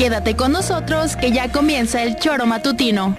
Quédate con nosotros que ya comienza el choro matutino.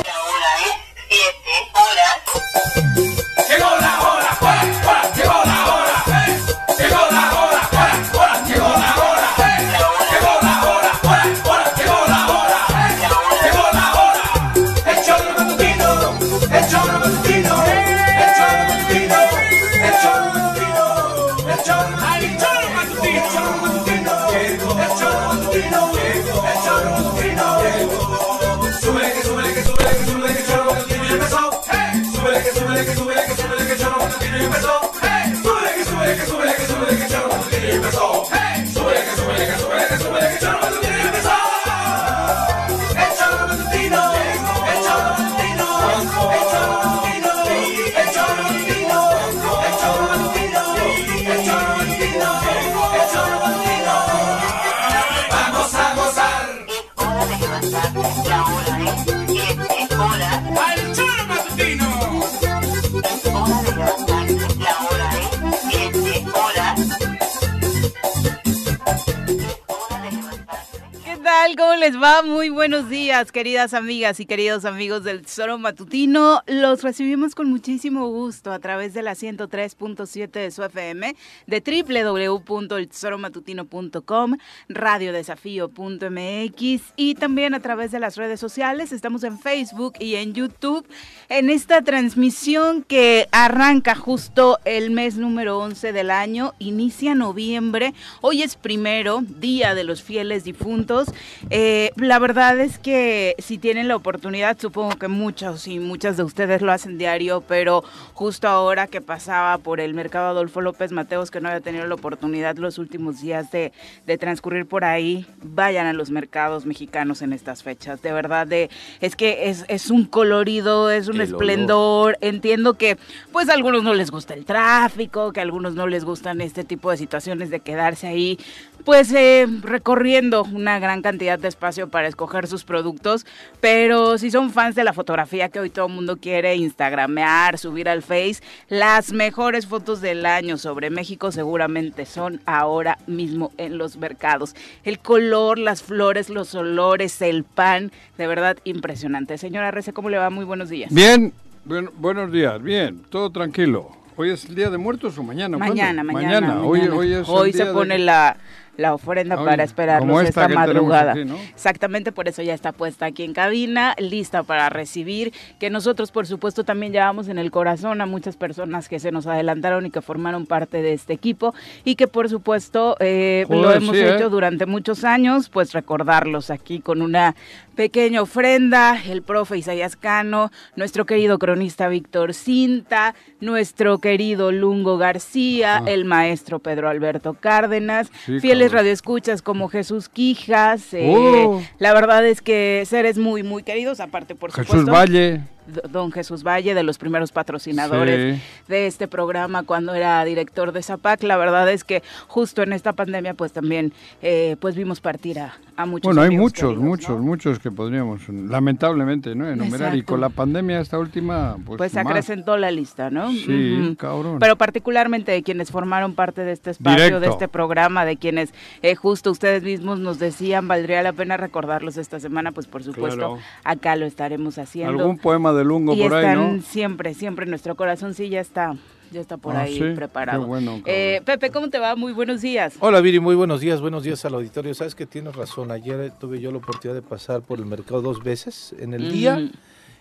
les va? Muy buenos días, queridas amigas y queridos amigos del Tesoro Matutino. Los recibimos con muchísimo gusto a través de la 103.7 de su FM, de www.eltesoromatutino.com, radiodesafío.mx y también a través de las redes sociales. Estamos en Facebook y en YouTube en esta transmisión que arranca justo el mes número 11 del año, inicia noviembre. Hoy es primero, Día de los Fieles Difuntos. Eh, la verdad es que si tienen la oportunidad, supongo que muchos y muchas de ustedes lo hacen diario, pero justo ahora que pasaba por el mercado Adolfo López Mateos, que no había tenido la oportunidad los últimos días de, de transcurrir por ahí, vayan a los mercados mexicanos en estas fechas. De verdad, de, es que es, es un colorido, es un El esplendor. Entiendo que pues a algunos no les gusta el tráfico, que a algunos no les gustan este tipo de situaciones de quedarse ahí pues eh, recorriendo una gran cantidad de espacio para escoger sus productos, pero si son fans de la fotografía que hoy todo el mundo quiere instagramear, subir al Face, las mejores fotos del año sobre México seguramente son ahora mismo en los mercados. El color, las flores, los olores, el pan, de verdad impresionante. Señora Rece, ¿cómo le va? Muy buenos días. Bien, buen- buenos días, bien, todo tranquilo. ¿Hoy es el Día de Muertos o mañana? ¿Cuándo? Mañana, mañana. Hoy, mañana. hoy es Hoy se día de- pone la, la ofrenda para esperarlos como esta madrugada. aquí, ¿no? Exactamente, por eso ya está puesta aquí en cabina, lista para recibir, que nosotros por supuesto también llevamos en el corazón a muchas personas que se nos adelantaron y que formaron parte de este equipo y que por supuesto eh, lo hemos sí, ¿eh? hecho durante muchos años, pues recordarlos aquí con una pequeña ofrenda, el profe Isaías Cano, nuestro querido cronista Víctor Cinta, nuestro querido Lungo García, Ah. el maestro Pedro Alberto Cárdenas, Sí, fieles cabrón. radioescuchas como Jesús Quijas, eh, Oh. la verdad es que seres muy, muy queridos, aparte por Jesús supuesto. Valle. Don Jesús Valle, de los primeros patrocinadores Sí. de este programa cuando era director de Zapac. La verdad es que justo en esta pandemia pues también eh, pues vimos partir a, a muchos Bueno, hay muchos, queridos, muchos, ¿no? muchos que podríamos, lamentablemente, ¿no? Enumerar. Y con la pandemia esta última, pues, Pues, acrecentó la lista, ¿no? Sí, cabrón. Pero particularmente de quienes formaron parte de este espacio, Directo. de este programa, de quienes eh, justo ustedes mismos nos decían, valdría la pena recordarlos esta semana, pues por supuesto Claro. acá lo estaremos haciendo. Algún poema de Lungo y por ahí, están ¿no? siempre, siempre en nuestro corazón, sí, ya está, ya está por Ah, ahí sí, preparado. qué bueno. Eh, Pepe, ¿cómo te va? Muy buenos días. Hola Viri, muy buenos días, buenos días al auditorio. Sabes que tienes razón, ayer tuve yo la oportunidad de pasar por el mercado dos veces, en el día Ujú.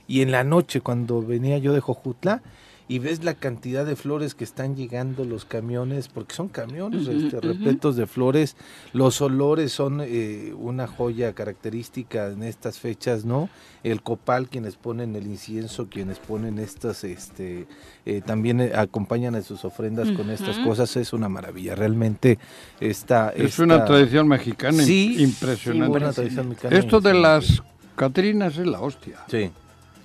y en la noche cuando venía yo de Jojutla. Y ves la cantidad de flores que están llegando los camiones, porque son camiones este, repletos de flores, los olores son eh, una joya característica en estas fechas, ¿no? El copal, quienes ponen el incienso, quienes ponen estas, este, eh, también eh, acompañan a sus ofrendas con estas cosas, es una maravilla, realmente está... Es una tradición mexicana Sí, impresionante. una tradición mexicana Esto de las Catrinas es la hostia. Sí.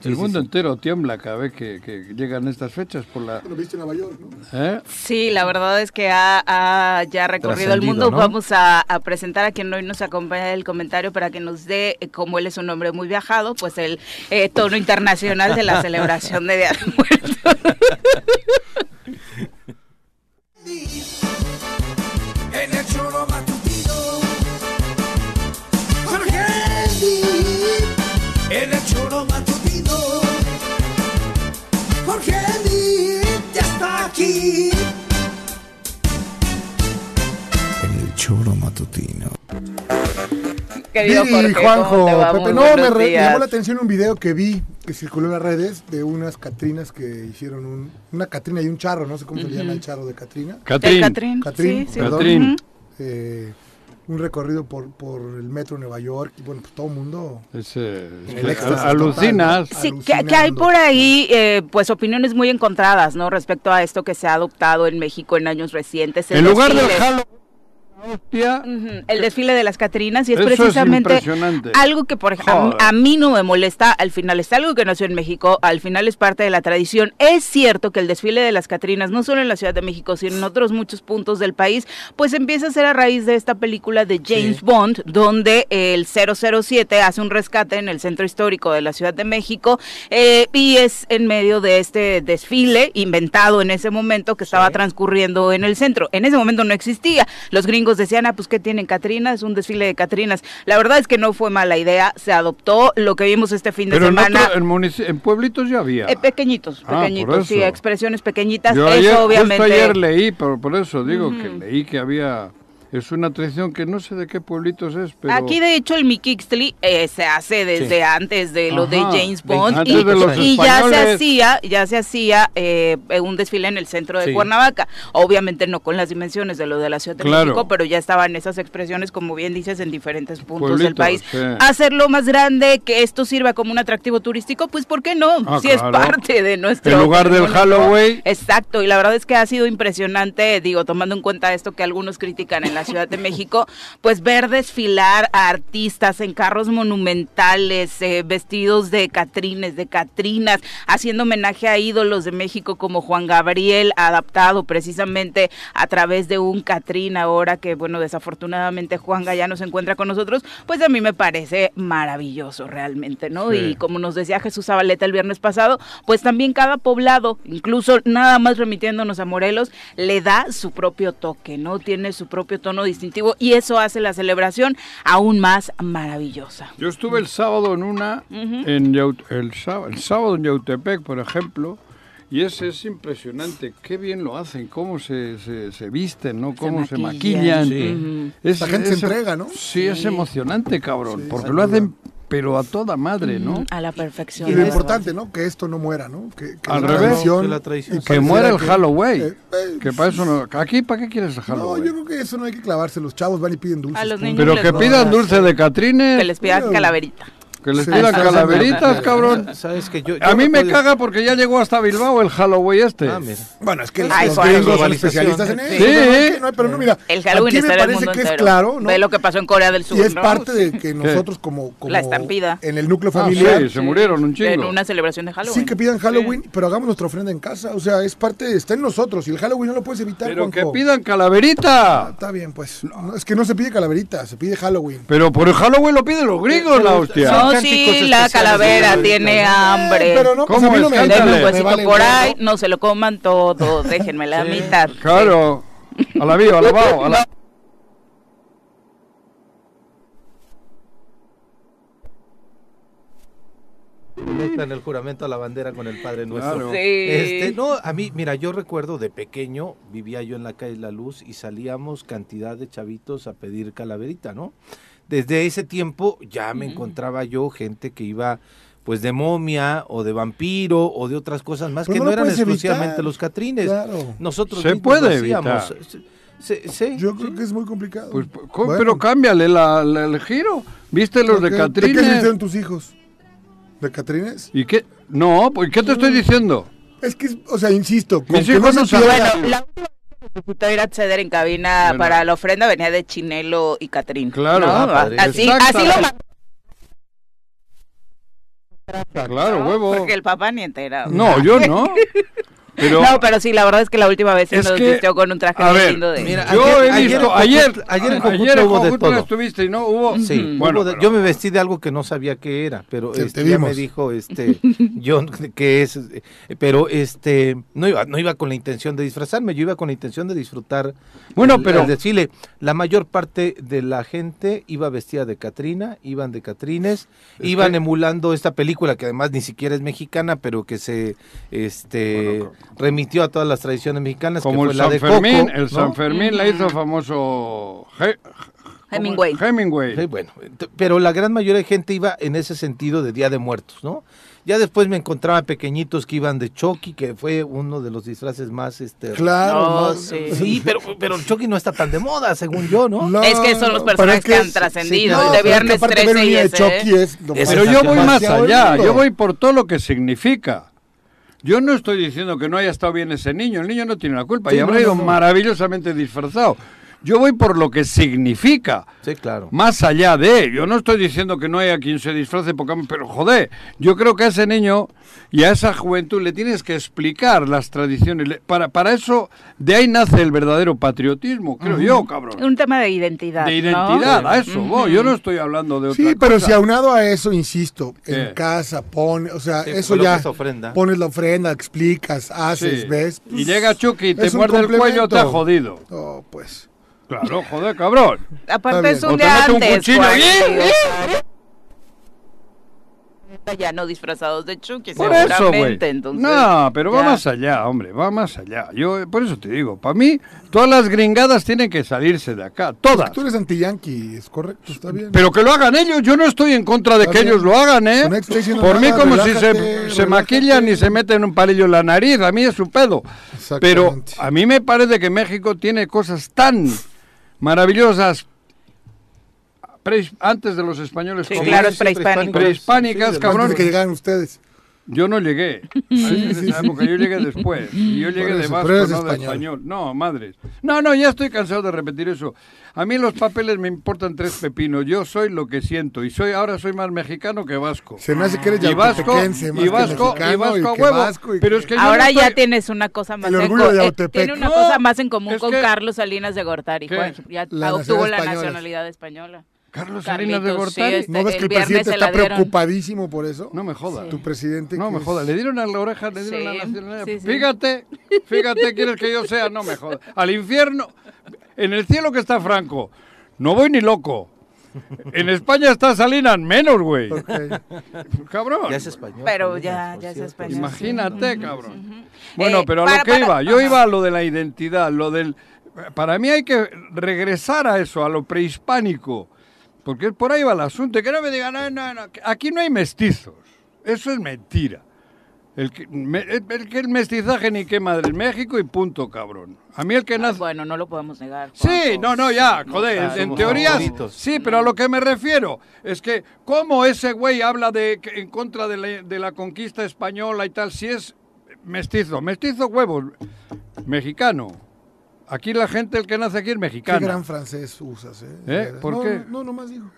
Sí, El mundo sí. entero tiembla cada vez que, que llegan estas fechas por la... Lo viste en Nueva York, ¿no? ¿eh? Sí, la verdad es que ha, ha ya recorrido el mundo. ¿no? Vamos a, a presentar a quien hoy nos acompaña el comentario para que nos dé, eh, como él es un hombre muy viajado, pues el eh, tono internacional de la celebración de Día de Muertos. choro matutino. Querido Jorge, ¿cómo Juanjo? Pepe, no, me re- llamó la atención un video que vi que circuló en las redes de unas Catrinas que hicieron un, una Catrina y un charro, no sé cómo se le llama el charro de Catrina. Catrín. Catrín, Catrín, sí, sí. perdón. Catrín. Ujú. Eh, un recorrido por, por el metro de Nueva York y bueno, pues todo el mundo Es, eh, es El que éxtasis a- alucinas. total, Sí, que, que hay por ahí, eh, pues, opiniones muy encontradas, ¿no? Respecto a esto que se ha adoptado en México en años recientes. el En lugar del. Halloween, El desfile de las Catrinas y es Eso precisamente algo que por ejemplo a, mí no me molesta, al final es algo que nació en México, al final es parte de la tradición. Es cierto que el desfile de las Catrinas, no solo en la Ciudad de México, sino en otros muchos puntos del país, pues empieza a ser a raíz de esta película de James Bond, donde el 007 hace un rescate en el centro histórico de la Ciudad de México eh, y es en medio de este desfile inventado en ese momento que estaba transcurriendo en el centro. En ese momento no existía. Los gringos decían, ah, pues ¿qué tienen Catrina? Es un desfile de Catrinas. La verdad es que no fue mala idea, se adoptó lo que vimos este fin de pero semana. en, pueblitos ya había. eh, pequeñitos, Ah, pequeñitos, sí, expresiones pequeñitas. Yo Eso ayer, obviamente. Justo ayer leí, por, por eso digo que leí que había... Es una tradición que no sé de qué pueblitos es, pero... Aquí de hecho el Mixtli eh, se hace desde Sí. antes de lo de Ajá, James Bond antes y, de los y ya se hacía ya se hacía eh, un desfile en el centro de Sí. Cuernavaca obviamente no con las dimensiones de lo de la Ciudad de Claro. México pero ya estaban esas expresiones como bien dices en diferentes puntos del Pueblitos, país sí. hacerlo más grande que esto sirva como un atractivo turístico pues por qué no Ah, si es claro. parte de nuestro En lugar del. Halloween. Exacto, y la verdad es que ha sido impresionante, digo, tomando en cuenta esto que algunos critican en la Ciudad de México, pues ver desfilar a artistas en carros monumentales, eh, vestidos de catrines, de catrinas, haciendo homenaje a ídolos de México como Juan Gabriel, adaptado precisamente a través de un Catrín ahora que, bueno, desafortunadamente Juan ya no se encuentra con nosotros, pues a mí me parece maravilloso realmente, ¿no? Sí. Y como nos decía Jesús Zabaleta el viernes pasado, pues también cada poblado, incluso nada más remitiéndonos a Morelos, le da su propio toque, ¿no? Tiene su propio tono distintivo y eso hace la celebración aún más maravillosa. Yo estuve el sábado en una, en Yaut- el, sábado, el sábado en Yautepec, por ejemplo, y ese es impresionante, qué bien lo hacen, cómo se, se, se visten, ¿no? Cómo se, maquillan. maquillan. Sí. Es- La gente se entrega, ¿no? Sí, es emocionante, cabrón, Sí, porque lo duda. hacen, pero a toda madre, ¿no? A la perfección. Y lo importante, ¿no? Que esto no muera, ¿no? Que, que Al la revés. tradición Que la muera el Halloween. eh, eh, que para eso no. ¿Aquí para qué quieres el No, Halloween? yo creo que eso no hay que clavarse. Los chavos van y piden dulces. A los niños Pero les que pidan dulce de Catrines. Que les pidan calaverita. Que les Sí, pidan sí, sí, calaveritas, sí. cabrón. Sabes que yo, A yo mí no me puedo- caga porque ya llegó hasta Bilbao el Halloween este. Ah, mira. Bueno, es que Ay, los Juan. gringos son especialistas en Sí. eso. Sí. No, no, que no, pero no, mira. El Halloween aquí me parece mundo que es entero. claro, ¿no? Ve lo que pasó en Corea del Sur, Y es ¿no? parte de que nosotros como, como La estampida. en el núcleo Ah, familiar sí, se murieron un chingo. En una celebración de Halloween. sí que pidan Halloween, pero hagamos nuestra ofrenda en casa. O sea, es parte, está en nosotros. Y el Halloween no lo puedes evitar, Pero que Juanjo. pidan Ah, calaverita. Está bien, pues. No, es que no se pide calaverita, se pide Halloween. Pero por el Halloween lo piden los gringos, la hostia. Especiales la calavera tiene Eh, hambre. pero no, pues ¿Cómo a mí no me. Denme un huesito vale por ahí, no se lo coman todo, déjenme la mitad. Claro. A la viva, a la bao, a la... Conectan el juramento a la bandera con el Padre Nuestro. Claro. Sí. Este, no, a mí, mira, yo recuerdo de pequeño, vivía yo en la calle La Luz y salíamos cantidad de chavitos a pedir calaverita, ¿no? Desde ese tiempo ya me encontraba yo gente que iba pues de momia o de vampiro o de otras cosas más Pero que no eran exclusivamente evitar. los catrines. Claro. Nosotros Se puede evitar. Se- se- Yo sí. creo que es muy complicado. Pues, Bueno, pero cámbiale la- la- el giro. ¿Viste los ¿por de qué? ¿De qué se Catrines? hicieron tus hijos? ¿De Catrines? ¿Y qué? No, pues ¿qué te estoy diciendo? Es que, o sea, insisto, con Mis que hijos no no se saben. pierda- Bueno, la última necesitó ir a acceder en cabina Bueno. para la ofrenda venía de Chinelo y Catrín. Claro. ¿no? Ah, así, así lo mandó Claro, huevo. porque el papá ni enterado. No, yo no. Pero, no, pero sí, la verdad es que la última vez sí Es nos vistió con un traje a ver, lindo de... Mira, yo ayer- he ayer visto, ayer, ayer en Cojutla ayer en hubo de Cojutla todo. estuviste y no hubo. Sí, Bueno, hubo de- pero- yo me vestí de algo que no sabía qué era, pero Te- este, te ya me dijo este John que es, pero este no iba, no iba con la intención de disfrazarme, yo iba con la intención de disfrutar Bueno, el- pero- el desfile. La mayor parte de la gente iba vestida de Catrina, iban de Catrines, Es iban que- emulando esta película que además ni siquiera es mexicana, pero que se este Bueno, remitió a todas las tradiciones mexicanas, que Como fue el la San de Fermín, Coco, el ¿no? San Fermín la hizo famoso He- Hemingway. Hemingway. Sí, bueno, pero la gran mayoría de gente iba en ese sentido de Día de Muertos, ¿no? Ya después me encontraba pequeñitos que iban de Chucky, que fue uno de los disfraces más, este... Claro, No, sí. Sí, pero, pero el Chucky no está tan de moda, según yo, ¿no? No, Es que son los personajes es que han trascendido, no, el de que Viernes aparte ver 13 un y ese, Chucky ¿eh? es lo Es Pero yo voy más allá, yo voy por todo lo que significa. Yo no estoy diciendo que no haya estado bien ese niño, el niño no tiene la culpa Sí, y habrá no, ido no, maravillosamente disfrazado. Yo voy por lo que significa, Sí, claro. más allá de, yo no estoy diciendo que no haya quien se disfrace, porque, pero joder, yo creo que a ese niño y a esa juventud le tienes que explicar las tradiciones. Para, para eso, de ahí nace el verdadero patriotismo, creo yo, cabrón. Un tema de identidad. De ¿no? identidad, a eso voy, yo no estoy hablando de otra Sí, pero cosa. si aunado a eso, insisto, ¿Qué? en casa pone, o sea, Sí, eso ya ofrenda. pones la ofrenda, explicas, haces, Sí. ves. Y pues, llega Chucky y te muerde el cuello, te ha jodido. Oh, pues. Claro, joder, cabrón. Aparte es un un antes. ¡eh! sea, Ya no disfrazados de Chucky, Por eso, güey. seguramente. entonces, No, pero va ya. más allá, hombre, va más allá. Yo, por eso te digo, para mí, todas las gringadas tienen que salirse de acá, todas. Tú eres anti-yankee, es correcto, está bien. Pero que lo hagan ellos, yo no estoy en contra de Está que bien. ellos lo hagan, ¿eh? Pues Por mí nada, como si se, relájate, se relájate. maquillan y se meten un palillo en la nariz, a mí es su pedo. Pero a mí me parece que México tiene cosas tan maravillosas antes de los españoles Sí, claro, prehispánicas, Sí, cabrón. Antes de que llegaran ustedes. Yo no llegué. en esa época, yo llegué después. Y yo llegué de vasco, no de español. No, madres. No, no, ya estoy cansado de repetir eso. A mí los papeles me importan tres pepinos. Yo soy lo que siento. Y soy ahora soy más mexicano que vasco. Se me hace que eres Y vasco, y que vasco, y vasco a huevo. vasco y Pero es que Ahora no ya estoy- tienes una cosa más El orgullo de eh, Yautepec. Tiene una No, cosa más en común con que- Carlos Salinas de Gortari. Ya La obtuvo la española. nacionalidad española. Carlos Salinas de sí, Gortari. este- ¿No ves que el presidente está preocupadísimo por eso? No me jodas. Tu presidente. No me jodas, le dieron a la oreja, le dieron Sí, la nacionalidad. sí, sí. Fíjate, fíjate, quieres que yo sea, no me jodas. Al infierno, en el cielo que está Franco, no voy ni loco. En España está Salinas menos, güey. Cabrón. Ya es español. Pero ya, ya es español. Imagínate, cabrón. Bueno, Eh, pero a para- lo que para- iba, yo iba a lo de la identidad, lo del... Para mí hay que regresar a eso, a lo prehispánico, porque por ahí va el asunto, que no me digan, no, no, no, aquí no hay mestizos, eso es mentira. El que, me- el, mestizaje ni qué madre, México y punto, cabrón. A mí el que Ah, nace... Bueno, no lo podemos negar. Sí, no, no, ya, joder, claro. en teoría favoritos. sí, pero a lo que me refiero es que cómo ese güey habla de que en contra de la, de la conquista española y tal, si es mestizo, mestizo huevos, mexicano. Aquí la gente, el que nace aquí es Qué mexicano. gran francés usas, ¿eh? ¿Eh? ¿Por no, qué? No, no, nomás digo.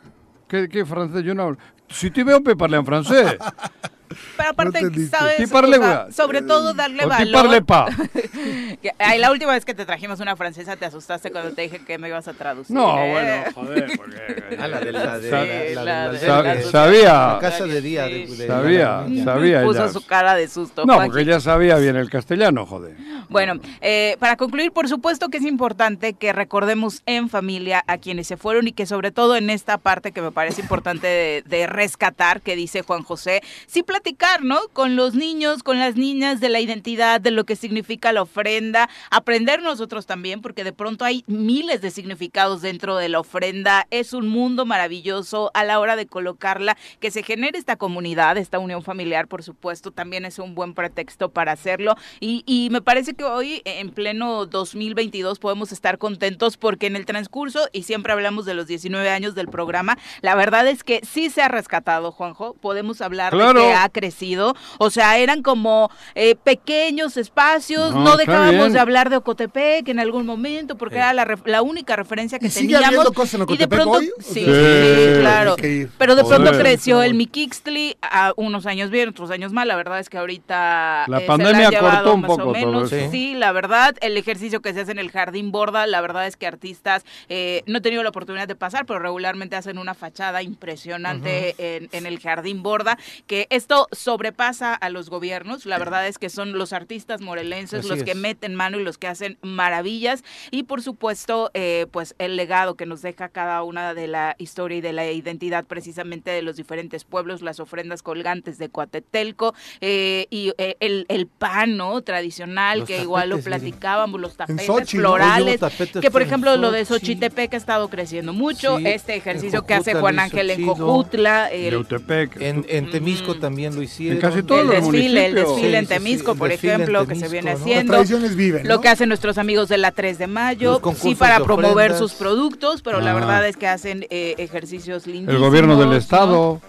¿Qué, qué francés? Yo no hablo. Si te veo, me parle en francés. Pero aparte, No. ¿sabes? Ti parle, O sea, güey. sobre todo darle O ti valor. parle pa. Que- ay, la última vez que te trajimos una francesa te asustaste cuando te dije que me ibas a traducir. No, ¿eh? bueno, joder, porque... Ah, la de de, sabía. la casa de día. de- de- Sabía, de sabía Puso ella. su cara de susto. No, porque ella sabía bien el castellano, joder. Bueno, eh, para concluir, por supuesto que es importante que recordemos en familia a quienes se fueron y que sobre todo en esta parte que me parece importante de, de rescatar, que dice Juan José, sí platicar platicar, ¿no? Con los niños, con las niñas de la identidad, de lo que significa la ofrenda, aprender nosotros también, porque de pronto hay miles de significados dentro de la ofrenda. Es un mundo maravilloso a la hora de colocarla, que se genere esta comunidad, esta unión familiar, por supuesto, también es un buen pretexto para hacerlo. Y, y me parece que hoy, en pleno 2022, podemos estar contentos porque en el transcurso, y siempre hablamos de los 19 años del programa, la verdad es que sí se ha rescatado, Juanjo. Podemos hablar Claro. de que ha crecido. O sea, eran como eh, pequeños espacios. No, dejábamos de hablar de Ocotepec en algún momento porque era la, la única referencia que ¿Y sigue teníamos. habiendo cosas en y de pronto, hoy? Sí, sí, Sí. claro. Pero de pronto Joder. creció el Miquixtli, a unos años bien, otros años mal. La verdad es que ahorita La eh, se pandemia han llevado cortó un poco todo menos. eso. Sí, la verdad, el ejercicio que se hace en el Jardín Borda, la verdad es que artistas, eh, no he tenido la oportunidad de pasar, pero regularmente hacen una fachada impresionante en, en el Jardín Borda, que esto sobrepasa a los gobiernos. La verdad es que son los artistas morelenses Así los que es. meten mano y los que hacen maravillas. Y por supuesto, eh, pues el legado que nos deja cada una de la historia y de la identidad precisamente de los diferentes pueblos, las ofrendas colgantes de Coatetelco eh, y eh, el, el pan, ¿no? Tradicional, Los que igual lo platicábamos, los tapetes florales. Tapetes Que por ejemplo lo de. Xochitepec ha estado creciendo mucho. Sí, este ejercicio que hace Juan Ángel en. Cojutla. En, en Temisco también lo hicieron. En casi todos el los desfile, el desfile en Sí, sí, sí, Temisco, por ejemplo, que se viene ¿no? Las haciendo. tradiciones viven, Lo que hacen nuestros amigos de la 3 de mayo, sí para promover sus productos, pero la Ah. verdad es que hacen eh, ejercicios lindos. El gobierno del estado,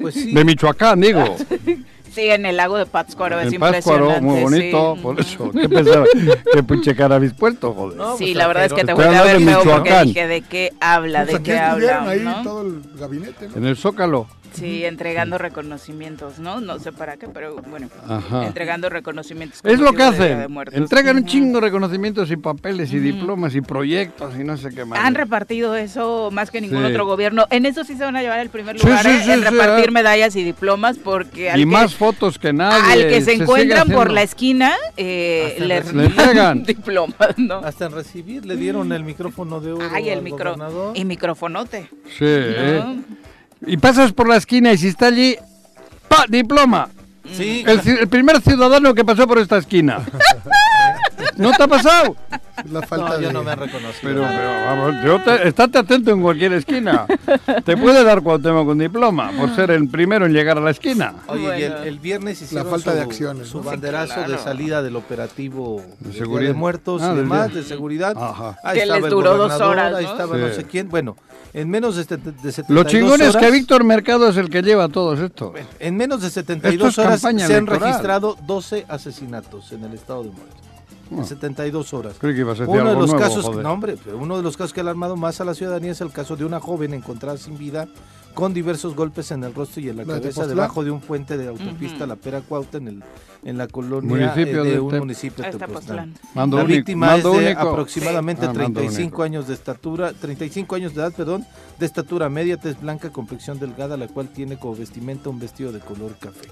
Pues sí. de Michoacán, digo. Sí, en el lago de Pátzcuaro es En Pátzcuaro, impresionante. muy bonito, sí. por eso. ¿Qué pensaba? ¿Qué pinche cara habéis puesto, joder? No, Sí, pues, la verdad es que te a ver de feo porque Michoacán. dije de qué habla, Pues de qué habla, ahí ¿no? todo el gabinete, ¿no? En el Zócalo. Sí, entregando reconocimientos, ¿no? No sé para qué, pero bueno, Ajá. entregando reconocimientos. con Es lo que hacen. Entregan un chingo de reconocimientos y papeles y diplomas y proyectos y no sé qué más. Han repartido eso más que ningún Sí. otro gobierno. En eso sí se van a llevar el primer lugar, sí, ¿eh? sí, en sí, repartir ah. medallas y diplomas, porque al Y que, más fotos que nadie. al que se, encuentran por la esquina, eh, le, entregan. diplomas, ¿no? Hasta en recibir le dieron el micrófono de oro Ay, el al micro gobernador. y microfonote. Sí. ¿eh? Y pasas por la esquina y si está allí, ¡pa! Diploma. Sí, El, el primer ciudadano que pasó por esta esquina. ¿No te ha pasado? La falta no, yo de... no me han reconocido. Pero, pero vamos, yo te- estate atento en cualquier esquina. Te puede dar Cuauhtémoc con diploma por ser el primero en llegar a la esquina. Oye, y el, el viernes hicieron falta su, de acciones, su ¿no? banderazo Sí, claro. de salida del operativo de seguridad. de muertos Ah, y demás, día. de seguridad. Ajá. Ahí Que estaba les duró dos horas, ahí ¿no? estaba no sé quién. Bueno, en menos de, de 72 Lo chingón es que Víctor Mercado es el que lleva todos estos. En menos de 72 Esto es horas se han electoral. registrado 12 asesinatos en el estado de Morelos. En Ah. 72 horas. Creí que ibas a decir Uno de los nuevo, casos, joder. no hombre, uno de los casos que ha alarmado más a la ciudadanía es el caso de una joven encontrada sin vida con diversos golpes en el rostro y en la ¿La de cabeza debajo de un puente de autopista. La Pera Cuauta en el en la colonia Municipio eh, de de un municipio de está Tepoztlán. Mando La único- víctima mando es de único. aproximadamente Ah, mando 35 único. años de estatura, 35 años de edad, perdón, de estatura media, tez blanca, complexión delgada, la cual tiene como vestimenta un vestido de color café.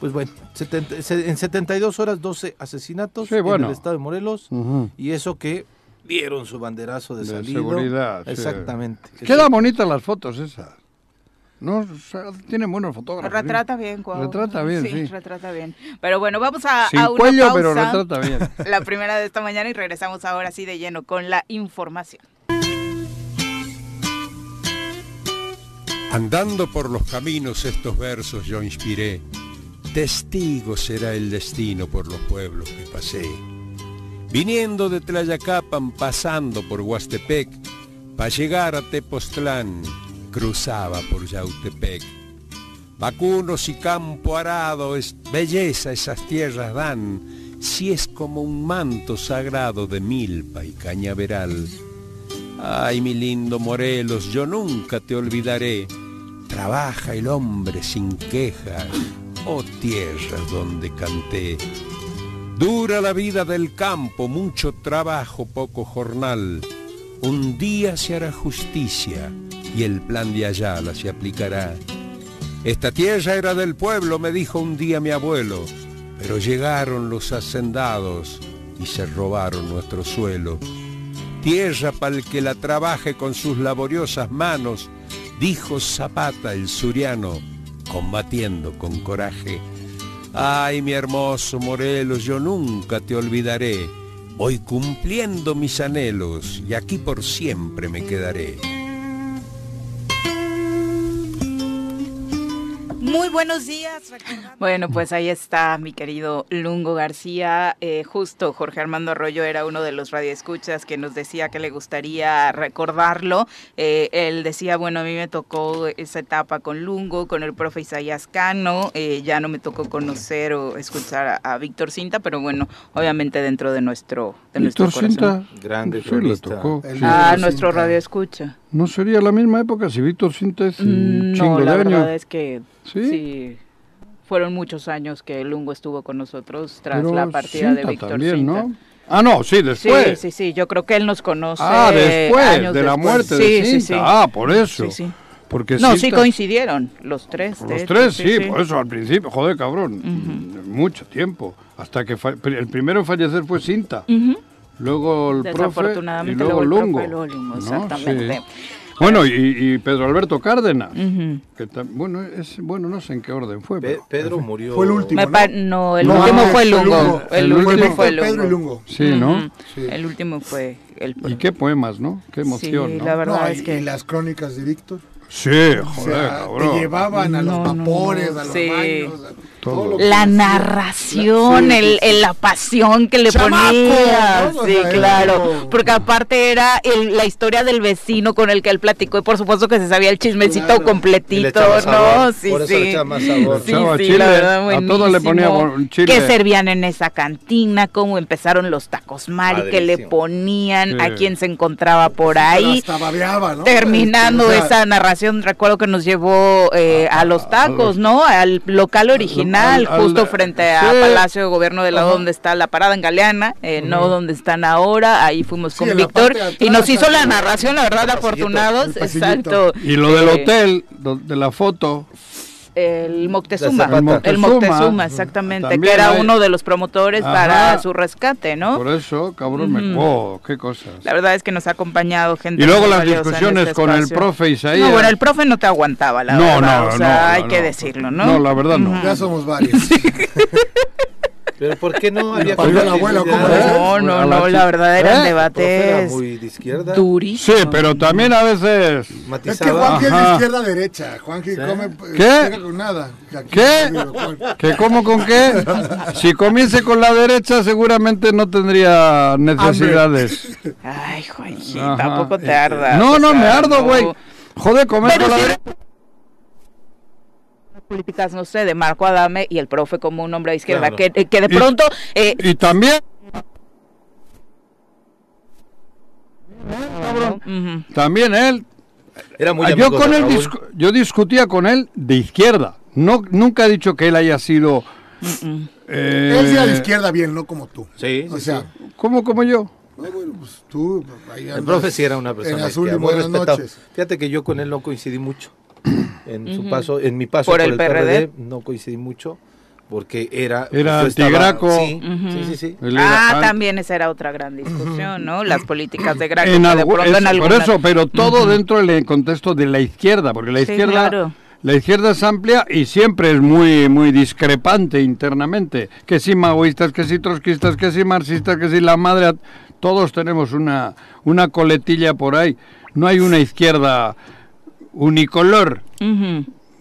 Pues bueno, 70 se- en 72 horas 12 asesinatos Sí, en el estado de Morelos y eso que dieron su banderazo de, De salida. seguridad, sí. Exactamente. Quedan bonitas las fotos esas. No, o sea, tienen buenos fotógrafos. ¿sí? Retrata bien, Cuau. Retrata bien, sí. retrata bien. Pero bueno, vamos a, Sin a una cuello, pausa. pero retrata bien. La primera de esta mañana y regresamos ahora sí de lleno con la información. Andando por los caminos estos versos yo inspiré, testigo será el destino por los pueblos que pasé. Viniendo de Tlayacapan, pasando por Huastepec, para llegar a Tepoztlán, cruzaba por Yautepec. Vacunos y campo arado, es belleza esas tierras dan, si es como un manto sagrado de milpa y cañaveral. Ay, mi lindo Morelos, yo nunca te olvidaré. Trabaja el hombre sin quejas, oh tierra donde canté. Dura la vida del campo, mucho trabajo, poco jornal. Un día se hará justicia y el plan de Ayala se aplicará. Esta tierra era del pueblo, me dijo un día mi abuelo, pero llegaron los hacendados y se robaron nuestro suelo. Tierra para el que la trabaje con sus laboriosas manos, dijo Zapata el suriano, combatiendo con coraje. Ay, mi hermoso Morelos, yo nunca te olvidaré. Voy cumpliendo mis anhelos y aquí por siempre me quedaré. Muy buenos días. recordando- Bueno, pues ahí está mi querido Lungo García. Eh, justo Jorge Armando Arroyo era uno de los radioescuchas que nos decía que le gustaría recordarlo. Eh, él decía, bueno, a mí me tocó esa etapa con Lungo, con el profe Isaías Cano. Eh, ya no me tocó conocer o escuchar a, a Víctor Cinta, pero bueno, obviamente dentro de nuestro, de nuestro Víctor corazón. Cinta. Grande Sí, le tocó. El. Ah, nuestro radioescucha. ¿No sería la misma época si Víctor Cinta es un Mm, chingo No, la de verdad años? es que ¿Sí? sí. Fueron muchos años que Lungo estuvo con nosotros tras Pero la partida de Cinta Víctor también, Cinta. ¿no? Ah, no, sí, Sí, después. sí, sí, yo creo que él nos conoce. Ah, después, años de la después. muerte Sí, de sí, Cinta. sí. Ah, por eso. Sí, sí. Porque No, sí Cinta- coincidieron los tres. de Los hecho, tres, sí, por eso al principio, joder, cabrón, Ujú. mucho tiempo. Hasta que fa- el primero en fallecer fue Cinta, Ujú. luego el profe y luego luego el Lungo. Lungo, ¿no? exactamente. Bueno, y, y Pedro Alberto Cárdenas, que bueno, es, bueno, no sé en qué orden fue. Pe- pero- Pedro murió. Fue el último. ¿no? el No, último no, fue Lungo. Lungo. El, El último último fue Pedro Lungo. y Lungo. Sí, ¿no? Sí. El último fue el Y qué poemas, ¿no? Qué emoción, Sí, ¿no? la verdad No, es y, que y las crónicas de Víctor. Sí, O joder, sea, cabrón. te llevaban a los No, no, vapores, no, a los sí. baños, a Todo. la narración, Sí, el, sí, sí. el- la pasión que le Chamaco, ponía. Sí, claro. Porque aparte era el- la historia del vecino con el que él platicó y por supuesto que se sabía el chismecito Claro. Y le completito, ¿no? sabor, Sí, por eso le sí. echaba más sabor. Sí, sí, chile, la verdad, a todo le ponía chile. ¿Qué servían en esa cantina? ¿Cómo empezaron los tacos Mari? ¿Qué le ponían? Sí. ¿A quién se encontraba por ahí? Hasta babeaba, ¿no? Terminando o sea, esa narración, recuerdo que nos llevó eh, a los tacos, ¿no? Al local original, al- al- justo frente a sí. Palacio de Gobierno del lado Ajá. donde está la parada en Galeana, eh, no donde están ahora. Ahí fuimos con en la Víctor de y nos hizo la narración, la verdad, afortunados. Exacto. Y lo del Eh, hotel, de la foto, El Moctezuma, El Moctezuma. el Moctezuma, exactamente, También que era hay- uno de los promotores Ajá. para su rescate, ¿no? por eso, cabrón, me... Oh, qué cosas. La verdad es que nos ha acompañado gente. Y luego las discusiones este con el profe Isaías. No, bueno, el profe no te aguantaba, la No, verdad. no, o sea, no, hay no, que no. decirlo, ¿no? No, la verdad no. Ya somos varios. Pero ¿por qué no había abuelo. No, no, A la no, la verdad eran ¿Eh? El profe era debates muy de izquierda. Sí, durísimos. pero también a veces... Es que. Juanji es de Ajá. izquierda-derecha. Juanji come... eh, ¿Qué? con nada. ¿Qué? no digo, Juan. ¿Que cómo con qué? Si comience con la derecha seguramente no tendría necesidades. Ay, Juanji, tampoco te ardas. No, no, me ardo, güey. Joder, comer con la sí- derecha. Políticas, no sé, de Marco Adame y el profe como un hombre de izquierda, Claro. que, que de Y- pronto eh, Y también, también él. Era muy Ah, yo con él discu- yo discutía con él de izquierda. No, nunca he dicho que él haya sido. eh, Él sí era de izquierda bien, no como tú. Sí, sí, O sea, sí. ¿Cómo como yo? no, bueno, pues tú... ahí El profe sí era una persona En azul y buenas noches. Fíjate que yo con él no coincidí mucho. En su paso, en mi paso Por por, el el, PRD. PRD, no coincidí mucho porque era Era estaba- antigraco. Sí, sí, sí. Ah, era- también esa era otra gran discusión, ¿no? Las políticas de Graco, en que de algu- pronto en es- por algunas- eso, pero todo dentro del contexto de la izquierda, porque la Sí, izquierda, claro. la izquierda es amplia y siempre es muy, muy discrepante internamente. Que si maoístas, que si trotskistas, que si marxistas, que si la madre, todos tenemos una, una coletilla por ahí. No hay una izquierda unicolor.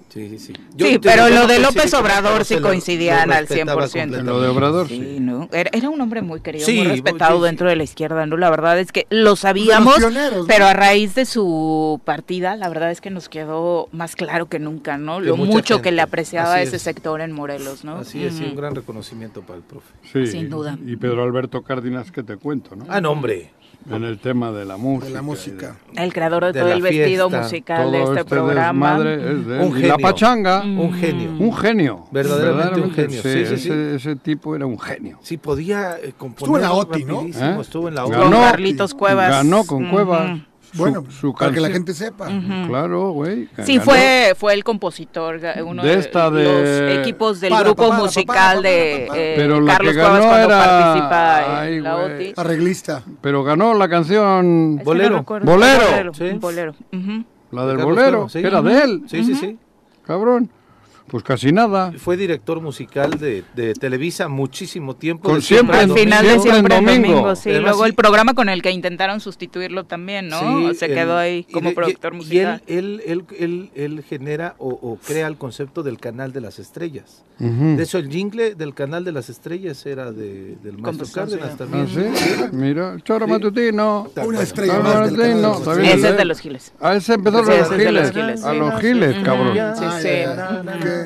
Sí, sí, sí. Sí, pero lo de López Obrador sí coincidían al respetaba 100%. En lo de Obrador, Sí, sí. ¿no? Era, era un hombre muy querido, Sí, muy respetado sí, sí. dentro de la izquierda, ¿no? La verdad es que lo sabíamos, pioneros, ¿no? pero a raíz de su partida, la verdad es que nos quedó más claro que nunca, ¿no? Lo mucho que le apreciaba así ese es. sector en Morelos, ¿no? Así es, un gran reconocimiento para el profe. Sí. Sin duda. Y Pedro Alberto Cárdenas, que te cuento, ¿no? Ah, no, hombre. En el tema de la música. de la música. El creador de, De todo el vestido musical de Todo este, programa. es de. Un la pachanga, Un genio. un genio. Verdaderamente un genio, sí, sí, ese, sí. ese tipo era un genio. Sí, podía eh, componer. Estuvo en la OTI, ¿no? ¿Eh? Estuvo en la Ganó. Con OTI. Carlitos Cuevas. Ganó con. Cuevas. Bueno, su para que la gente sepa. Claro, güey. Sí, fue, fue el compositor, uno De esta de- los equipos del Para, grupo pa, para, musical pa, para, de eh, Pero la Carlos que Cuevas ganó cuando era- participa Ay, en la güey. OTI. Arreglista. Pero ganó la canción, Bolero. no. Bolero. Bolero. Sí. bolero. Ujú. la del bolero, sí. que era de él, Sí, sí, sí. cabrón. Pues casi nada. Fue director musical de, de Televisa muchísimo tiempo. Con siempre Al en final de siempre en domingo. domingo, sí. Además, Luego el programa con el que intentaron sustituirlo también, ¿no? Sí, Se el- quedó ahí como productor y- musical. Y él, él, él, él, él genera o, o crea el concepto del canal de las estrellas. De hecho, el jingle del canal de las estrellas era de, del maestro Cárdenas también. Ah, sí, mira, choro Sí. matutino. Una estrella más del no, Ese es de los Giles. Ah, ese empezó ese los es de los giles. A los giles, cabrón. Sí, sí.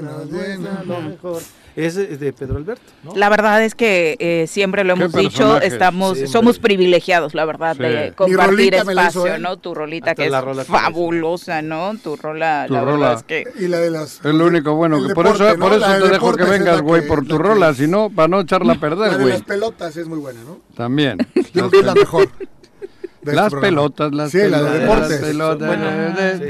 Nos den lo mejor. Es de Pedro Alberto, ¿no? La verdad es que eh, siempre lo hemos dicho, estamos, Siempre. somos privilegiados, la verdad, Sí. de compartir la hizo espacio, él. ¿no? Tu rolita Hasta que la es rola que hizo. fabulosa, ¿no? Tu rola, Tu la rola. verdad es que... Y la de las. Es lo único bueno. que por deporte, eso, ¿no? por La eso te dejo que vengas, la güey, por la tu rola, si no, para no echarla a La perder, de güey. las pelotas es muy buena, ¿no? También. Yo creo que es la mejor. De Las este pelotas, las Sí, la pelotas. de deportes. Las pelotas. Bueno, Eh, sí. eh,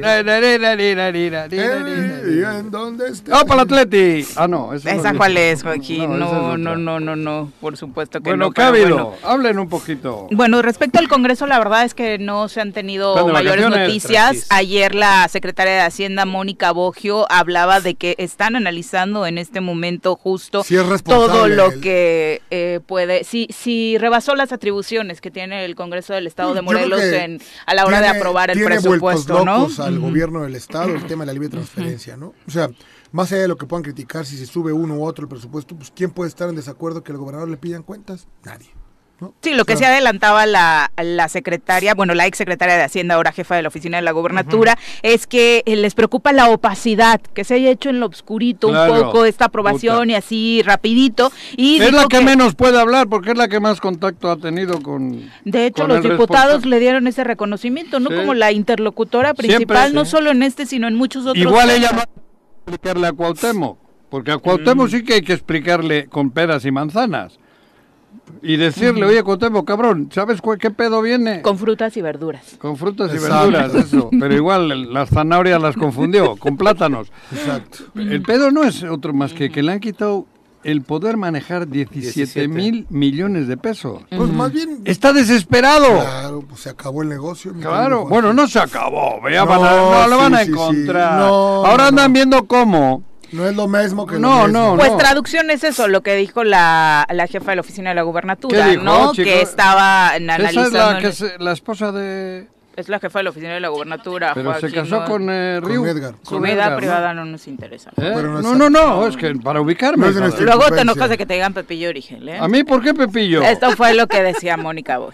Eh, ¿Y la, la. en dónde está? ¡Oh, para el Atleti! Ah, no. esa no ¿Esa es- cuál es, Joaquín? No, No, no, no, no, por supuesto que Bueno, no. ¿qué ha pero habido? bueno. Hablen un poquito. Bueno, respecto al Congreso, la verdad es que no se han tenido mayores noticias. Ayer la secretaria de Hacienda, Mónica Bogio, hablaba de que están analizando en este momento justo responsable todo lo el- que eh, puede, si, si rebasó las atribuciones que tiene el Congreso del Estado de Morelos en, a la hora de aprobar el tiene presupuesto, ¿no? al gobierno del Estado el tema de la libre transferencia, ¿no? O sea, más allá de lo que puedan criticar si se sube uno u otro el presupuesto, pues ¿quién puede estar en desacuerdo que el gobernador le pidan cuentas? Nadie. ¿No? Sí, lo que se adelantaba la, la secretaria, bueno, la ex secretaria de Hacienda, ahora jefa de la oficina de la gobernatura, es que eh, les preocupa la opacidad, que se haya hecho en lo obscurito Claro, un poco esta aprobación puta. y así rapidito. Y Es la que, menos puede hablar porque es la que más contacto ha tenido con. De hecho, con los diputados le dieron ese reconocimiento, ¿no? Sí. Como la interlocutora Siempre, principal, no sí. solo en este, sino en muchos otros. Igual temas. ella va a explicarle a Cuauhtémoc, porque a Cuauhtémoc sí que hay que explicarle con peras y manzanas. Y decirle, oye, Cuauhtémoc, cabrón, ¿sabes qué pedo viene? Con frutas y verduras. Con frutas y Exacto. verduras, eso. Pero igual las zanahorias las confundió con plátanos. Exacto. El pedo no es otro más que que le han quitado el poder manejar 17 mil millones de pesos. Pues más bien, Está desesperado. claro, pues se acabó el negocio. Claro, bueno, no se acabó, ya No, van a- no, lo sí, van a sí, sí. encontrar. No, Ahora no, andan no. viendo cómo. No es lo mismo que No, lo mismo. no, Pues traducción es eso, lo que dijo la, la jefa de la oficina de la gubernatura, ¿Qué dijo, ¿no? chico? Que estaba Esa analizando. es la, en- que es, la esposa de... es la jefa de la oficina de la gubernatura. Pero se casó ¿no? con eh, Con Ryu. Edgar. Su con vida Edgar, ¿no? privada no nos interesa. ¿Eh? Pero no No, no, no, es que para ubicarme. No Luego te enojas de que te digan Pepillo Origen, ¿eh? A mí, ¿por qué Pepillo? Esto fue lo que decía Mónica Boy.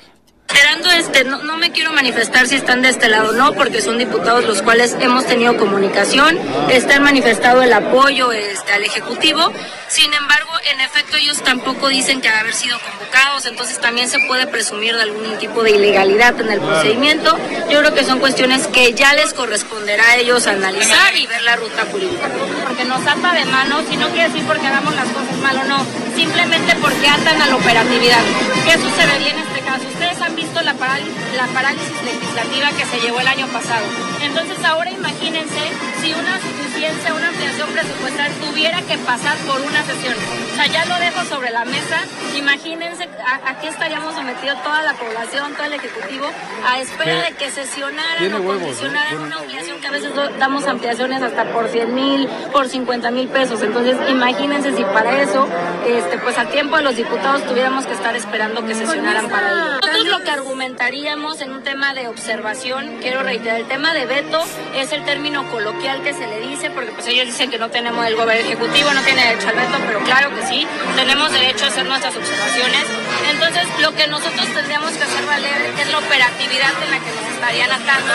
Esperando este, no, no me quiero manifestar si están de este lado o no, porque son diputados los cuales hemos tenido comunicación, están manifestado el apoyo este, al Ejecutivo, sin embargo, en efecto ellos tampoco dicen que haber sido convocados, entonces también se puede presumir de algún tipo de ilegalidad en el procedimiento. Yo creo que son cuestiones que ya les corresponderá a ellos analizar y ver la ruta jurídica. Porque nos ata de manos, y no quiere decir porque hagamos las cosas mal o no, simplemente porque atan a la operatividad. ¿Qué sucedería en este caso? Ustedes han visto la, parálisis, la parálisis legislativa que se llevó el año pasado. Entonces ahora imagínense si una suficiencia, una ampliación presupuestal tuviera que pasar por una sesión. O sea, ya lo dejo sobre la mesa. Imagínense a, a qué estaríamos sometidos toda la población, todo el Ejecutivo, a espera de que sesionaran o huevos, ¿no? condicionaran Tiene una ampliación que a veces damos ampliaciones hasta por 100 mil, por 50 mil pesos. Entonces, imagínense si para eso, este, pues a tiempo de los diputados tuviéramos que estar esperando que sesionaran para ello. Nosotros lo que argumentaríamos en un tema de observación, quiero reiterar, el tema de veto es el término coloquial que se le dice, porque pues ellos dicen que no tenemos el gobierno ejecutivo, no tiene derecho al veto, pero claro que sí, tenemos derecho a hacer nuestras observaciones. Entonces, lo que nosotros tendríamos que hacer valer es la operatividad en la que nos estarían atando.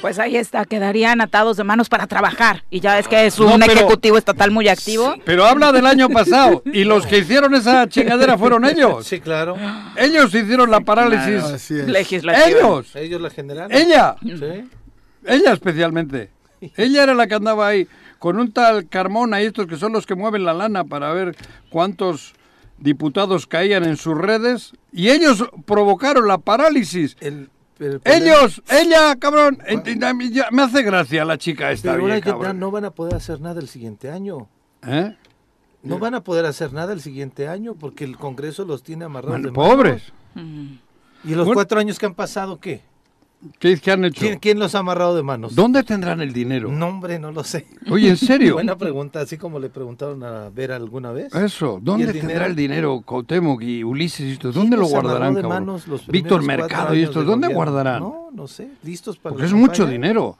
Pues ahí está, quedarían atados de manos para trabajar. Y ya es que es No, un pero- ejecutivo estatal muy activo. Pero habla del año pasado. Y los que hicieron esa chingadera fueron ellos. Sí, claro. Ellos hicieron la parálisis. Así es. Legislativa. Ellos. Ellos la generaron. Ella. Sí. Ella especialmente. Ella era la que andaba ahí con un tal Carmona y estos que son los que mueven la lana para ver cuántos diputados caían en sus redes. Y ellos provocaron la parálisis. El, el Ellos, ella, cabrón. ya- Me hace gracia la chica esta Pero ahora bien, ya cabrón. no van a poder hacer nada el siguiente año. ¿Eh? No van a poder hacer nada el siguiente año porque el Congreso los tiene amarrados Bueno, de manos. pobres. ¿Y los Bueno. cuatro años que han pasado qué? ¿Qué, qué han hecho? ¿Quién, quién los ha amarrado de manos? ¿Dónde tendrán el dinero? No, hombre, no lo sé. Oye, ¿en serio? Buena pregunta, así como le preguntaron a Vera alguna vez. Eso, ¿Y ¿dónde el tendrá dinero? el dinero Cuauhtémoc y Ulises y esto? ¿Dónde lo guardarán, de cabrón? manos los Víctor Mercado y estos, de ¿dónde gobierno? guardarán? No, no sé, listos para Porque es mucho dinero.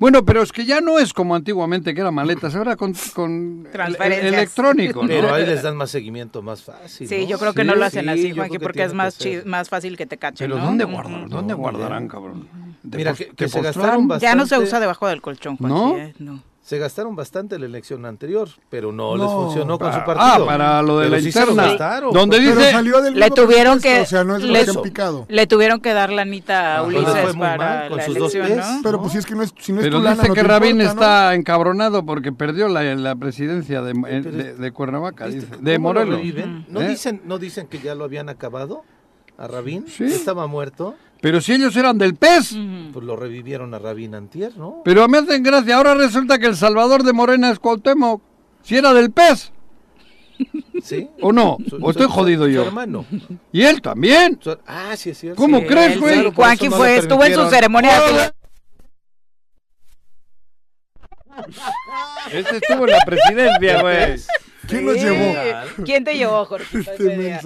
Bueno, pero es que ya no es como antiguamente que era maletas, ahora con, con el- Transferencias. electrónico, ¿no? Pero ahí les dan más seguimiento más fácil. Sí, ¿no? yo creo que Sí, no lo hacen sí, así, Juanqui, porque es más, más fácil que te cachen, Pero ¿no? ¿dónde Ujú. guardarán? ¿Dónde guardarán, cabrón? Mira, que, se gastaron bastante. Ya no se usa debajo del colchón, Juanqui, ¿No? ¿eh? No. Se gastaron bastante la elección anterior, pero no, les funcionó con su Ah, partido. para lo de Pero la sí interna. gastaron. Donde dice... salió del Le tuvieron que- O sea, no es lo le- picado. Tuvieron que dar la anita a Ah, Ulises entonces fue muy para mal, con la sus dos elección, pies. ¿no? Pero pues si es que no es, si no es Pero tu lana, dice no que Rabín importa, ¿no? está encabronado porque perdió la, la presidencia de, pero de, de Cuernavaca, ¿Viste dice, cómo de lo Morelos. ¿No, ¿Eh? dicen, ¿No dicen que ya lo habían acabado a Rabín? Sí. Estaba muerto. Pero si ellos eran del PES. Ujú. Pues lo revivieron a Rabín antier, ¿no? Pero me hacen gracia, ahora resulta que el Salvador de Morena es Cuauhtémoc. Si era del PES, ¿Sí? ¿o no? Su- ¿O estoy su- jodido su yo? hermano. Y él también. Su- ah, sí es cierto. ¿Cómo Sí, crees, él güey? sí, Claro, Juanqui no fue, estuvo en su ceremonia ¡Hola! Este estuvo en la presidencia, güey. ¿Quién nos llevó? ¿Quién te llevó, Jorge? Este.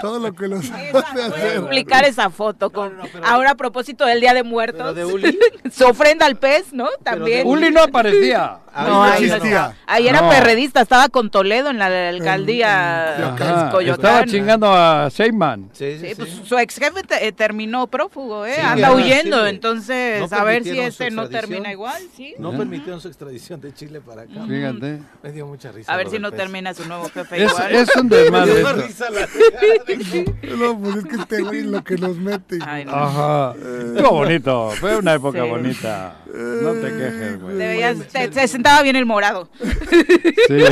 Todo lo que los hace hacer. explicar esa foto con ahora a propósito del Día de Muertos. Pero de Uli. Su ofrenda al pez, ¿no? También. Uli no aparecía. Ahí No, ahí no existía. Ahí era No. perredista, estaba con Toledo en la alcaldía Ajá, estaba chingando a Seyman. Sí, sí, Sí, sí. pues su ex jefe te- eh, terminó prófugo, ¿eh? Sí, Anda ya, huyendo, sí. entonces No a ver si este no termina igual, ¿sí? No permitieron su extradición de Chile para acá. Fíjate. Me dio mucha risa. A ver si no pez. termina su nuevo jefe Es, igual. es un Me desmadre dio más esto. risa la No, pues es que este güey lo que nos mete. Ay, no. Ajá. Estuvo bonito. Fue una época Sí. bonita. No te quejes, güey. Te veías- te- se sentaba bien el morado. Sí.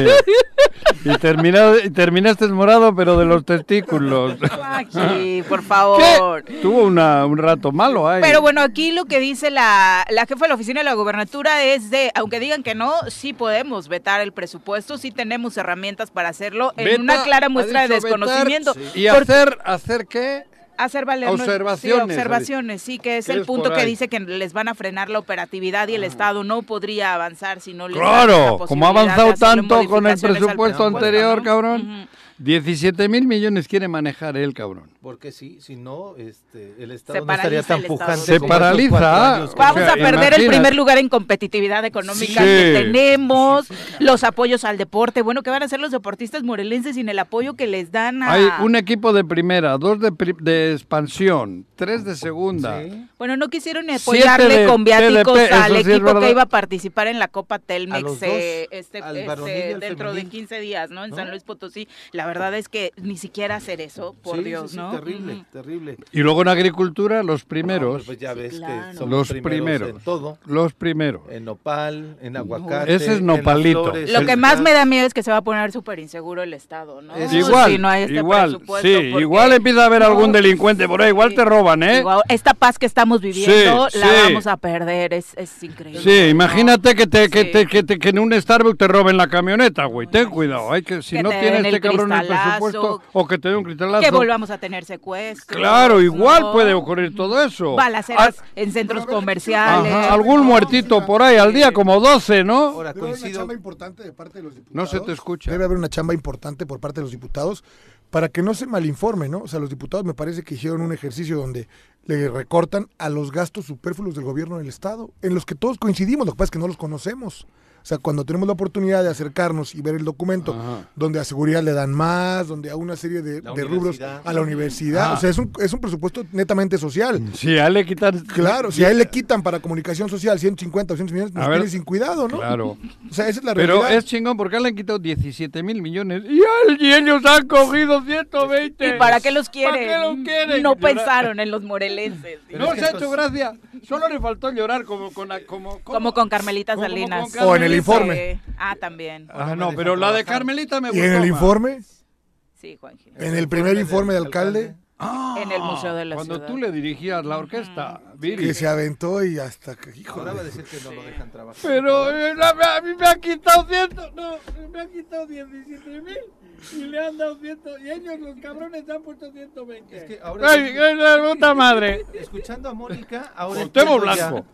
Y, terminado, y terminaste morado, pero de los testículos. Aquí, por favor. ¿Qué? Tuvo una, un rato malo ahí. Pero bueno, aquí lo que dice la, la jefa de la oficina de la gobernatura es de, aunque digan que no, sí podemos vetar el presupuesto, sí tenemos herramientas para hacerlo en Veta, una clara muestra de desconocimiento. Y Porque- hacer, hacer qué? Hacer valer Observaciones, sí, observaciones, sí, que es ¿Qué el punto que dice que les van a frenar la operatividad y el Estado no podría avanzar si no les Claro, como ha avanzado tanto con el presupuesto anterior, ¿no? cabrón. 17 mil millones quiere manejar él, cabrón. Porque sí, si no, este, el Estado Se no estaría tan pujante. Se paraliza. años Vamos O sea, a perder el primer lugar en competitividad económica Sí. que tenemos, los apoyos al deporte. Bueno, ¿qué van a hacer los deportistas morelenses sin el apoyo que les dan a... Hay un equipo de primera, dos de, pri- de expansión, tres de segunda. Sí. Bueno, no quisieron apoyarle de con viáticos TDP, al equipo que iba a participar en la Copa Telmex eh, este, este, dentro de femenil. 15 días, ¿no? En ¿No? San Luis Potosí. La verdad es que ni siquiera hacer eso, por Sí, Dios, sí, sí, ¿no? Terrible, terrible. Y luego en agricultura, los No, primeros. pues ya ves claro. que somos Los primeros, primeros. en todo. Los primeros. En nopal, en aguacate. Ese es nopalito. flores, Lo que más gas. me da miedo es que se va a poner súper inseguro el Estado, ¿no? Es Igual, Si no hay este igual, presupuesto, sí, porque- igual empieza a haber algún No, delincuente por ahí, igual sí. te roban, ¿eh? Esta paz que estamos viviendo Sí, la sí. vamos a perder, es, es increíble. Sí, imagínate que te, que te, que te- que en un Starbucks te roben la camioneta, güey. Ten cuidado, hay que si Que no te tiene den este cabrón. Presupuesto o que te dé un cristalazo. Que volvamos a tener secuestros. Claro, igual ¿no? puede ocurrir todo eso. Balaceras Ah, en centros comerciales. Ajá, algún muertito por ahí al día como 12, ¿no? Ahora Debe haber una chamba importante de parte de los diputados. No se te escucha. Debe haber una chamba importante por parte de los diputados para que no se malinforme, ¿no? O sea, los diputados me parece que hicieron un ejercicio donde le recortan a los gastos superfluos del gobierno del Estado, en los que todos coincidimos, lo que pasa es que no los conocemos. O sea, cuando tenemos la oportunidad de acercarnos y ver el documento, Ajá. donde a seguridad le dan más, donde a una serie de, de rubros a la universidad, Ah. o sea, es un, es un presupuesto netamente social. Sí, a él le quitan. Claro, si a él le quitan para comunicación social 150 o 200 millones, nos A ver. tiene sin cuidado, ¿no? Claro. O sea, esa es la Pero realidad. es chingón porque a él le han quitado 17 mil millones y, y ellos han cogido 120. ¿Y para qué los quieren? ¿Para qué los quieren? No Llorar. pensaron en los morelenses. No se ha hecho gracia. Solo le faltó llorar como con la- como, Como con Carmelita Como con Salinas. Carmelita. O en el informe. Sí. Ah, también. Ah, no, pero la de Carmelita me Y gustó. en el informe, Sí, Juanji. en el primer informe de alcalde, Ah, En el Museo de la Cuando Ciudad. tú le dirigías la orquesta, Viri. que se aventó y hasta que, hijo Ahora va a decir que no lo dejan trabajar. Pero eh, a mí me ha quitado ciento, no, me ha quitado 17 mil. Y le han dado 100, y ellos los cabrones han puesto 120. Es que ahora- ¡Ay, qué la puta madre! Escuchando a Mónica, ahora Blanco.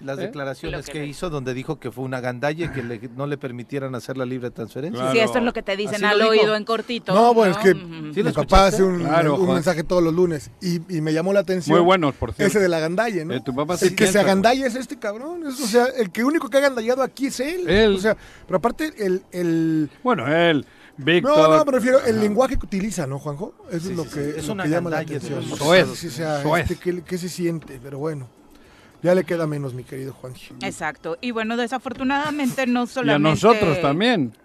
las ¿Eh? declaraciones que hizo donde dijo que fue una gandalla y que le- no le permitieran hacer la libre transferencia. Sí, esto es lo que te dicen Así al oído en cortito. No, bueno, es que Ujú. mi ¿Sí lo papá hace un, Claro, un mensaje todos los lunes y, y me llamó la atención. Muy buenos, por cierto. Ese de la gandalle, ¿no? Eh, tu papá sí el que se piensa, agandalla es este cabrón. es- o sea, el que único que ha agandallado aquí es él. Él. O sea, pero aparte, el. el Bueno, él, Víctor. no, no, me refiero el lenguaje que utiliza, ¿no, Juanjo? Eso es lo que, Es lo una que llama la atención. Soez. Sí, o sea, Soez. este, ¿qué, qué se siente? Pero bueno, ya le queda menos, mi querido Juanji. Exacto. Y bueno, desafortunadamente no Y a solamente... nosotros también.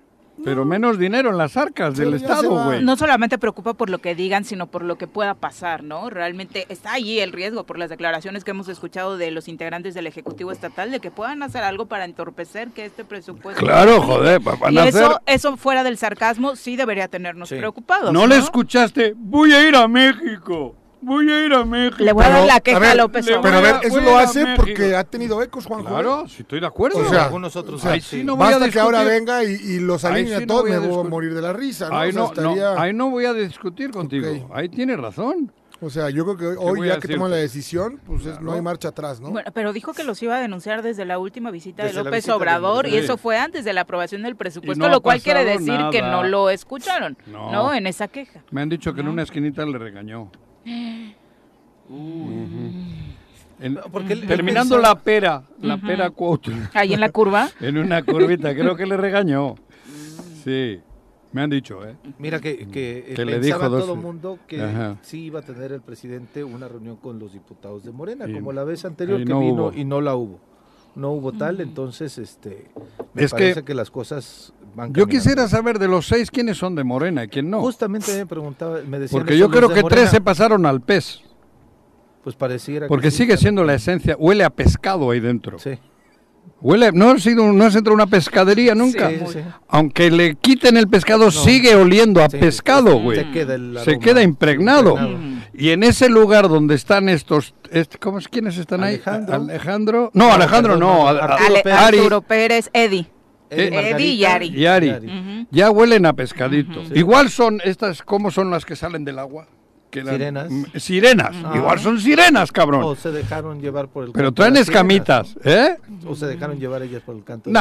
Pero menos dinero en las arcas del Estado, güey. No solamente preocupa por lo que digan, sino por lo que pueda pasar, ¿no? Realmente está allí el riesgo por las declaraciones que hemos escuchado de los integrantes del Ejecutivo Estatal de que puedan hacer algo para entorpecer que este presupuesto... Claro, joder, van Y a eso, hacer... eso fuera del sarcasmo sí debería tenernos Sí. preocupados. No le escuchaste, voy a ir a México, voy a ir a México. Le voy a dar la queja a ver, a López le- Pero a Obrador. ver, eso lo hace porque ha tenido ecos, Juanjo. Claro, sí estoy de acuerdo. O sea, algunos otros o sea, ahí sí no voy a Basta que ahora venga y, y los alinee sí a no todos, voy a me voy a morir de la risa, ¿no? Ahí O sea, no, estaría- ahí no voy a discutir contigo. Ahí tienes razón. O sea, yo creo que hoy ya que toman la decisión, pues es- no hay marcha atrás, ¿no? Bueno, pero dijo que los iba a denunciar desde la última visita Desde de López visita de Obrador y eso fue antes de la aprobación del presupuesto, no lo cual quiere decir que no lo escucharon, No. ¿no? En esa queja. Me han dicho que en una esquinita le regañó. En- Porque él- él terminando la pera, la pera quote, Ahí en la curva. en una curvita, creo que le regañó. Sí, me han dicho, ¿eh? Mira que, que, eh, Que le pensaba dijo todo el mundo que Ajá. sí iba a tener el presidente una reunión con los diputados de Morena, Y- como la vez anterior que no vino hubo. y no la hubo. No hubo tal, entonces este me Es que parece que, las cosas van Yo quisiera saber de los seis quiénes son de Morena y quién no. Justamente me preguntaba, me decían Porque yo creo que tres se pasaron al pez. pues pareciera que Porque sí, sigue siendo la esencia. Huele a pescado ahí dentro. Sí, Huele, no ha sido, no has entrado a una pescadería nunca. sí, sí. Aunque le quiten el pescado, sigue oliendo a Sí, pescado, güey. Se queda el Se aroma, queda impregnado. impregnado. Y en ese lugar donde están estos, este, ¿cómo es? ¿quiénes están Alejandro. ahí? Alejandro. No, Alejandro no. no, Arturo Ale- Pérez. Arturo Pérez, Eddie. Eddie Eh, Margarita Eddie y Ari. y Ari. Ujú. Ya huelen a pescadito. Igual son estas, ¿cómo son las que salen del agua? Que eran- Sirenas. Sirenas. Ah. Igual son sirenas, cabrón. O se dejaron llevar por el Pero traen sirenas, escamitas, ¿eh? O se dejaron llevar ellas por el canto. No,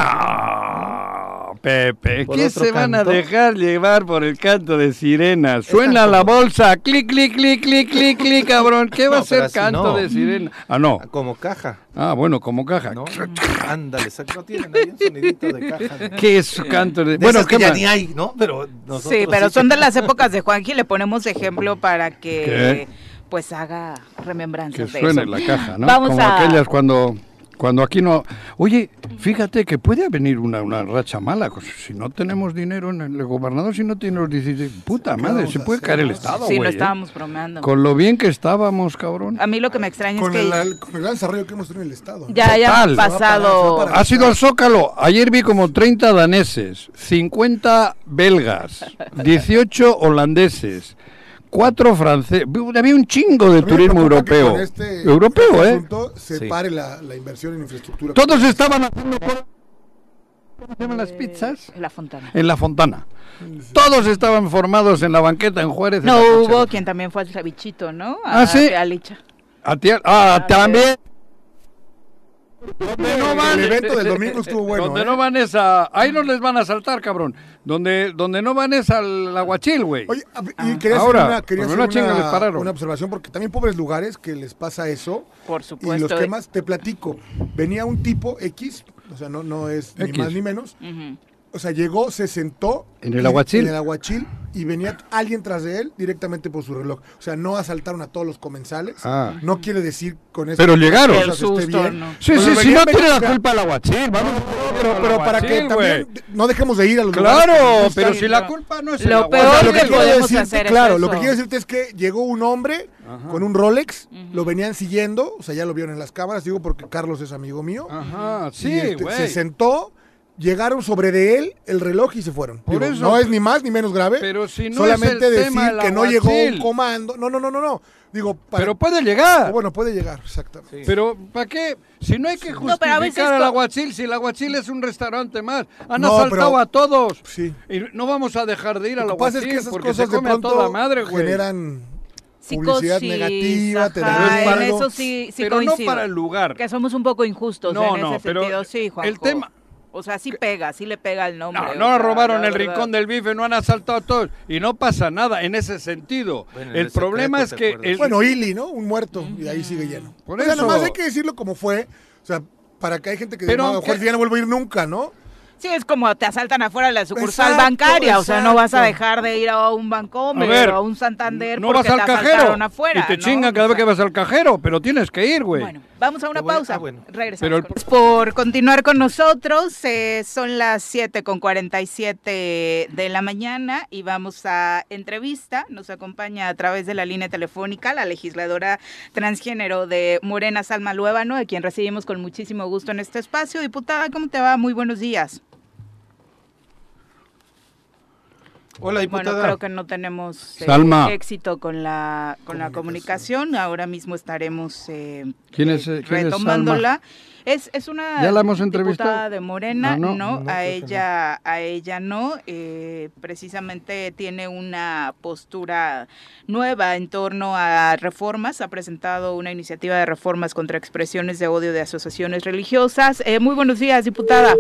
Pepe, ¿Por ¿qué se van a dejar llevar por el canto de sirenas? Suena la bolsa, clic, clic, clic, clic, clic, clic, cabrón. ¿Qué va No, a ser canto no. de sirena? Ah, no. Como caja, Ah, bueno, como caja. ¿no? Ándale, no tienen ahí un sonidito de caja. ¿Qué es canto de...? de bueno, esas que ¿qué ya ni hay, ¿no? Pero nosotros Sí, pero sí. son de las épocas de Juanji, le ponemos ejemplo para que ¿Qué? pues haga remembranzas Que de suene eso. la caja, ¿no? Vamos como a- aquellas cuando... Cuando aquí no... Oye, fíjate que puede venir una, una racha mala. Si no tenemos dinero en el gobernador, si no tiene los 16... Puta madre, se puede hacer? caer el Estado, Sí, güey. lo ¿eh? estábamos bromeando. Con lo bien que estábamos, cabrón. A mí lo que me extraña Con es el, que al- con el gran desarrollo que hemos tenido en el Estado. ¿no? ya hayan Total. Se va a parar, pasado... parar. Ha sido al Zócalo. Ayer vi como 30 daneses, 50 belgas, 18 holandeses, 4 franceses. Había un chingo de turismo que europeo. este- europeo, este ¿eh? asunto se Sí. pare la, la inversión en infraestructura. Todos estaban haciendo... ¿Cómo se llaman las pizzas? La Fontana. En la Fontana. Todos estaban formados en la banqueta en Juárez. en No hubo quien también fue al cevichito, ¿no? Ah, A- ¿sí? a Licha. A ti- ah, también. Donde no van, El evento del domingo estuvo bueno. donde ¿eh? no van es a... Ahí no les van a saltar, cabrón. Donde, donde no van es al aguachil, güey. Oye, y quería Ahora, hacer, una, quería hacer una chinga les una, pararon. una observación, porque también pobres lugares que les pasa eso. Por Y supuesto. los quemas, te platico. Venía un tipo X, o sea, no, no es ni más ni menos. Ujú. O sea, llegó, se sentó. ¿En el aguachil? En el aguachil y venía alguien tras de él directamente por su reloj. O sea, no asaltaron a todos los comensales. Ah. No quiere decir con eso. Pero que llegaron. esté susto, bien. ¿no? Sí, Pero sí, si no tiene la culpa el aguachil. Vamos Pero, pero para que también no dejemos de ir a los que Claro, pero si la culpa no es el Lo aguachil. peor O sea, lo que que quiero decirte, hacer es claro, lo que quiero decirte es que llegó un hombre con un Rolex, lo venían siguiendo, o sea, ya lo vieron en las cámaras, digo porque Carlos es amigo mío. Ajá, sí, este, se sentó, llegaron sobre de él el reloj y se fueron. Por Digo, eso, no es ni más ni menos grave. pero si no solamente es el decir tema que no llegó aguachil. un comando. No, no, no, no, no. Digo, para- Pero puede llegar. Bueno, puede llegar, exactamente. Pero, ¿para qué? Si no hay que No, justificar pero a veces al aguachil, si el aguachil es un restaurante más. Han No, asaltado pero- a todos. Sí. Y no vamos a dejar de ir al Lo que pasa es aguachil que esas porque cosas se de come a pronto toda madre, güey. generan Psicosis, publicidad negativa, te da eso sí, sí Pero no para el lugar. Que somos un poco injustos No, en no, ese pero sentido, sí, Juanjo. el tema- O sea, sí pega, sí le pega el nombre. No, no sea, robaron el rincón del bife, no han asaltado a todos. Y no pasa nada en ese sentido. Bueno, en el problema es ¿te que... el- Bueno, Ili, ¿no? Un muerto, y ahí sigue lleno. Por o sea, eso. nomás hay que decirlo como fue. O sea, para que hay gente que Pero diga, no, a lo aunque- mejor ya no vuelvo a ir nunca, ¿no? Sí, es como te asaltan afuera de la sucursal Exacto, bancaria, o sea, no vas a dejar de ir a un Bancomer o a un Santander no porque vas al te cajero asaltaron afuera. y te ¿no? chingan cada vez que vas al cajero, pero tienes que ir, güey. Bueno, vamos a una voy pausa. ah, bueno. Regresamos. Pero el- con- Por continuar con nosotros, eh, son las 7 con 47 de la mañana y vamos a entrevista. Nos acompaña a través de la línea telefónica la legisladora transgénero de Morena, Salma Luébano, a quien recibimos con muchísimo gusto en este espacio. Diputada, ¿cómo te va? Muy buenos días. Hola, diputada. Bueno, creo que no tenemos eh, Salma. éxito con la con la comunicación. Ahora mismo estaremos eh, ¿Quién es, eh, eh, quién retomándola. Es, es una ¿Ya la hemos entrevistado? diputada de Morena, Ah, no. no, No, a ella a ella no, eh, precisamente tiene una postura nueva en torno a reformas, ha presentado una iniciativa de reformas contra expresiones de odio de asociaciones religiosas. Eh, muy buenos días, diputada.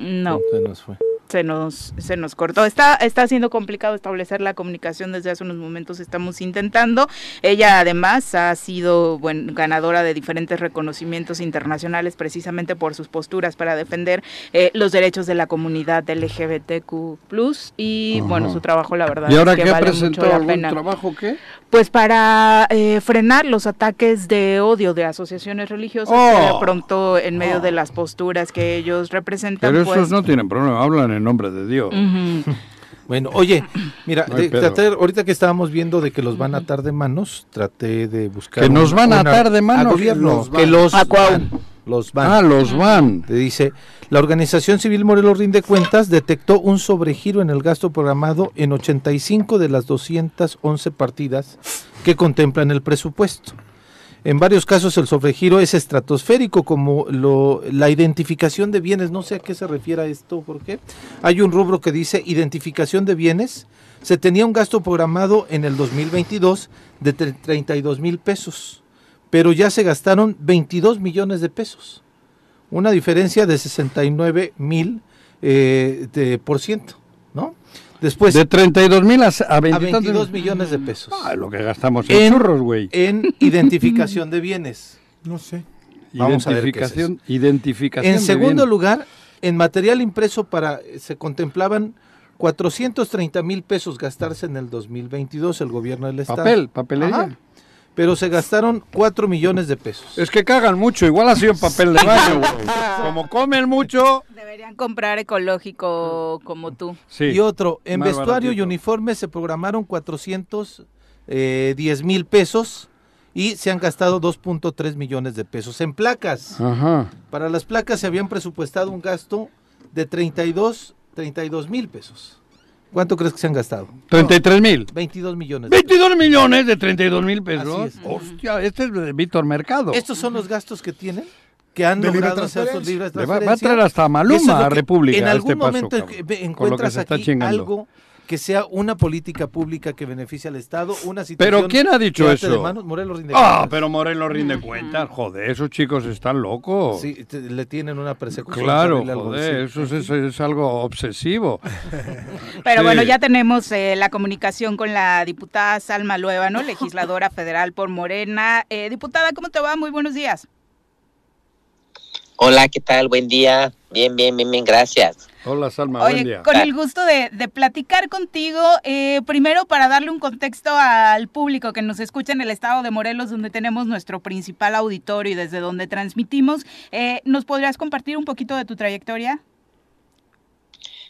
No Se nos fue. Se nos, se nos cortó. Está, está siendo complicado establecer la comunicación desde hace unos momentos, estamos intentando. Ella además ha sido bueno, ganadora de diferentes reconocimientos internacionales precisamente por sus posturas para defender eh, los derechos de la comunidad LGBTQ+, y Ajá. bueno, su trabajo la verdad ¿Y ahora es que vale mucho presentado la pena. trabajo qué? Pues para eh, frenar los ataques de odio de asociaciones religiosas que de Oh. pronto en medio de las posturas que ellos representan, Pero pues... esos no tienen problema, hablan en nombre de Dios. Bueno, oye, mira, No de- traté- ahorita que estábamos viendo de que los van a atar de manos, traté de buscar... Que nos van a atar de manos, gobierno, los que los ¿A cuál? van. Los van. Ah, los van. Te dice, la Organización Civil Morelos Rinde Cuentas detectó un sobregiro en el gasto programado en 85 de las 211 partidas que contemplan el presupuesto. En varios casos el sobregiro es estratosférico, como la identificación de bienes. No sé a qué se refiere a esto, ¿por qué? Hay un rubro que dice identificación de bienes. Se tenía un gasto programado en el 2022 de tre- 32 mil pesos, pero ya se gastaron 22 millones de pesos una diferencia de 69 mil eh, por ciento. Después, de 32 mil a, a a 20 22 millones de pesos Ah, lo que gastamos en, En- churros, güey. en identificación de bienes. No sé. Vamos a ver qué es Identificación, identificación En de segundo bien. lugar, en material impreso para se contemplaban 430 mil pesos gastarse en el 2022 el gobierno del estado. Papel, papelería. Ajá. Pero se gastaron 4 millones de pesos. Es que cagan mucho, igual ha sido papel de baño, güey. Como comen mucho, Deberían comprar ecológico como tú. sí. Y otro, en vestuario y uniformes se programaron 410 mil pesos y se han gastado 2.3 millones de pesos. En placas, Ajá. para las placas se habían presupuestado un gasto de 32, 32 mil pesos. ¿Cuánto crees que se han gastado? 33 mil. 22 millones. de pesos. 22 millones de 32 mil pesos. Así es. Hostia, este es de Víctor Mercado. Estos son los gastos que tienen, que han De logrado hacer sus libres Le va, va a transferencias. traer hasta Maluma es a República. En algún este paso, momento que encuentras aquí algo que sea una política pública que beneficie al Estado, una situación Pero ¿quién ha dicho eso? manos, Morelos rinde Ah, cuentas. pero Moreno rinde cuentas. Joder, esos chicos están locos. Sí, te- le tienen una persecución. Claro, joder, eso es, eso es algo obsesivo. Pero Sí. bueno, ya tenemos eh, la comunicación con la diputada Salma Luébano, legisladora federal por Morena. Eh, diputada, ¿cómo te va? Muy buenos días. Hola, ¿qué tal? Buen día. Bien, bien, bien, bien, gracias. Hola, Salma, buen Oye, día. con el gusto de, de platicar contigo, eh, primero para darle un contexto al público que nos escucha en el estado de Morelos, donde tenemos nuestro principal auditorio y desde donde transmitimos, eh, ¿nos podrías compartir un poquito de tu trayectoria?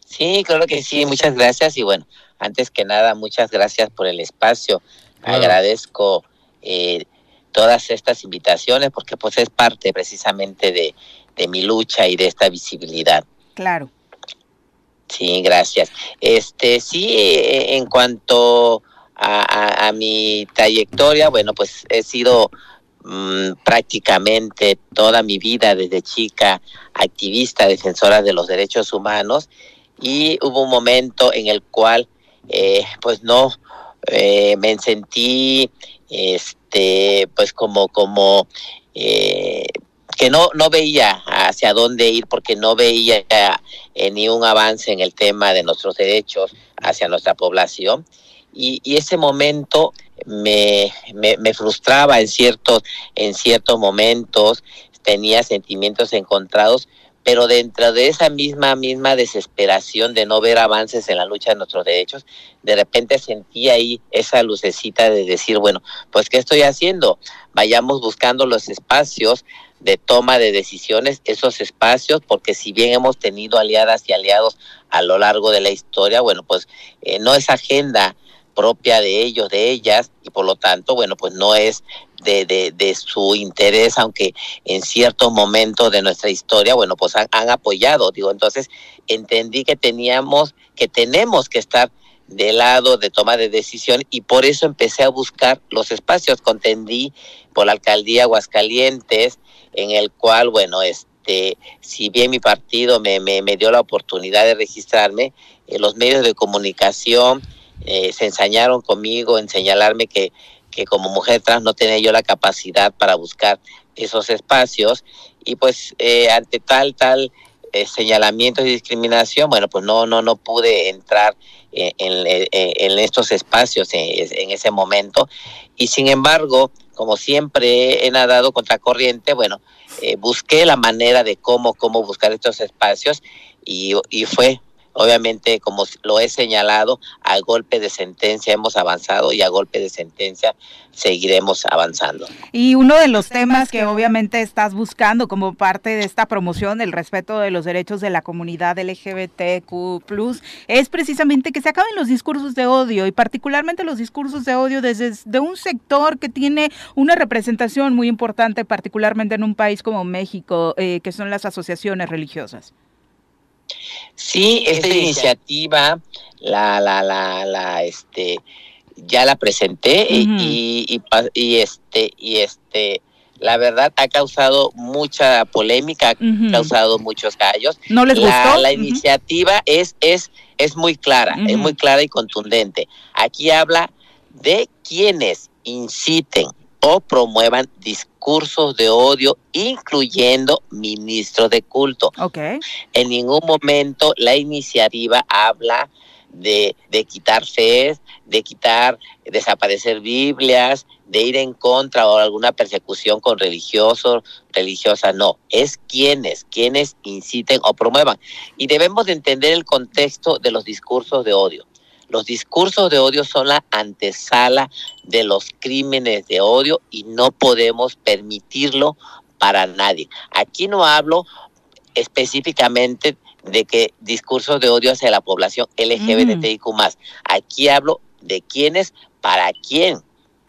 Sí, claro que sí, muchas gracias. Y bueno, antes que nada, muchas gracias por el espacio. Claro. Agradezco eh, todas estas invitaciones porque pues es parte precisamente de, de mi lucha y de esta visibilidad. Claro. Sí, gracias. Este, sí, eh, en cuanto a, mi trayectoria, bueno, pues he sido mm, prácticamente toda mi vida desde chica activista, defensora de los derechos humanos y hubo un momento en el cual eh, pues no eh, me sentí este pues como como que no no veía hacia dónde ir porque no veía eh, ni un avance en el tema de nuestros derechos hacia nuestra población y, ese momento me, me, me frustraba en ciertos en ciertos momentos tenía sentimientos encontrados pero dentro de esa misma misma desesperación de no ver avances en la lucha de nuestros derechos, de repente sentí ahí esa lucecita de decir, bueno, pues ¿qué estoy haciendo? Vayamos buscando los espacios de toma de decisiones, esos espacios, porque si bien hemos tenido aliadas y aliados a lo largo de la historia, bueno, pues eh, no es agenda propia de ellos, de ellas, y por lo tanto, bueno, pues no es de, de, de su interés, aunque en ciertos momentos de nuestra historia, bueno, pues han, han apoyado, digo, entonces entendí que teníamos, que tenemos que estar del lado de toma de decisión y por eso empecé a buscar los espacios, contendí por la alcaldía Aguascalientes, en el cual, bueno, este, si bien mi partido me, me, dio la oportunidad de registrarme, eh, los medios de comunicación eh, se ensañaron conmigo en señalarme que, que como mujer trans no tenía yo la capacidad para buscar esos espacios. Y pues eh, ante tal tal eh, señalamientos y discriminación bueno pues no no no pude entrar en, en, en estos espacios en, ese momento. Y sin embargo como siempre he nadado contra corriente bueno eh, busqué la manera de cómo cómo buscar estos espacios y, y fue obviamente, como lo he señalado, a golpe de sentencia hemos avanzado y a golpe de sentencia seguiremos avanzando. Y uno de los temas que obviamente estás buscando como parte de esta promoción del respeto de los derechos de la comunidad LGBTQ, es precisamente que se acaben los discursos de odio y particularmente los discursos de odio desde de un sector que tiene una representación muy importante, particularmente en un país como México, eh, que son las asociaciones religiosas. Sí, esta iniciativa la, la, la, la, este, ya la presenté uh -huh. y, y, y, este, y este, la verdad ha causado mucha polémica, uh -huh. ha causado muchos gallos. ¿No les la, gustó? La iniciativa uh -huh. es, es, es muy clara, es muy clara y contundente. Aquí habla de quienes inciten o promuevan discursos de odio, incluyendo ministros de culto. Okay. En ningún momento la iniciativa habla de, de quitar fe, de quitar, desaparecer Biblias, de ir en contra o alguna persecución con religiosos, religiosas, no, es quienes, quienes inciten o promuevan. Y debemos de entender el contexto de los discursos de odio. Los discursos de odio son la antesala de los crímenes de odio y no podemos permitirlo para nadie. Aquí no hablo específicamente de que discursos de odio hacia la población LGBTIQ+. Mm. Aquí hablo de quiénes, para quién.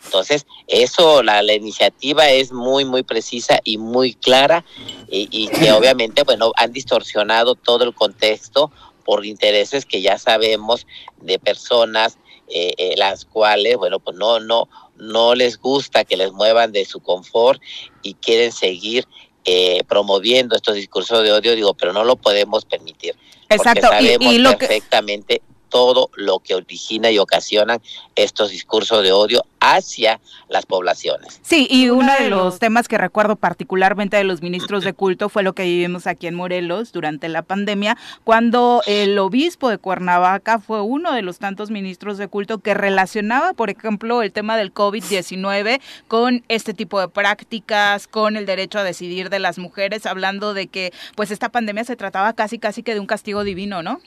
Entonces, eso, la, la, iniciativa es muy, muy precisa y muy clara y, y que obviamente, bueno, han distorsionado todo el contexto por intereses que ya sabemos de personas eh, eh, las cuales, bueno, pues no, no, no les gusta que les muevan de su confort y quieren seguir eh, promoviendo estos discursos de odio, digo, pero no lo podemos permitir. Exacto. Porque sabemos y, y lo perfectamente que todo lo que origina y ocasionan estos discursos de odio hacia las poblaciones. Sí, y uno de los temas que recuerdo particularmente de los ministros de culto fue lo que vivimos aquí en Morelos durante la pandemia, cuando el obispo de Cuernavaca fue uno de los tantos ministros de culto que relacionaba, por ejemplo, el tema del COVID-19 con este tipo de prácticas, con el derecho a decidir de las mujeres, hablando de que pues esta pandemia se trataba casi casi que de un castigo divino, ¿no?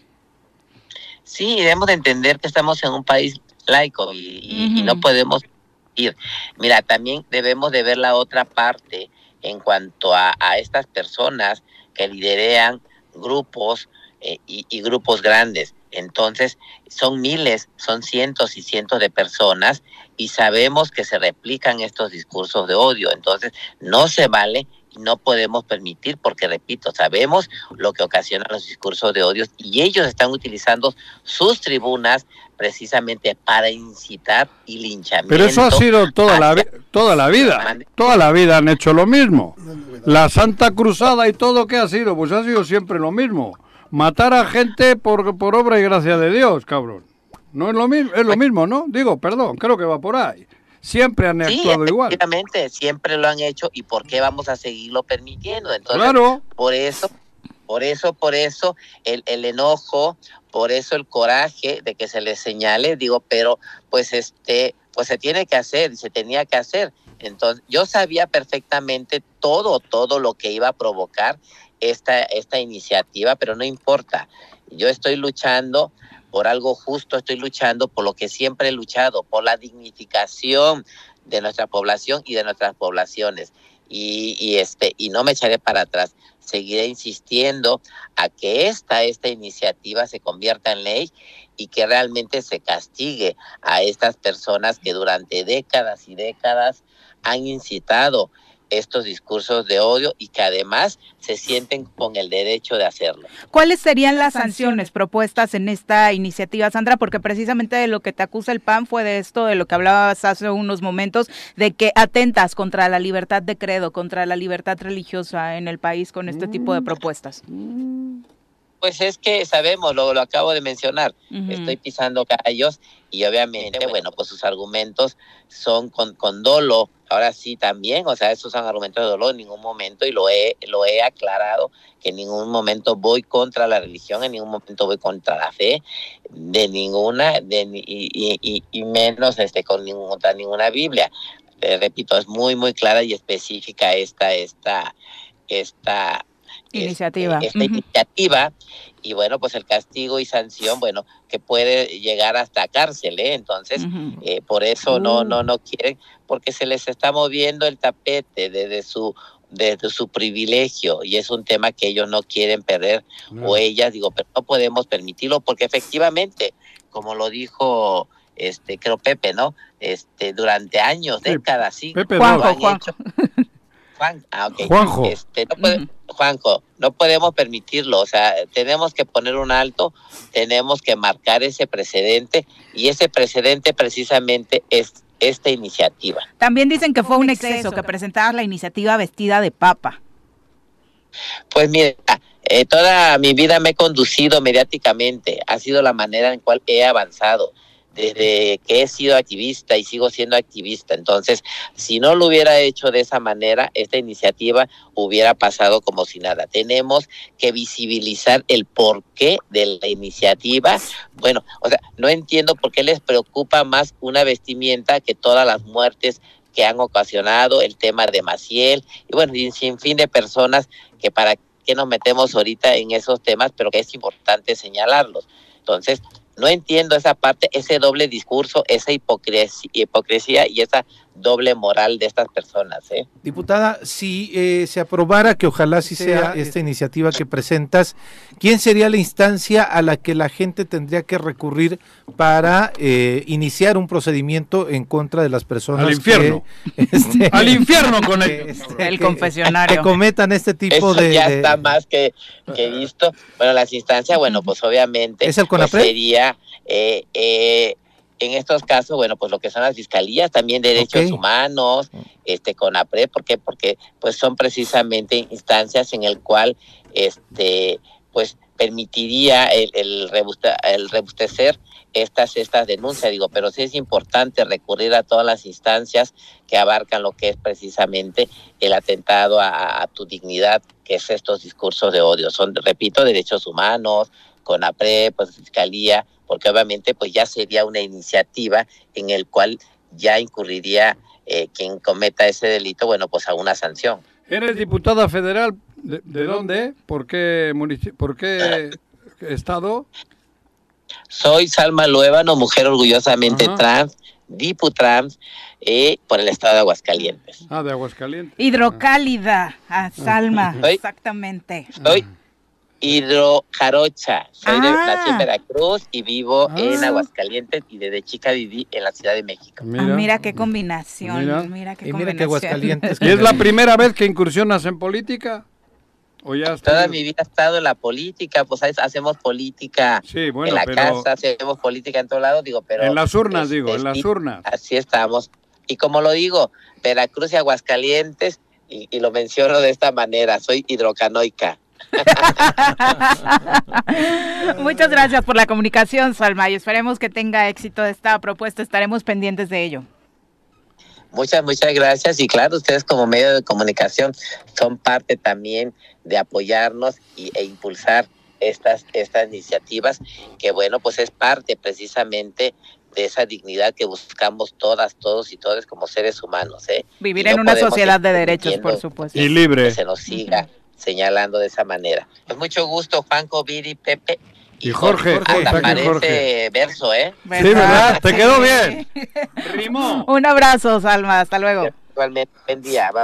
Sí, debemos de entender que estamos en un país laico y, y, uh -huh. y, no podemos ir. Mira, también debemos de ver la otra parte en cuanto a, a estas personas que liderean grupos eh, y, y, grupos grandes. Entonces, son miles, son cientos y cientos de personas y sabemos que se replican estos discursos de odio. Entonces, no se vale no podemos permitir, porque repito, sabemos lo que ocasiona los discursos de odio y ellos están utilizando sus tribunas precisamente para incitar y linchamiento. Pero eso ha sido toda la, vi- toda la vida. Toda la vida han hecho lo mismo. La Santa Cruzada y todo que ha sido, pues ha sido siempre lo mismo. Matar a gente por, por obra y gracia de Dios, cabrón. No es lo mismo, es lo mismo, ¿no? Digo, perdón, creo que va por ahí. Siempre han Sí, actuado igual. siempre lo han hecho y ¿por qué vamos a seguirlo permitiendo? Entonces, Claro. por eso, por eso, por eso el, el enojo, por eso el coraje de que se les señale, digo, pero pues este, pues se tiene que hacer se tenía que hacer. Entonces, yo sabía perfectamente todo, todo lo que iba a provocar esta, esta iniciativa, pero no importa. Yo estoy luchando por algo justo, estoy luchando por lo que siempre he luchado, por la dignificación de nuestra población y de nuestras poblaciones. Y, este, y no me echaré para atrás. Seguiré insistiendo a que esta, esta iniciativa se convierta en ley y que realmente se castigue a estas personas que durante décadas y décadas han incitado estos discursos de odio y que además se sienten con el derecho de hacerlo. ¿Cuáles serían las sanciones propuestas en esta iniciativa, Sandra? Porque precisamente de lo que te acusa el PAN fue de esto, de lo que hablabas hace unos momentos, de que atentas contra la libertad de credo, contra la libertad religiosa en el país con este tipo de propuestas. Pues es que sabemos, lo, lo acabo de mencionar, estoy pisando callos y obviamente, bueno, pues sus argumentos son con, con dolo, ahora sí también, o sea, esos son argumentos de dolo en ningún momento y lo he, lo he aclarado, que en ningún momento voy contra la religión, en ningún momento voy contra la fe, de ninguna, de, y, y- y- y menos este, con ningún, contra ninguna Biblia. Eh, repito, es muy, muy clara y específica esta, esta, esta Iniciativa. esta Ujú. iniciativa y bueno pues el castigo y sanción bueno que puede llegar hasta cárcel ¿eh? entonces eh, por eso no Uh. no no quieren porque se les está moviendo el tapete desde su desde su privilegio y es un tema que ellos no quieren perder o ellas digo pero no podemos permitirlo porque efectivamente como lo dijo este creo Pepe no este durante años Sí, décadas sí Pepe Juanjo, han Juanjo. hecho. Juan, ah, ok. Juanjo. Este, no puede- Juanjo, no podemos permitirlo, o sea, tenemos que poner un alto, tenemos que marcar ese precedente y ese precedente precisamente es esta iniciativa. También dicen que fue un exceso que presentabas la iniciativa vestida de papa. Pues mira, eh, toda mi vida me he conducido mediáticamente, ha sido la manera en cual he avanzado desde que he sido activista y sigo siendo activista. Entonces, si no lo hubiera hecho de esa manera, esta iniciativa hubiera pasado como si nada. Tenemos que visibilizar el porqué de la iniciativa. Bueno, o sea, no entiendo por qué les preocupa más una vestimenta que todas las muertes que han ocasionado, el tema de Maciel, y bueno, y un sinfín de personas que para qué nos metemos ahorita en esos temas, pero que es importante señalarlos. Entonces, no entiendo esa parte, ese doble discurso, esa hipocresía, y esa doble moral de estas personas. ¿eh? Diputada, si eh, se aprobara, que ojalá sí sea esta iniciativa que presentas, ¿quién sería la instancia a la que la gente tendría que recurrir para eh, iniciar un procedimiento en contra de las personas Al infierno. que, este, Al infierno con este, El que- confesionario. que cometan este tipo Eso de, ya de- está más que, que visto. Bueno, las instancias, bueno, pues obviamente ¿Es el pues, CONAPRED? sería eh, eh, en estos casos, bueno, pues lo que son las fiscalías, también derechos humanos, este CONAPRED, ¿por qué? Porque pues son precisamente instancias en el cual este pues permitiría el, el, el rebustecer estas, estas denuncias, digo, pero sí es importante recurrir a todas las instancias que abarcan lo que es precisamente el atentado a, a tu dignidad, que es estos discursos de odio. Son, repito, derechos humanos, CONAPRE, pues Fiscalía, porque obviamente pues ya sería una iniciativa en el cual ya incurriría eh, quien cometa ese delito, bueno, pues a una sanción. ¿Eres diputada federal? ¿De, de dónde? ¿Por qué, ¿Por qué estado? Soy Salma Luébano, mujer orgullosamente Ajá. trans, diputrans, eh, por el estado de Aguascalientes. Ah, de Aguascalientes. Hidrocálida, a Salma, exactamente. Soy, Hidrojarocha. Soy de Ah. nací en Veracruz y vivo en Ah. Aguascalientes y desde chica viví en la Ciudad de México. Ah, Mira, qué combinación. Mira. Mira, qué Y mira que combinación. Aguascalientes. ¿Y es la primera vez que incursionas en política? ¿O ya has Toda mi vida he estado en la política, pues ¿sabes? hacemos política Sí, bueno, en la pero casa, hacemos política en todos lados, digo, pero... en las urnas, este, digo, en las sí, urnas. Así estamos. Y como lo digo, Veracruz y Aguascalientes, y, y lo menciono de esta manera, soy hidrocanoica. Muchas gracias por la comunicación, Salma, y esperemos que tenga éxito esta propuesta. Estaremos pendientes de ello. Muchas, muchas gracias. Y claro, ustedes como medio de comunicación son parte también de apoyarnos y, e impulsar estas, estas iniciativas, que bueno, pues es parte precisamente de esa dignidad que buscamos todas, todos y todas como seres humanos. ¿eh? Vivir Y en no una sociedad de derechos, por supuesto. Y libre. que se nos siga señalando de esa manera. Pues mucho gusto, Juanco, Viri, Pepe. Y Jorge, Hasta Jorge, parece Jorge. verso, ¿eh? Sí, ¿verdad? Te quedó bien. Rimó. Un abrazo, Salma. Hasta luego. Igualmente, buen día, bye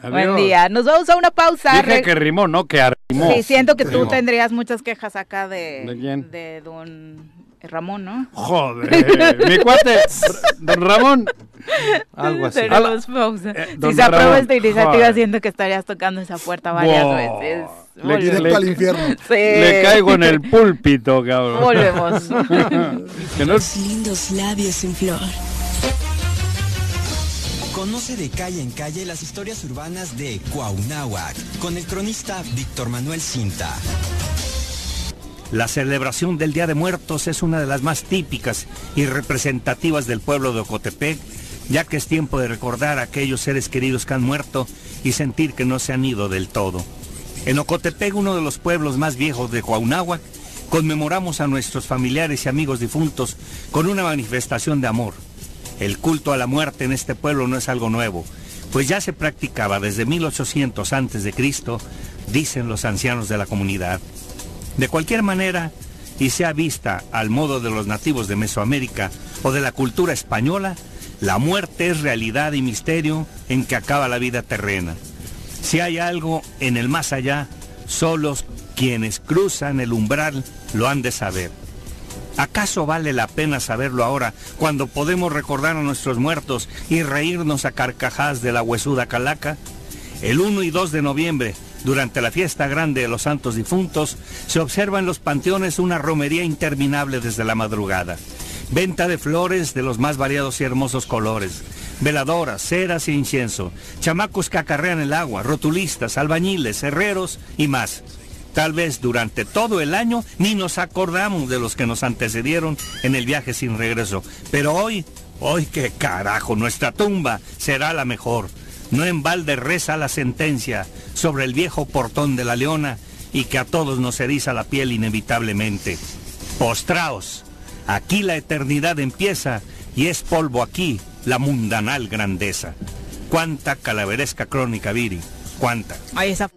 bye. Buen día. Nos vamos a una pausa. Dije Re- que rimó, no que arrimó. Sí, siento que tú tendrías muchas quejas acá de, ¿De quién? de don Ramón, ¿no? Joder, mi cuate, don Ramón. Algo así. Eh, si se aprueba Ramón, esta iniciativa, joder. siento que estarías tocando esa puerta varias Wow. veces. Le-. Directo al infierno. Sí. Le caigo en el púlpito, cabrón. Volvemos. que no Tus lindos labios en flor. Conoce de calle en calle las historias urbanas de Cuauhnáhuac con el cronista Víctor Manuel Cinta. La celebración del Día de Muertos es una de las más típicas y representativas del pueblo de Ocotepec, ya que es tiempo de recordar a aquellos seres queridos que han muerto y sentir que no se han ido del todo. En Ocotepec, uno de los pueblos más viejos de Cuauhnáhuac, conmemoramos a nuestros familiares y amigos difuntos con una manifestación de amor. El culto a la muerte en este pueblo no es algo nuevo, pues ya se practicaba desde 1800 a.C., dicen los ancianos de la comunidad. De cualquier manera, y sea vista al modo de los nativos de Mesoamérica o de la cultura española, la muerte es realidad y misterio en que acaba la vida terrena. Si hay algo en el más allá, solos quienes cruzan el umbral lo han de saber. ¿Acaso vale la pena saberlo ahora, cuando podemos recordar a nuestros muertos y reírnos a carcajadas de la huesuda calaca? El 1 y 2 de noviembre, durante la fiesta grande de los santos difuntos, se observa en los panteones una romería interminable desde la madrugada. Venta de flores de los más variados y hermosos colores, veladoras, ceras e incienso, chamacos que acarrean el agua, rotulistas, albañiles, herreros y más. Tal vez durante todo el año ni nos acordamos de los que nos antecedieron en el viaje sin regreso. Pero hoy, hoy qué carajo, nuestra tumba será la mejor. No en balde reza la sentencia sobre el viejo portón de la leona y que a todos nos eriza la piel inevitablemente. Postraos, aquí la eternidad empieza y es polvo aquí la mundanal grandeza. Cuánta calaveresca crónica, Viri, cuánta. Ahí está.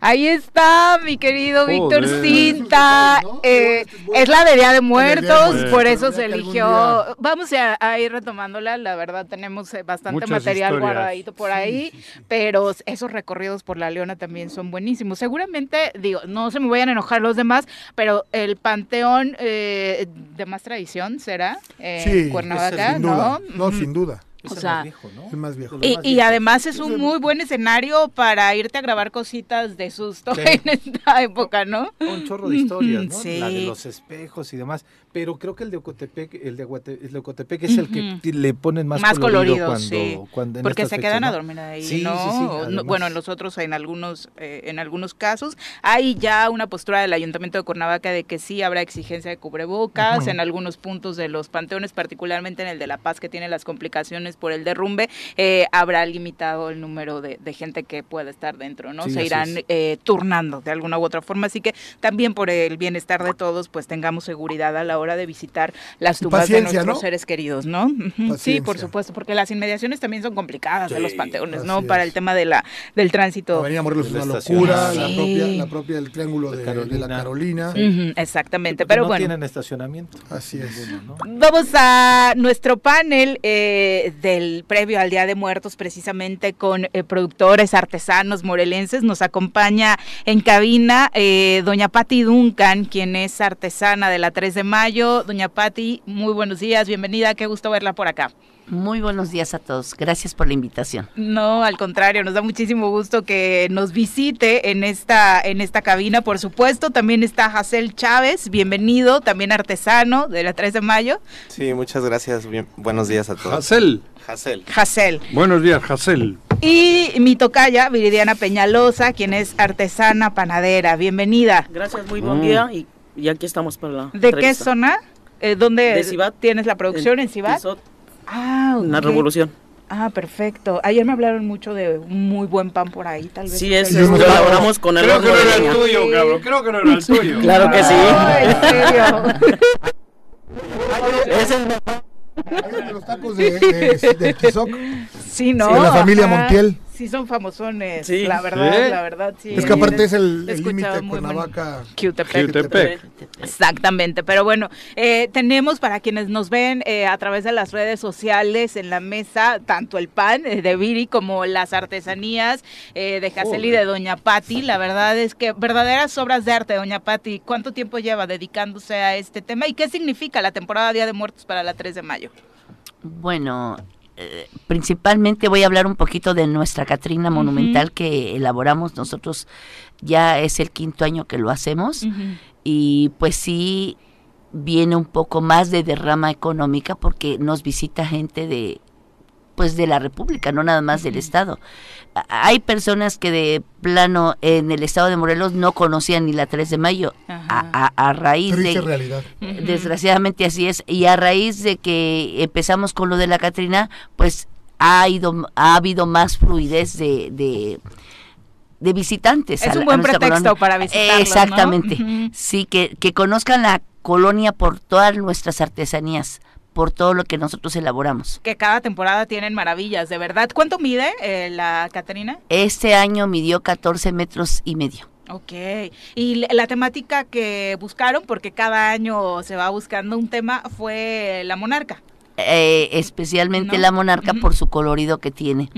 Ahí está, mi querido Víctor. Cinta. Eh, es la de Día de Muertos, por eso se eligió. Vamos a, a ir retomándola, la verdad tenemos eh, bastante Muchas material historias. guardadito por ahí, pero esos recorridos por la Leona también son buenísimos. Seguramente, digo, no se me vayan a enojar los demás, pero el panteón eh, de más tradición será Sí, Cuernavaca, sin duda. ¿no? No, sin duda. Es o el sea, más viejo, ¿no? El más viejo. Y, y además es un muy buen escenario para irte a grabar cositas de susto Sí. en esta época, ¿no? un chorro de historias, ¿no? Sí. La de los espejos y demás. Pero creo que el de Ocotepec, el de, Aguate- el de Ocotepec es el que le ponen más, Más colorido coloridos, cuando, sí. cuando en Porque se fechas, quedan a dormir ahí, Sí, ¿no? sí, no-. Bueno, en los otros, en algunos, eh, en algunos casos, hay ya una postura del Ayuntamiento de Cuernavaca de que sí habrá exigencia de cubrebocas en algunos puntos de los panteones, particularmente en el de La Paz, que tiene las complicaciones por el derrumbe, eh, habrá limitado el número de, de gente que pueda estar dentro, ¿no? Se irán eh, turnando de alguna u otra forma, así que también por el bienestar de todos, pues tengamos seguridad a la hora de visitar las tumbas de nuestros ¿no? seres queridos, ¿no? Sí, por supuesto, porque las inmediaciones también son complicadas de los panteones, ¿no? es. Para el tema de la del tránsito. Avenida Morelos es una locura, la propia, la propia del triángulo de, de Carolina. la Carolina. Exactamente, Porque pero no bueno. tienen estacionamiento. Así es. Ninguno, ¿no? Vamos a nuestro panel eh, del previo al Día de Muertos, precisamente con eh, productores artesanos morelenses. Nos acompaña en cabina eh, doña Patti Duncan, quien es artesana de la 3 de mayo. Doña Patti, muy buenos días, bienvenida, qué gusto verla por acá. Muy buenos días a todos. Gracias por la invitación. No, al contrario, nos da muchísimo gusto que nos visite en esta en esta cabina, por supuesto. También está Jacel Chávez, bienvenido, también artesano de la 3 de mayo. Sí, muchas gracias. Bien, buenos días a todos. Jacel. Jacel. Jacel. Buenos días, Jacel. Y mi tocaya, Viridiana Peñalosa, quien es artesana panadera. Bienvenida. Gracias, muy buen día y, y aquí estamos para la ¿De qué entrevista. zona? Eh, ¿Dónde De Cibat. tienes la producción? ¿En, En Cibat? Tizot, Ah, en la ok. revolución. Ah, perfecto. Ayer me hablaron mucho de un muy buen pan por ahí, tal vez. Sí, es es, elaboramos con el Creo que no de era el tuyo, cabrón. Creo que no era el tuyo. Claro que sí. Ah, ¿en serio? Es el mejor. Hay los tacos de, de, de Tizoc. Sí, ¿no? De la familia Ajá. Montiel. Sí, son famosones. Sí. La verdad, ¿Sí? la verdad, sí. Es que aparte es el límite buen- Cuernavaca. Jutepec. Jutepec. Exactamente, pero bueno, eh, tenemos para quienes nos ven eh, a través de las redes sociales en la mesa, tanto el pan eh, de Viri como las artesanías eh, de Jacel y de Doña Patti. La verdad es que verdaderas obras de arte, Doña Patti. ¿Cuánto tiempo lleva dedicándose a este tema y qué significa la temporada Día de Muertos para la 3 de mayo? Bueno, eh, principalmente voy a hablar un poquito de nuestra Catrina Monumental que elaboramos nosotros. Ya es el quinto año que lo hacemos y pues sí viene un poco más de derrama económica porque nos visita gente de pues de la República, no nada más del Estado. Hay personas que de plano en el Estado de Morelos no conocían ni la 3 de mayo a, a- a raíz Triste de realidad. Desgraciadamente así es. Y a raíz de que empezamos con lo de la Catrina, pues ha ido, ha habido más fluidez de, de, de visitantes. Es a un buen pretexto colonia. para visitarlos, ¿no? Exactamente. Sí, que, que conozcan la colonia por todas nuestras artesanías, por todo lo que nosotros elaboramos. Que cada temporada tienen maravillas, de verdad. ¿Cuánto mide eh, la Caterina? Este año midió 14 metros y medio. Ok. Y la temática que buscaron, porque cada año se va buscando un tema, fue la monarca. Eh, especialmente ¿No? la monarca por su colorido que tiene.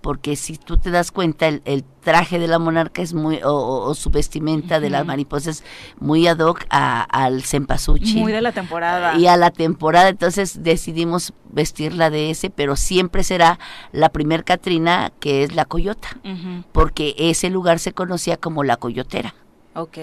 Porque si tú te das cuenta el, el traje de la monarca es muy o, o- o su vestimenta de las mariposas muy ad hoc a- al cempasúchil Muy de la temporada. y a la temporada entonces decidimos vestirla de ese pero siempre será la primer Catrina que es la coyota porque ese lugar se conocía como la coyotera Ok.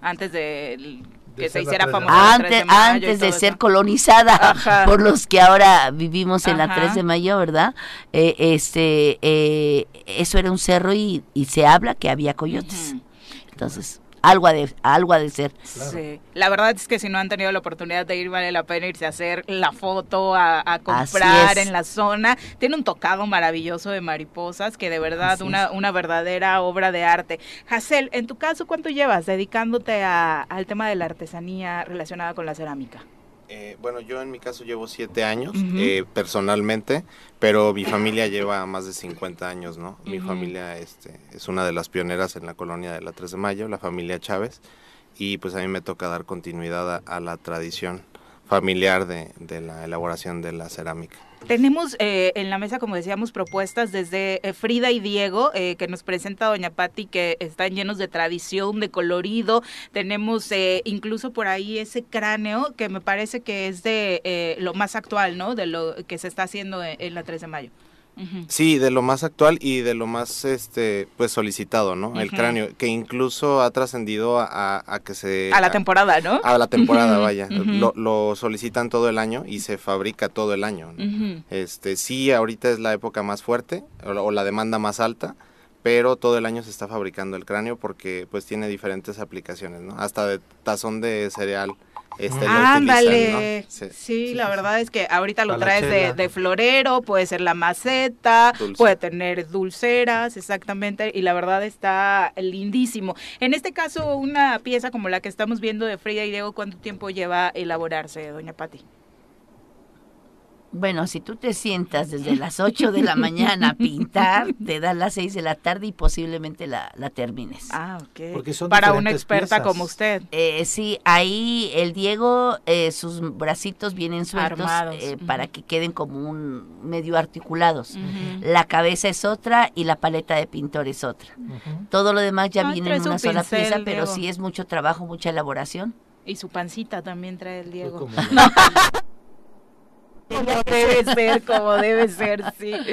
Antes de l- que De se ser la hiciera tres de famosa la 3 antes, de antes de ser eso. colonizada Ajá. por los que ahora vivimos en la Ajá. 3 de mayo, ¿verdad? Eh, este, eh, eso era un cerro y, y se habla que había coyotes. Entonces, algo ha de, algo ha de ser. Sí, la verdad es que si no han tenido la oportunidad de ir, vale la pena irse a hacer la foto, a, a comprar en la zona. Tiene un tocado maravilloso de mariposas, que de verdad, Así una, es. una verdadera obra de arte. Hazel, en tu caso, ¿cuánto llevas dedicándote a- al tema de la artesanía relacionada con la cerámica? Eh, bueno, yo en mi caso llevo siete años eh, personalmente, pero mi familia lleva más de 50 años, ¿no? Mi familia este, es una de las pioneras en la colonia de la 3 de Mayo, la familia Chávez, y pues a mí me toca dar continuidad a, a la tradición familiar de, de la elaboración de la cerámica. Tenemos eh, en la mesa, como decíamos, propuestas desde eh, Frida y Diego, eh, que nos presenta Doña Patti, que están llenos de tradición, de colorido. Tenemos eh, incluso por ahí ese cráneo, que me parece que es de eh, lo más actual, ¿no? De lo que se está haciendo en, en la 3 de mayo. Sí, de lo más actual y de lo más este pues solicitado, ¿no? El cráneo, que incluso ha trascendido a, a- a que se... A la temporada, ¿no? A la temporada, vaya. Lo, lo solicitan todo el año y se fabrica todo el año. Este, sí, ahorita es la época más fuerte o, o la demanda más alta, pero todo el año se está fabricando el cráneo porque pues tiene diferentes aplicaciones, ¿no? Hasta de tazón de cereal este, lo Ándale. utilizan, ¿no? Sí, Sí. la verdad es que ahorita lo traes de, de florero, puede ser la maceta, Dulce. puede tener dulceras, exactamente, y la verdad está lindísimo. En este caso, una pieza como la que estamos viendo de Frida y Diego, ¿cuánto tiempo lleva a elaborarse, doña Patti? Bueno, si tú te sientas desde las 8 de la mañana a pintar, te dan las 6 de la tarde y posiblemente la, la termines. Ah, ok. Porque son Para una experta piezas. como usted. Eh, sí, ahí el Diego, eh, sus bracitos vienen sueltos eh, para que queden como un medio articulados. La cabeza es otra y la paleta de pintor es otra. Todo lo demás ya Ah, viene en una sola pincel, pieza, pero Diego. sí es mucho trabajo, mucha elaboración. Y su pancita también trae el Diego. como- debe ser, como debe ser, sí.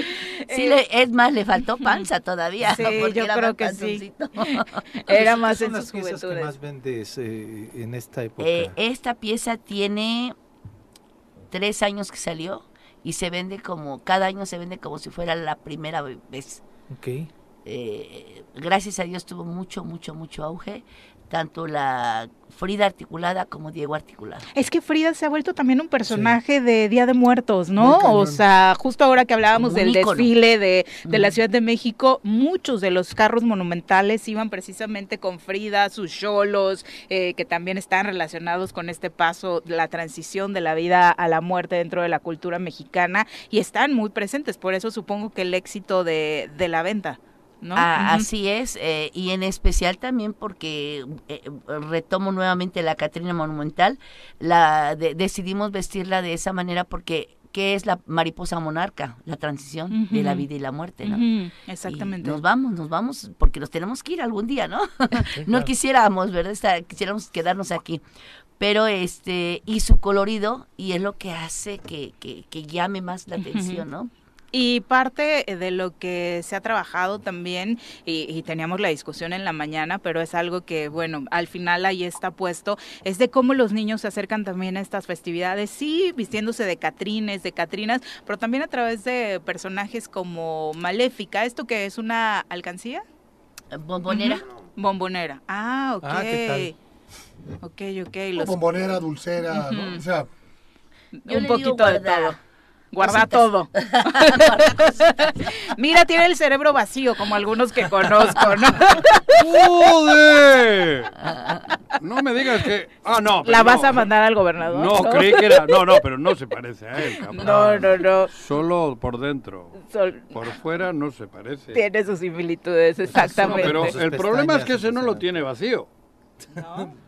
Sí, Eh, le- es más, le faltó panza todavía. Sí, porque yo era creo más que sí. panzoncito. Era ¿Qué más son en las sus piezas que más vendes eh, en esta época? Eh, esta pieza tiene tres años que salió y se vende como, cada año se vende como si fuera la primera vez. ok. Eh, gracias a Dios tuvo mucho, mucho, mucho auge, tanto la Frida articulada como Diego articulado. Es que Frida se ha vuelto también un personaje de Día de Muertos, ¿no? O sea, justo ahora que hablábamos un del ícono. desfile de, de la. Ciudad de México, muchos de los carros monumentales iban precisamente con Frida, sus cholos, eh, que también están relacionados con este paso, la transición de la vida a la muerte dentro de la cultura mexicana, y están muy presentes, por eso supongo que el éxito de, de la venta. ¿No? Ah. Así es, eh, y en especial también porque eh, retomo nuevamente la Catrina Monumental, la de- decidimos vestirla de esa manera porque ¿qué es la mariposa monarca? La transición de la vida y la muerte, ¿no? Exactamente. nos vamos, nos vamos, porque nos tenemos que ir algún día, ¿no? no quisiéramos, ¿verdad? Estar- quisiéramos quedarnos aquí. Pero este, y su colorido, y es lo que hace que, que, que llame más la atención, ¿no? Y parte de lo que se ha trabajado también, y, y teníamos la discusión en la mañana, pero es algo que, bueno, al final ahí está puesto, es de cómo los niños se acercan también a estas festividades, sí, vistiéndose de catrines, de catrinas, pero también a través de personajes como Maléfica, ¿esto que es una alcancía? Bombonera. Ujú. Bombonera. Ah, ok. Ah, ¿qué Ok, ok. Los, Bombonera, dulcera. O sea, Yo un poquito digo de todo. Guarda cositas. todo. Mira, tiene el cerebro vacío, como algunos que conozco, ¿no? ¡Joder! No me digas que. Ah, no. pero ¿La vas no. a mandar al gobernador? No, creí que era. No, no, pero no se parece a él, cabrón. No, no, no. Solo por dentro. Sol- Por fuera no se parece. Tiene sus similitudes, No, exactamente. pero el problema es que ese no lo tiene vacío.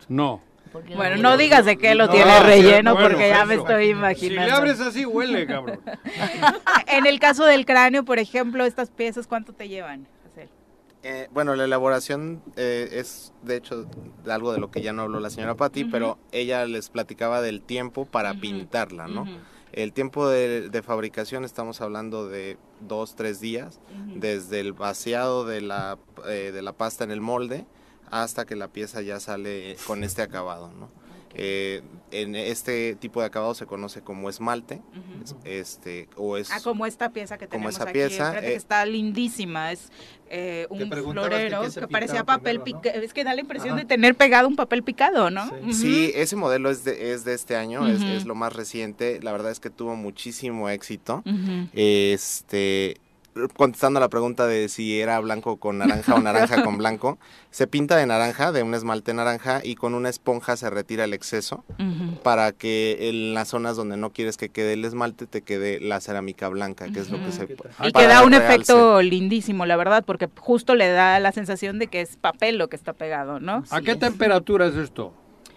No. Porque Bueno, no- digas de qué lo No, tiene relleno bueno, porque ya me estoy Si imaginando. le abres así, huele, cabrón. En el caso del cráneo, por ejemplo, estas piezas, ¿cuánto te llevan? hacer? Eh, bueno, la elaboración eh, es de hecho de algo de lo que ya no habló la señora Patti, pero ella les platicaba del tiempo para pintarla, ¿no? El tiempo de, de fabricación estamos hablando de dos, tres días, desde el vaciado de la, eh, de la pasta en el molde hasta que la pieza ya sale con este acabado, ¿no? Eh, en este tipo de acabado se conoce como esmalte, es- este, o es Ah, como esta pieza que como tenemos esa aquí, pieza, que eh, está lindísima, es eh, un que florero que, parecía papel primero, ¿no? picado, es que da la impresión Ajá. de tener pegado un papel picado, ¿no? Sí. Ese modelo es de, es de este año, es, es lo más reciente. La verdad es que tuvo muchísimo éxito. Este, contestando a la pregunta de si era blanco con naranja o naranja con blanco, se pinta de naranja, de un esmalte naranja, y con una esponja se retira el exceso para que en las zonas donde no quieres que quede el esmalte te quede la cerámica blanca, que es lo que se Y para que da un realce. efecto lindísimo, la verdad, porque justo le da la sensación de que es papel lo que está pegado, ¿no? ¿A qué temperatura es esto?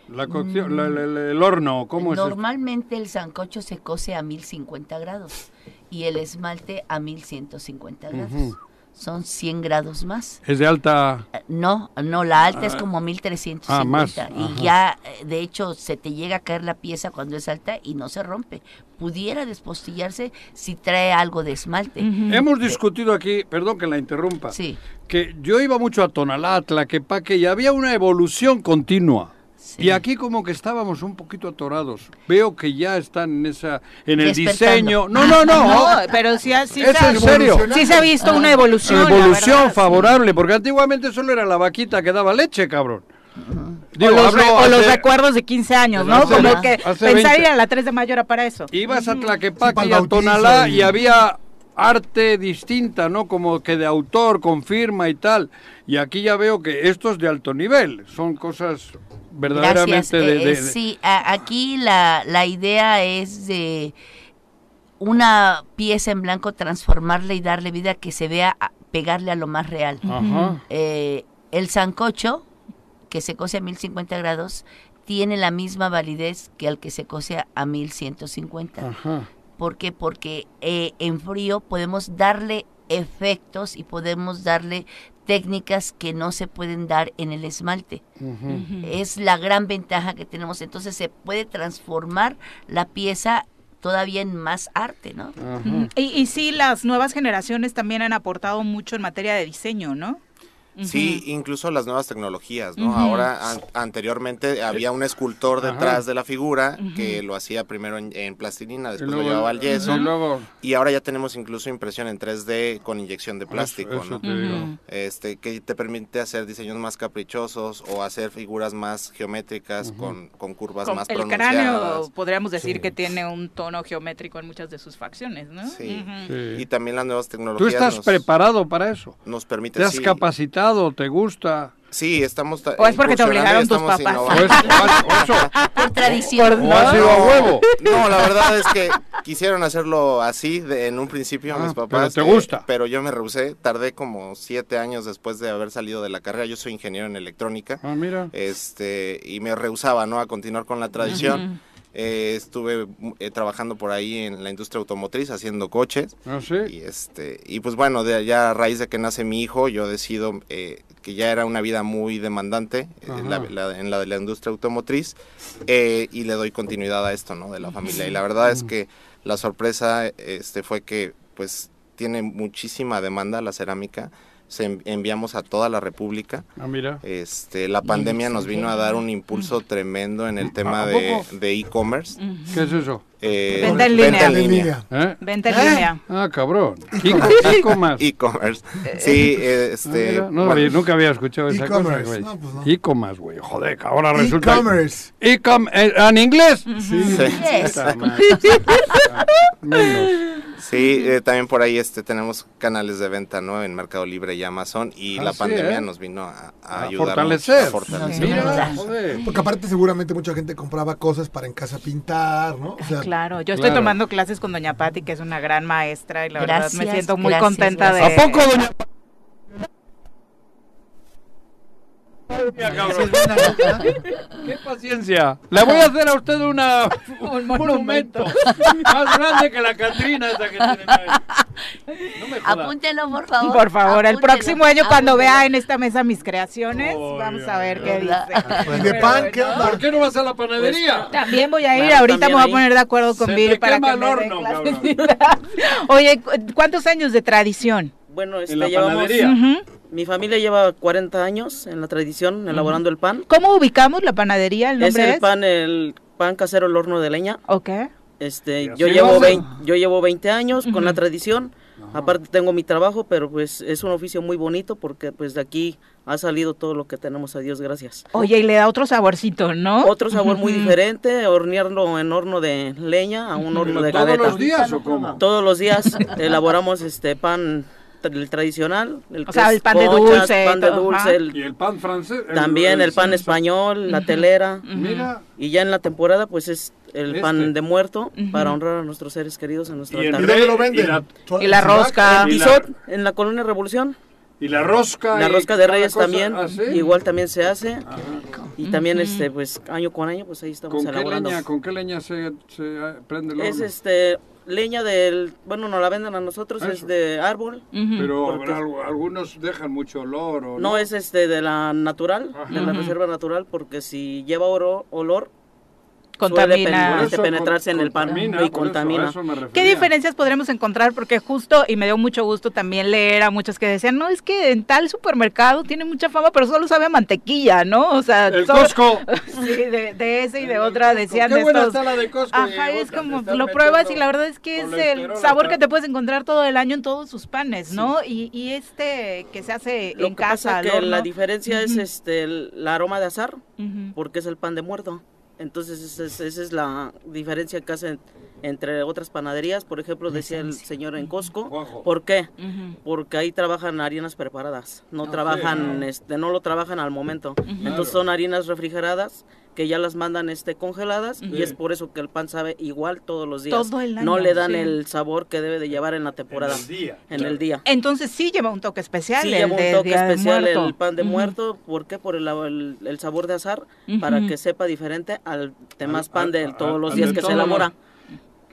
La cocción, la- la- la- el horno, ¿cómo es esto? Normalmente el sancocho se cose a 1050 grados y el esmalte a 1150 grados. Ujú. Son 100 grados más. Es de alta. Eh, No, no, la alta es Ah. como 1350 Ah, más, y ajá. ya, eh, de hecho, se te llega a caer la pieza cuando es alta y no se rompe. Pudiera despostillarse si trae algo de esmalte. Hemos discutido aquí, perdón que la interrumpa, Sí. que yo iba mucho a Tonalá, Tlaquepaque y había una evolución continua. Y aquí como que estábamos un poquito atorados. Veo que ya están en esa en el diseño. No, no, no. No, pero sí, sí es se ha- en serio. sí se ha visto una evolución, la Evolución verdad, sí. favorable, porque antiguamente solo era la vaquita que daba leche, cabrón. Digo, o los, recuerdos de 15 años, ¿no? hace- Como que pensar 20. ir a la 3 de mayo era para eso. Ibas a. Tlaquepaque para y a Tonalá y- y había arte distinta, ¿no? Como que de autor, con firma y tal. Y aquí ya veo que esto es de alto nivel. Son cosas verdaderamente Gracias. de, Eh, de- eh, sí, a- aquí la, la idea es de una pieza en blanco, transformarla y darle vida que se vea, a- pegarle a lo más real. Ajá. Eh, el sancocho, que se cose a 1050 grados, tiene la misma validez que el que se cose a 1150. Ajá. ¿Por qué? Porque eh, en frío podemos darle efectos y podemos darle técnicas que no se pueden dar en el esmalte. Es la gran ventaja que tenemos. Entonces se puede transformar la pieza todavía en más arte, ¿no? Y, y sí, las nuevas generaciones también han aportado mucho en materia de diseño, ¿no? Sí, incluso las nuevas tecnologías, ¿no? Ahora, an- anteriormente había un escultor Ajá. detrás de la figura que lo hacía primero en, en plastilina, después luego- lo llevaba al yeso. y luego- Y ahora ya tenemos incluso impresión en 3D con inyección de plástico, eso ¿no? te digo. Ujú. Este, que te permite hacer diseños más caprichosos o hacer figuras más geométricas con, con curvas Con más el pronunciadas. cráneo podríamos decir Sí. que tiene un tono geométrico en muchas de sus facciones, ¿no? Sí. Y también las nuevas ¿Tú tecnologías estás nos, preparado para eso? nos permiten... ¿Te has sí, capacitado? ¿Te gusta? Sí, estamos... ta- ¿O es porque te obligaron tus papás? innovando. Por tradición. ¿O has ido a huevo? No, la verdad es que quisieron hacerlo así de- en un principio Ah, mis papás. pero te gusta. pero yo me rehusé. Tardé como siete años después de haber salido de la carrera. Yo soy ingeniero en electrónica. Ah, mira. Este, y me rehusaba, ¿no? A continuar con la tradición. Eh, estuve eh, trabajando por ahí en la industria automotriz haciendo coches. ¿Ah, sí? Y este, y pues bueno, de, ya a raíz de que nace mi hijo, yo decido eh, que ya era una vida muy demandante Ajá. la- la- en la de la industria automotriz y le doy continuidad a esto, ¿no? De la familia. Y la verdad es que la sorpresa este, fue que pues tiene muchísima demanda la cerámica. Se en- enviamos a toda la República. Ah, mira. Este, la pandemia nos vino a dar un impulso tremendo en el tema ¿A de e-commerce. ¿Qué es eso? Eh, Venta en línea. en línea. ¿Eh? Venta en línea. Ah, cabrón. ¿Y más? E-commerce. Sí, eh, Ah, este. mira, no, bueno, había- nunca había escuchado esa cosa, E-commerce. güey. No, pues no. E-commerce, güey. Joder, que ahora resulta... E-commerce. E-com- eh, ¿En inglés? Sí. Puta madre. Menos. Sí, eh, también por ahí este tenemos canales de venta, ¿no? En Mercado Libre y Amazon y Ah, la sí, pandemia ¿eh? nos vino a, a A ayudar fortalecer. a fortalecer. Mira. Porque aparte seguramente mucha gente compraba cosas para en casa pintar, ¿no? O sea, Claro, yo estoy Claro. tomando clases con doña Patti, que es una gran maestra, y la verdad me Gracias, siento muy gracias, contenta de... gracias. ¿A poco, doña? Mira, cabrón. ¡Qué paciencia! Le voy a hacer a usted una, un monumento más grande que la Catrina esa que tienen ahí. No me. Apúntelo, por favor. Por favor, el próximo año cuando vea en esta mesa mis creaciones, Oh, vamos a ver qué dice. ¿Y de pan qué onda? ¿Por qué no vas a la panadería? También voy a ir, Claro, ahorita me voy a poner de acuerdo con Bill te para que el me. Oye, cu- ¿cuántos años de tradición? Bueno, este, la llevamos, panadería. Mi familia lleva 40 años en la tradición, elaborando el pan. ¿Cómo ubicamos la panadería? ¿El Es nombre el es? pan, el pan casero al horno de leña. Ok. Este, yo llevo, hacen. 20, yo llevo 20 años con la tradición. Aparte tengo mi trabajo, pero pues es un oficio muy bonito porque pues de aquí ha salido todo lo que tenemos a Dios gracias. Oye, y le da otro saborcito, ¿no? Otro sabor muy diferente, hornearlo en horno de leña a un horno ¿Pero de todos los días o cómo? Todos los días elaboramos este pan el tradicional, el O que sea, es el pan de dulce, pan de dulce, el- ¿Y el pan francés? también el pan español, la telera. Mira. Y ya en la temporada, pues es el Este. pan de muerto para honrar a nuestros seres queridos en nuestro Y el altar. ¿Y dónde Rey lo venden? y la- Y la rosca. En Y la- Tizot, en la colonia Revolución, Y la rosca. la rosca de Reyes cosa, también, ¿ah, sí? igual también se hace. Ajá. Y también, este, pues año con año, pues ahí estamos ¿Con qué elaborando. leña, con qué leña se, se eh, prende el Es horno? este leña del, bueno, nos la venden a nosotros, Eso. es de árbol. Pero habrá algunos dejan mucho olor o No es este de la natural, de la reserva natural, porque si lleva oro, olor, Contamina. suele penetrarse en el pan contamina, y eso, contamina. eso ¿Qué diferencias podremos encontrar? Porque justo, y me dio mucho gusto también leer a muchos que decían, no, es que en tal supermercado tiene mucha fama, pero solo sabe a mantequilla, ¿no? O sea, El solo- Costco. sí, de, de ese y de otra decían Qué buena estos. está la de Costco. Ajá, y es como lo pruebas y la verdad es que es el sabor que te puedes encontrar todo el año en todos sus panes, ¿no? Y, y este que se hace Lo en que pasa casa, al que la diferencia es este el, el aroma de azar, porque es el pan de muerto. Entonces esa es, esa es la diferencia que hacen entre otras panaderías, por ejemplo, decía el señor en Costco, ¿por qué? Porque ahí trabajan harinas preparadas, no trabajan, este, no lo trabajan al momento. Entonces son harinas refrigeradas que ya las mandan este congeladas y es por eso que el pan sabe igual todos los días. Todo el no año, le dan sí. el sabor que debe de llevar en la temporada. En el día. Entonces sí lleva un toque especial. Sí, el lleva un de toque especial el pan de muerto. ¿Por qué? Por el, el- el sabor de azar, para que sepa diferente al demás pan de todos los días que se elabora.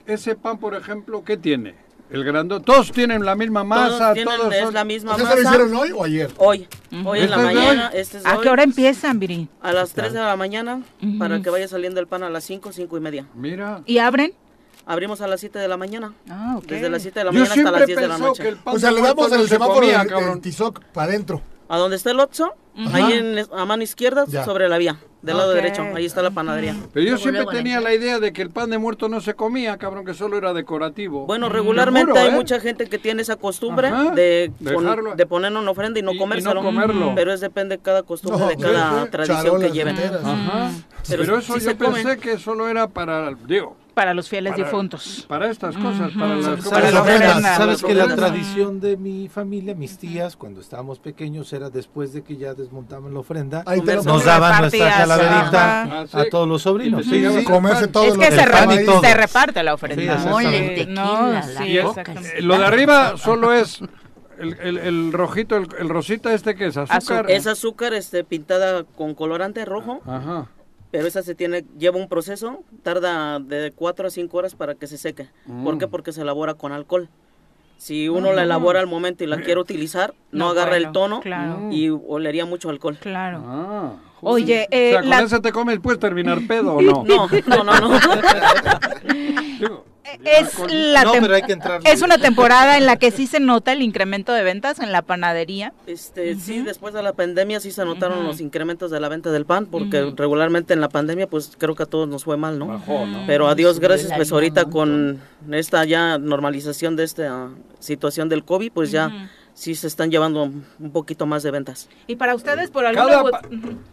Ese pan, por ejemplo, ¿qué tiene? El grandón. Todos tienen la misma masa, Todos tienen- todos es son- la misma ¿Ustedes masa. lo hicieron hoy o ayer? Hoy. Hoy en la ¿Este es mañana. hoy? Este es ¿A hoy. qué hora empiezan, Viri? A las 3 de la mañana, para que vaya saliendo el pan a las 5, 5 y media. Mira. ¿Y abren? Abrimos a las 7 de la mañana. Ah, ok. Desde las 7 de la Yo mañana hasta las he 10 de la noche. que el pan O sea, le damos el se semáforo cabrón. del Tizoc para adentro. A donde está el Otso, Ajá. ahí en, a mano izquierda, Ya. sobre la vía, del lado derecho. Ahí está la panadería. Pero yo siempre tenía la idea de que el pan de muerto no se comía, cabrón, que solo era decorativo. Bueno, Te regularmente juro, hay ¿eh? mucha gente que tiene esa costumbre Ajá, de, pon- de ponerlo en ofrenda y no Y- y no comérselo. comerlo. Pero es depende de cada costumbre, No, de cada sí, tradición charolas que lleven. enteras. Ajá. Pero Pero, eso sí yo pensé que solo era para, digo, Para los fieles Para- difuntos. para estas cosas, para las ¿Sabes, Para la sabes- sabes que la tradición de mi familia, mis tías, cuando estábamos pequeños, era después de que ya desmontaban la ofrenda, Ahí te lo nos daban nuestra calaverita ajá. a todos los sobrinos. Sí, sí. Comerse todo Es que el se, pan re- y todo. se reparte la Sí, ofrenda. Mole, tequila, no, la sí, lo de arriba solo es el, el- el rojito, el, el rosita este que es azúcar. Es azúcar este, pintada con colorante rojo, Ajá. pero esa se tiene, lleva un proceso, tarda de 4 a 5 horas para que se seque. ¿Por Mm. qué? Porque se elabora con alcohol. Si uno la elabora al momento y la quiere utilizar, no, No, agarra bueno, el tono claro. y olería mucho alcohol. Claro. Ah, Oye, o eh, sea, con la- te comes, ¿puedes terminar pedo o no? No, no, no, no. Digo, Es, la No, tem- pero hay que entrar. es una temporada en la que sí se nota el incremento de ventas en la panadería. Este, sí, después de la pandemia sí se notaron los incrementos de la venta del pan, porque regularmente en la pandemia pues creo que a todos nos fue mal, ¿no? bajó, ¿no? Pero a Dios gracias, pues ahorita con esta ya normalización de esta situación del COVID, pues ya sí se están llevando un poquito más de ventas. Y para ustedes, por alguna... Cada, pa-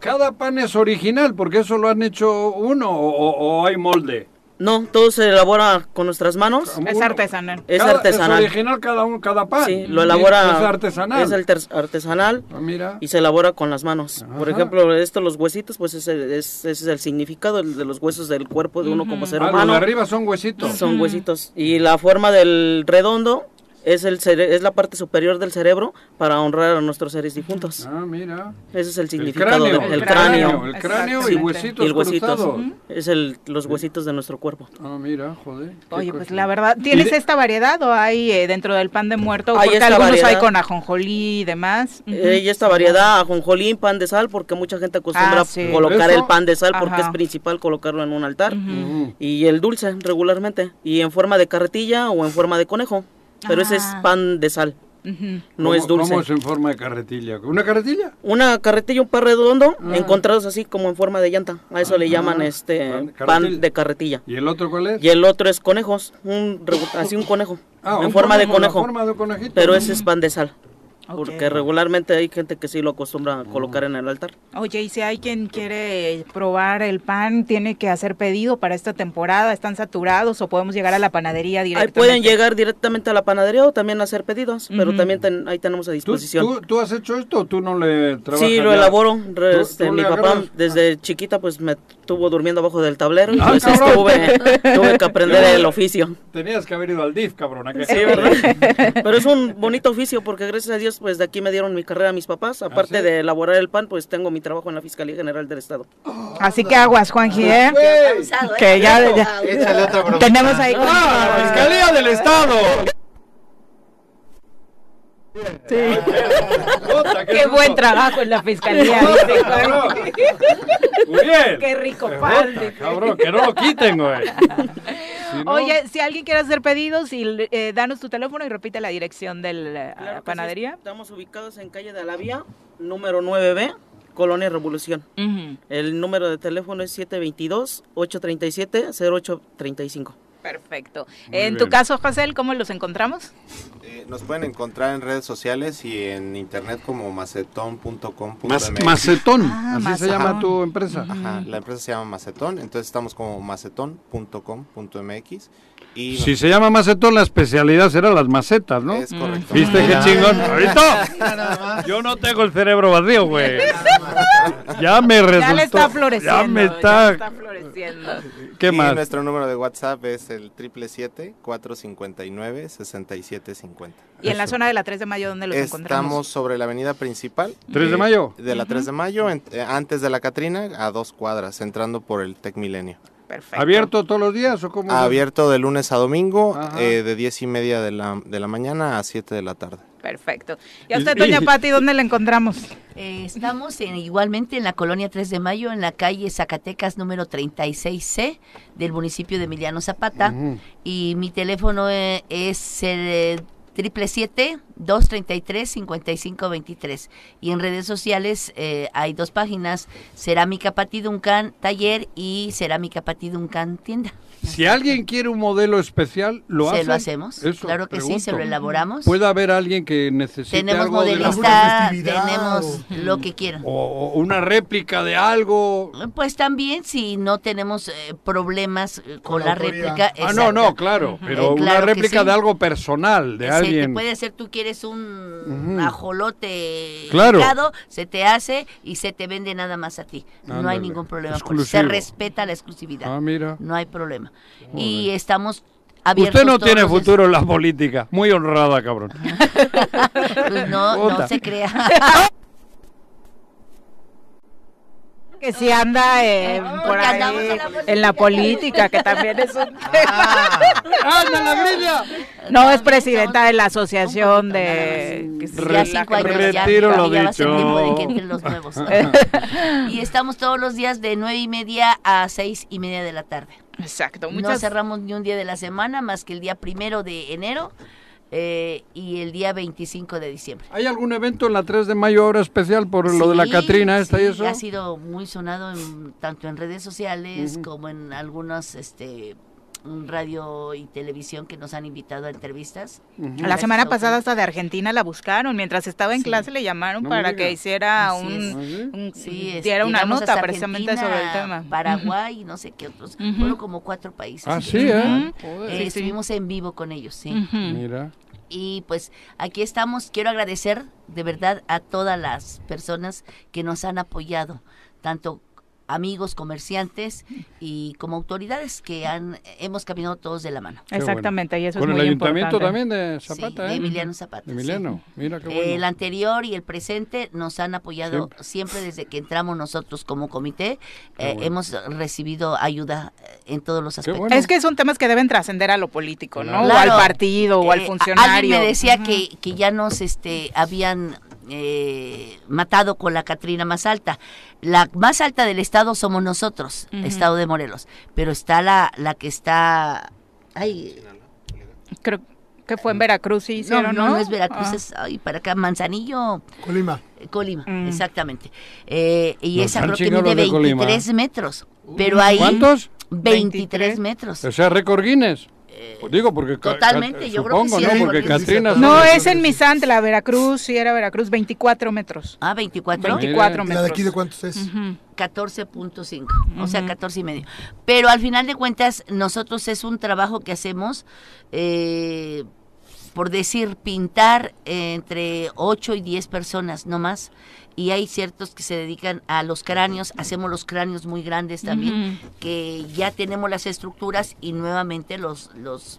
cada pan es original, porque eso lo han hecho uno o hay molde. No, todo se elabora con nuestras manos, Es artesanal. es cada- artesanal. Es original cada uno, cada pan. Sí, lo elabora. Es artesanal. Es el ter- artesanal Ah, mira. y se elabora con las manos. Por ejemplo, esto, los huesitos, pues ese es, ese es el significado de los huesos del cuerpo de uno como ser Ah, humano. de arriba son huesitos. Son huesitos. Y la forma del redondo es, el cere- es la parte superior del cerebro para honrar a nuestros seres difuntos. Ah, mira. Ese es el significado cráneo, del el el cráneo. El cráneo y huesitos Y el huesitos. Es el, los huesitos de nuestro cuerpo. Ah, mira, joder. Oye, pues cosa. la verdad, ¿tienes de- esta variedad o hay eh, dentro del pan de muerto? Hay Porque esta algunos hay variedad. con ajonjolí y demás. Eh, y esta variedad, ajonjolín, pan de sal, porque mucha gente acostumbra Ah, sí. colocar Eso- el pan de sal porque Ajá. es principal colocarlo en un altar. Y el dulce regularmente. Y en forma de carretilla o en forma de conejo. Pero ese es Ah. pan de sal, no ¿Cómo- es dulce. ¿Cómo es en forma de carretilla? ¿Una carretilla? Una carretilla, un pan redondo, Ah. encontrados así como en forma de llanta. A eso le Ajá. llaman este Pan- de carretilla. ¿Y el otro cuál es? Y el otro es conejos, un así un conejo, Ah, en un forma de conejo, forma de. Pero ese es pan de sal. Ok. Porque regularmente hay gente que sí lo acostumbra a colocar en el altar. Oye, y si hay quien quiere probar el pan, tiene que hacer pedido para esta temporada, ¿están saturados o podemos llegar a la panadería Ahí directamente? pueden llegar directamente a la panadería o también hacer pedidos, pero Ujú. también ten- ahí tenemos a ¿Tú, disposición. tú, tú has hecho esto o tú no le trabajas? Sí, lo ya? elaboro. Re- ¿Tú- este, tú mi papá agarras? desde chiquita pues me tuvo durmiendo abajo del tablero y Ah, pues estuve, tuve que aprender el oficio. Tenías que haber ido al DIF, cabrón. ¿a que Sí, ¿verdad? Pero es un bonito oficio porque gracias a Dios pues de aquí me dieron mi carrera mis papás. Aparte ¿sí? de elaborar el pan pues tengo mi trabajo en la Fiscalía General del Estado. Así que aguas, Juanji, ¿eh? Cansado, ¿eh? Que ya, ya- Échale otra broma. tenemos ahí... ¡Ah, la Fiscalía del Estado! Puta, Qué buen trabajo en la fiscalía. Uriel. Qué rico pan. dice. Cabrón, que no lo quiten, güey. Si no- Oye, si alguien quiere hacer pedidos, y, eh, danos tu teléfono y repite la dirección de la Claro que sí, panadería. estamos ubicados en calle de Alavía, número 9B, Colonia Revolución. El número de teléfono es 722-837-0835. Perfecto. Muy en tu caso, José, ¿cómo los encontramos? Eh, nos pueden encontrar en redes sociales y en internet como macetón.com.mx. Mas- Macetón, Ah, así se llama tu empresa. Ajá, la empresa se llama Macetón, entonces estamos como macetón.com.mx. Y Si se llama macetón, la especialidad será las macetas, ¿no? Es correcto. ¿Viste qué chingón? ¿Ahorita? Yo no tengo el cerebro vacío, güey. Ya me resultó. Ya le está floreciendo. Ya me ya está. está floreciendo. ¿Qué y más? nuestro número de WhatsApp es el 777-459-6750. Y en la zona de la 3 de mayo, ¿dónde los Estamos encontramos? sobre la avenida principal. ¿3 de mayo? De la 3 de mayo, en- eh, antes de la Catrina, a dos cuadras, entrando por el Tec Milenio. Perfecto. ¿Abierto todos los días o cómo? Abierto de lunes a domingo, eh, de 10 y media de la, de la mañana a 7 de la tarde. Perfecto. ¿Y a usted, doña Pati, dónde la encontramos? Eh, estamos igualmente en la colonia 3 de Mayo, en la calle Zacatecas número 36C del municipio de Emiliano Zapata. Y mi teléfono eh, es... Eh, 777-233-5523. Y en redes sociales eh, hay dos páginas, Cerámica Patiduncan Taller y Cerámica Patiduncan Tienda. Si alguien quiere un modelo especial, lo se hacen? lo hacemos Eso, claro que sí se pregunto. lo elaboramos ¿Puede haber alguien que necesite tenemos algo de la- modelista tenemos lo que quieran o, o una réplica de algo? Pues también si no tenemos eh, problemas eh, con, Con la autoría. réplica. Ah, no, no, exacta. claro, pero Eh, una claro que réplica sí. de algo personal, de Se te alguien. puede hacer, tú quieres un Ujú. ajolote Claro. picado, se te hace y se te vende nada más a ti. No hay Ándale. ningún problema. por eso. Se respeta la exclusividad. Ah, mira. No hay problema. Muy Y bien. estamos abiertos Usted no todos tiene futuro en la política. Muy honrada, cabrón. Pues no, no se crea. Que si anda eh, por ahí en la en la política, que también es un tema. ¡Anda la grilla! No, es presidenta de la asociación de... que se- Ya cinco años, ya, Retiro ya lo va a ser dicho. tiempo de que entren los nuevos. y estamos todos los días de nueve y media a seis y media de la tarde. Exacto. No Muchas, cerramos ni un día de la semana más que el día primero de enero eh, y el día 25 de diciembre. ¿Hay algún evento en la 3 de mayo ahora especial por lo de la Sí, Catrina esta y sí, eso? Ha sido muy sonado en- tanto en redes sociales como en algunas este radio y televisión que nos han invitado a entrevistas. la semana pasada hasta de Argentina la buscaron. Mientras estaba en clase le llamaron No para que hiciera Así es. un, un- Sí, es- diera una nota precisamente sobre el tema. Paraguay y no sé qué otros. Fueron como cuatro países. Ah, sí, ¿eh? Eh. Estuvimos en vivo con ellos, sí. Mira. Y pues aquí estamos. Quiero agradecer de verdad a todas las personas que nos han apoyado, tanto amigos, comerciantes y como autoridades que han hemos caminado todos de la mano. Qué bueno. Exactamente, y eso Con es el muy ayuntamiento importante. también de Sí, Zapata, de ¿eh? Emiliano Zapata. De sí. Emiliano, mira qué bueno. El anterior y el presente nos han apoyado siempre, desde que entramos nosotros como comité. eh, bueno. Hemos recibido ayuda eh, en todos los aspectos. Es que son temas que deben trascender a lo político, ¿no? O al partido o al funcionario. Alguien me decía que, que ya nos este, habían eh, matado con la Catrina más alta. La más alta del estado somos nosotros, estado de Morelos. Pero está la, la que está... Ay, Creo que fue en Veracruz, sí no, hicieron, no, ¿no? no es Veracruz, Ah. es ay, para acá, Manzanillo. Colima. Colima, Mm. exactamente. Eh, y Nos esa creo que mide los de Colima. 23 metros. Pero ahí... ¿Cuántos? 23 metros. O sea, récord Guinness. Pues digo, porque... totalmente, yo creo que supongo, sí, ¿no? récord Porque. No, es en Misantla, Veracruz, sí era Veracruz, 24 metros. Ah, 24. 24 ¿Y metros. la de aquí de cuántos es? 14.5, o sea, 14 y medio. Pero al final de cuentas, nosotros es un trabajo que hacemos, eh, por decir, pintar eh, entre 8 y 10 personas, no más. Y hay ciertos que se dedican a los cráneos, hacemos los cráneos muy grandes también, que ya tenemos las estructuras y nuevamente los, los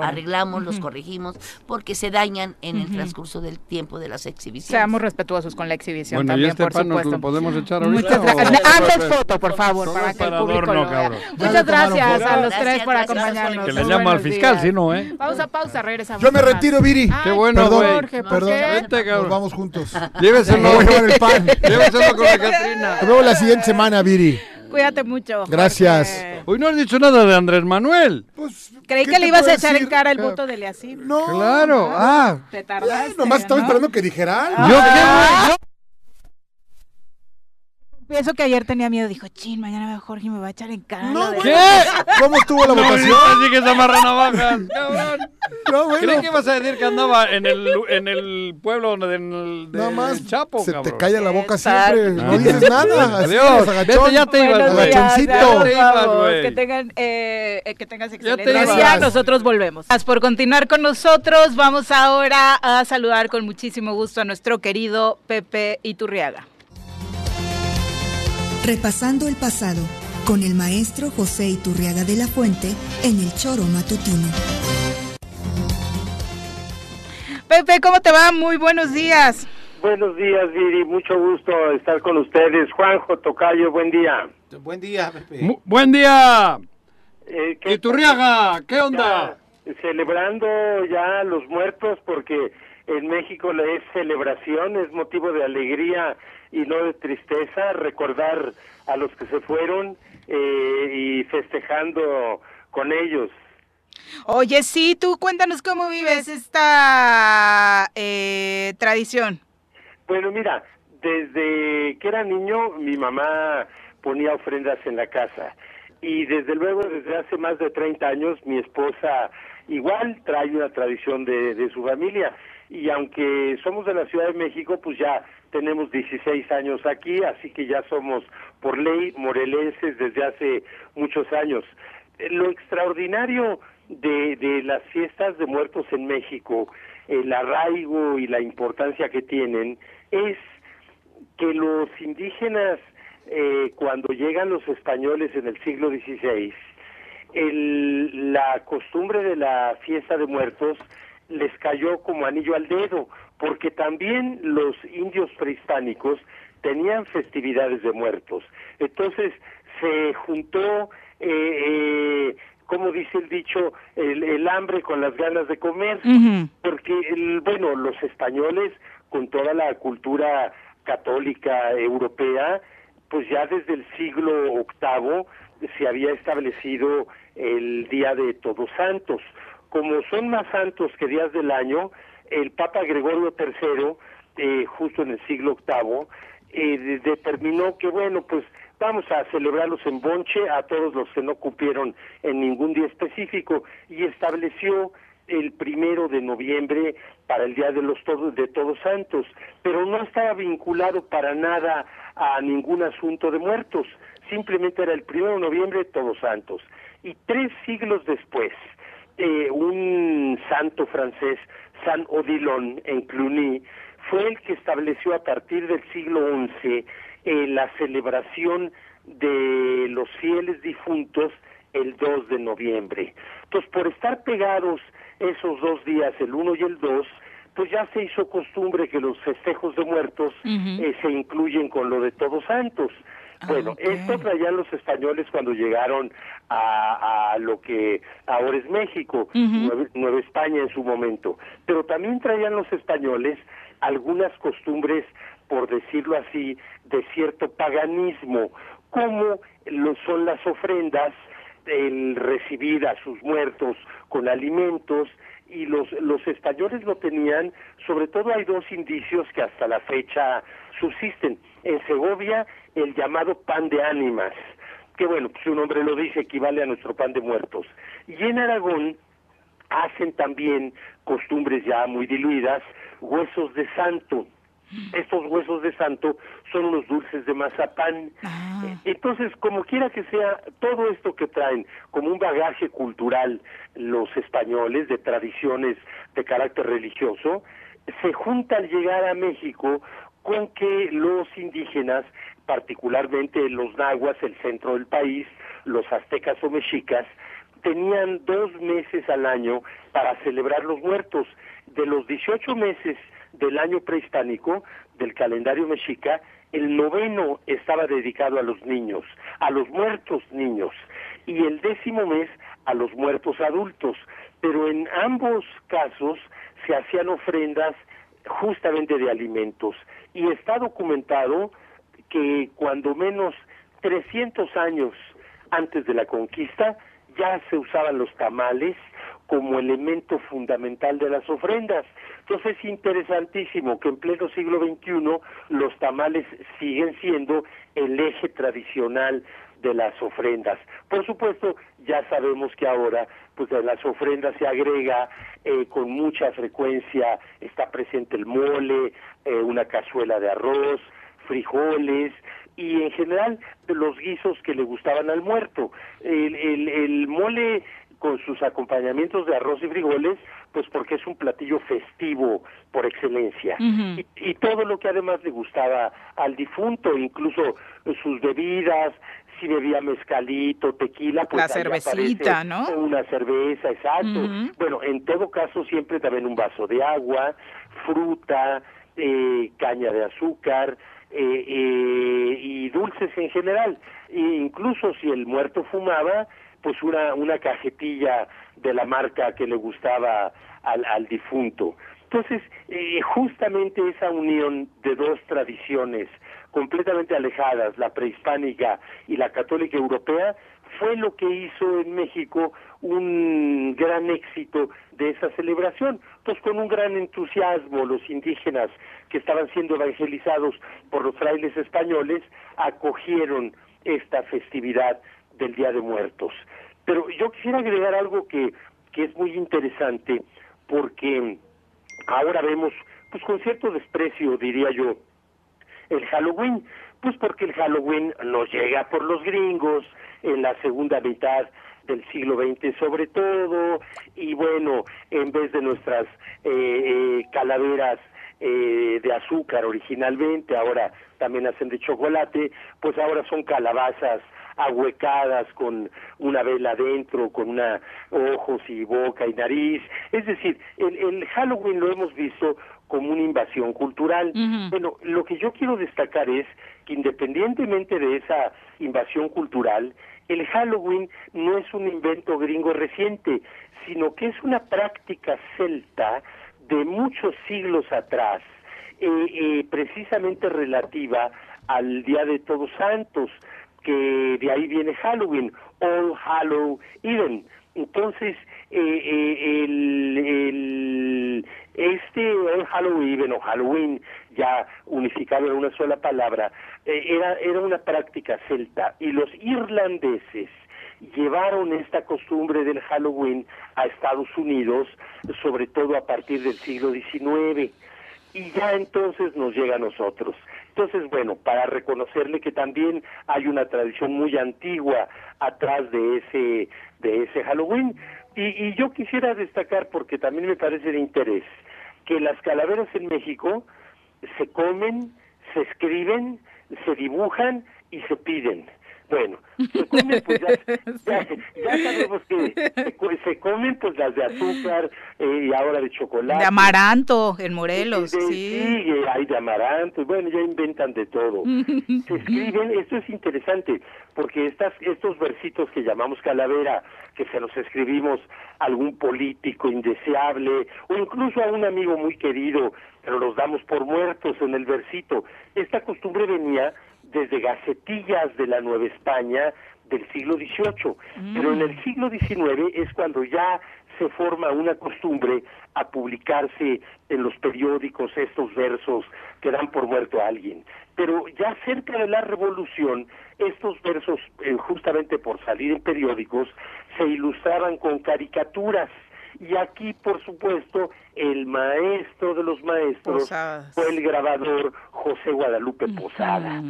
Arreglamos, los corregimos, porque se dañan en el transcurso del tiempo de las exhibiciones. Seamos respetuosos con la exhibición Bueno, ¿y también, este por pan nos supuesto. lo podemos echar ahorita? Muchas gracias. Solo foto, por favor, solo para que para el público adorno, lo vea. cabrón. Muchas gracias a los Gracias, tres por acompañarnos. Que le llamo al fiscal, si no, ¿eh? Pausa, pausa, regresamos. Yo me retiro, Viri. Ay, Qué bueno, Perdón, güey. Jorge, ¿por Perdón. Vente, Nos cabrón. vamos juntos. Lléveselo. Voy a llevar el pan. Lléveselo con la Catrina. Nos vemos la siguiente semana, Viri. Cuídate mucho. Gracias. Jorge. Hoy no has dicho nada de Andrés Manuel. Creí ¿Qué que le ibas a echar decir? en cara el voto de Leacir. No. Claro. Ah. Te tardaste. Nomás estaba esperando que dijeran. Yo qué eso que ayer tenía miedo, dijo, chin, mañana veo a Jorge y me va a echar en cara. No, de- bueno, ¿Cómo estuvo la No, votación? Así que se amarra navajas, cabrón. No, bueno. Creí que ibas a decir que andaba en el, en el pueblo donde del, Nada del más Chapo, se cabrón. te calla la boca Exacto. siempre. No Ah. dices nada. Adiós. Vete, ya te ibas, güey. Agachoncito. ya. Que tengan, eh, eh, que tengas te excelente ibas. Nosotros volvemos. Gracias por continuar con nosotros. Vamos ahora a saludar con muchísimo gusto a nuestro querido Pepe Iturriaga. Repasando el pasado con el maestro José Iturriaga de la Fuente en el Choro Matutino. Pepe, ¿cómo te va? Muy buenos días. Buenos días, Viri. Mucho gusto estar con ustedes. Juanjo Tocayo, buen día. Buen día, Pepe. Mu- buen día. Eh, ¿qué- Iturriaga, ¿qué onda? Ya, celebrando ya los muertos porque en México es celebración, es motivo de alegría y no de tristeza recordar a los que se fueron eh, y festejando con ellos. Oye, sí, tú cuéntanos cómo vives esta eh, tradición. Bueno, mira, desde que era niño mi mamá ponía ofrendas en la casa y desde luego desde hace más de 30 años mi esposa igual trae una tradición de, de su familia y aunque somos de la Ciudad de México, pues ya tenemos 16 años aquí, así que ya somos por ley morelenses desde hace muchos años. Eh, Lo extraordinario de, de las fiestas de muertos en México, el arraigo y la importancia que tienen, es que los indígenas, eh, cuando llegan los españoles en el siglo XVI, el- la costumbre de la fiesta de muertos les cayó como anillo al dedo, porque también los indios prehispánicos tenían festividades de muertos. Entonces se juntó, eh, eh, como dice el dicho, el, el hambre con las ganas de comer porque el- bueno los españoles con toda la cultura católica europea pues ya desde el siglo VIII se había establecido el día de Todos Santos como son más santos que días del año el Papa Gregorio III eh, justo en el siglo VIII eh, de- determinó que bueno pues vamos a celebrarlos en bonche a todos los que no cumplieron en ningún día específico y estableció el primero de noviembre para el día de los todos de todos santos pero no estaba vinculado para nada a ningún asunto de muertos simplemente era el primero de noviembre todos santos. Y tres siglos después eh, un santo francés San Odilon en Cluny fue el que estableció a partir del siglo XI eh, la celebración de los fieles difuntos el 2 de noviembre. Entonces, por estar pegados esos dos días, el 1 y el 2, pues ya se hizo costumbre que los festejos de muertos eh, se incluyen con lo de Todos Santos. Bueno, esto traían los españoles cuando llegaron a, a lo que ahora es México, Nueva España en su momento. Pero también traían los españoles algunas costumbres, por decirlo así, de cierto paganismo, como lo son las ofrendas, el recibir a sus muertos con alimentos, y los, los españoles lo tenían, sobre todo hay dos indicios que hasta la fecha subsisten. En Segovia, el llamado pan de ánimas, que bueno, pues su nombre lo dice, equivale a nuestro pan de muertos. Y en Aragón hacen también costumbres ya muy diluidas, huesos de santo. Estos huesos de santo son los dulces de mazapán. Entonces, como quiera que sea, todo esto que traen como un bagaje cultural los españoles de tradiciones de carácter religioso, se junta al llegar a México con que los indígenas, particularmente los nahuas, el centro del país, los aztecas o mexicas, tenían dos meses al año para celebrar los muertos. De los 18 meses del año prehispánico, del calendario mexica, el noveno estaba dedicado a los niños, a los muertos niños, y el décimo mes a los muertos adultos. Pero en ambos casos se hacían ofrendas justamente de alimentos. Y está documentado que cuando menos 300 años antes de la conquista ya se usaban los tamales como elemento fundamental de las ofrendas. Entonces es interesantísimo que en pleno siglo XXI los tamales siguen siendo el eje tradicional de las ofrendas. Por supuesto, ya sabemos que ahora pues en las ofrendas se agrega eh, con mucha frecuencia, está presente el mole, eh, una cazuela de arroz, frijoles y en general los guisos que le gustaban al muerto. El, el, el mole con sus acompañamientos de arroz y frijoles, pues porque es un platillo festivo por excelencia. Y, y todo lo que además le gustaba al difunto, incluso sus bebidas, si bebía mezcalito, tequila, pues La cervecita, ¿no? Una cerveza, exacto. Bueno, en todo caso siempre también un vaso de agua, fruta, eh, caña de azúcar eh, eh, y dulces en general. E incluso si el muerto fumaba, pues una, una cajetilla de la marca que le gustaba al, al difunto. Entonces, eh, justamente esa unión de dos tradiciones completamente alejadas, la prehispánica y la católica europea, fue lo que hizo en México un gran éxito de esa celebración. Pues con un gran entusiasmo los indígenas que estaban siendo evangelizados por los frailes españoles acogieron esta festividad del Día de Muertos. Pero yo quisiera agregar algo que, que es muy interesante porque ahora vemos, pues con cierto desprecio, diría yo, el Halloween, pues porque el Halloween nos llega por los gringos en la segunda mitad del siglo XX sobre todo, y bueno, en vez de nuestras eh, eh, calaveras eh, de azúcar originalmente, ahora también hacen de chocolate, pues ahora son calabazas ahuecadas con una vela adentro, con una ojos y boca y nariz. Es decir, el, el Halloween lo hemos visto como una invasión cultural. Bueno, lo que yo quiero destacar es que independientemente de esa invasión cultural, el Halloween no es un invento gringo reciente, sino que es una práctica celta de muchos siglos atrás, eh, eh, precisamente relativa al Día de Todos Santos, que de ahí viene Halloween, All Hallow Even. Entonces, eh, eh, el, el- este All Hallow Even o Halloween, ya unificado en una sola palabra, eh, era, era una práctica celta y los irlandeses llevaron esta costumbre del Halloween a Estados Unidos, sobre todo a partir del siglo XIX y ya entonces nos llega a nosotros. Entonces, bueno, para reconocerle que también hay una tradición muy antigua atrás de ese, de ese Halloween, y, y yo quisiera destacar, porque también me parece de interés, que las calaveras en México se comen, se escriben, se dibujan y se piden. Bueno, se comen, pues ya, ya, ya sabemos que se, se comen pues las de azúcar eh, y ahora de chocolate. De amaranto en Morelos, De- sí. sí, hay de amaranto, bueno, ya inventan de todo. Se escriben, esto es interesante, porque estas, estos versitos que llamamos calavera, que se los escribimos a algún político indeseable, o incluso a un amigo muy querido, pero los damos por muertos en el versito. Esta costumbre venía desde gacetillas de la Nueva España del siglo XVIII, pero en el siglo XIX es cuando ya se forma una costumbre a publicarse en los periódicos estos versos que dan por muerto a alguien. Pero ya cerca de la revolución, estos versos, eh, justamente por salir en periódicos, se ilustraban con caricaturas. Y aquí, por supuesto, el maestro de los maestros Posadas. fue el grabador José Guadalupe Posada.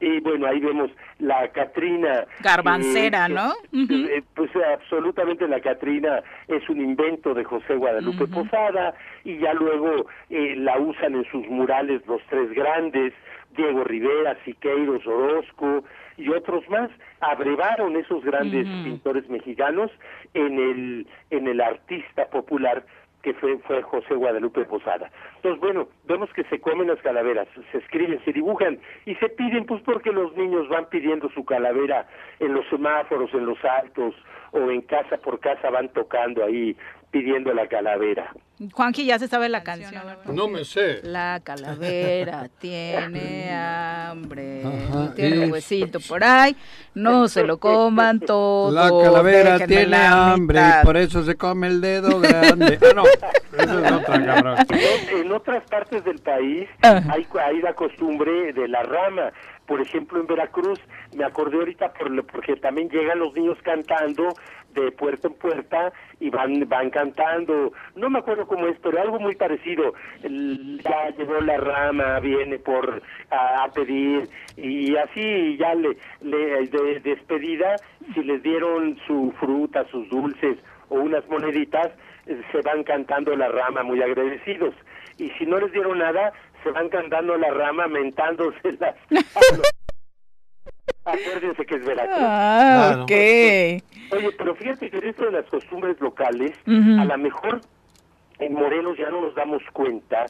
Y bueno, ahí vemos la Catrina. Garbancera, eh, ¿no? eh, pues eh, absolutamente la Catrina es un invento de José Guadalupe Posada y ya luego eh, la usan en sus murales los tres grandes, Diego Rivera, Siqueiros, Orozco y otros más, abrevaron esos grandes pintores mexicanos en el, en el artista popular que fue, fue José Guadalupe Posada. Entonces, bueno, vemos que se comen las calaveras, se escriben, se dibujan y se piden, pues porque los niños van pidiendo su calavera en los semáforos, en los altos o en casa por casa van tocando ahí pidiendo la calavera. Juanji ya se sabe la canción. No me sé. La calavera tiene hambre, Ajá, tiene un es- huesito por ahí, no se lo coman todo. La calavera tiene la hambre y por eso se come el dedo grande. Ah, no, esa es otra, cabrón. En, en otras partes del país hay, hay la costumbre de la rama. Por ejemplo, en Veracruz, me acordé ahorita por lo- porque también llegan los niños cantando de puerta en puerta y van van cantando. No me acuerdo cómo es, pero algo muy parecido. Ya llegó la rama, viene por a, pedir y así ya le, le de despedida, si les dieron su fruta, sus dulces o unas moneditas, se van cantando la rama muy agradecidos. Y si no les dieron nada, se van cantando la rama, mentándoselas. Acuérdense que es Veracruz. Ah, ok. Oye, pero fíjate que esto de las costumbres locales, a lo mejor en Morelos ya no nos damos cuenta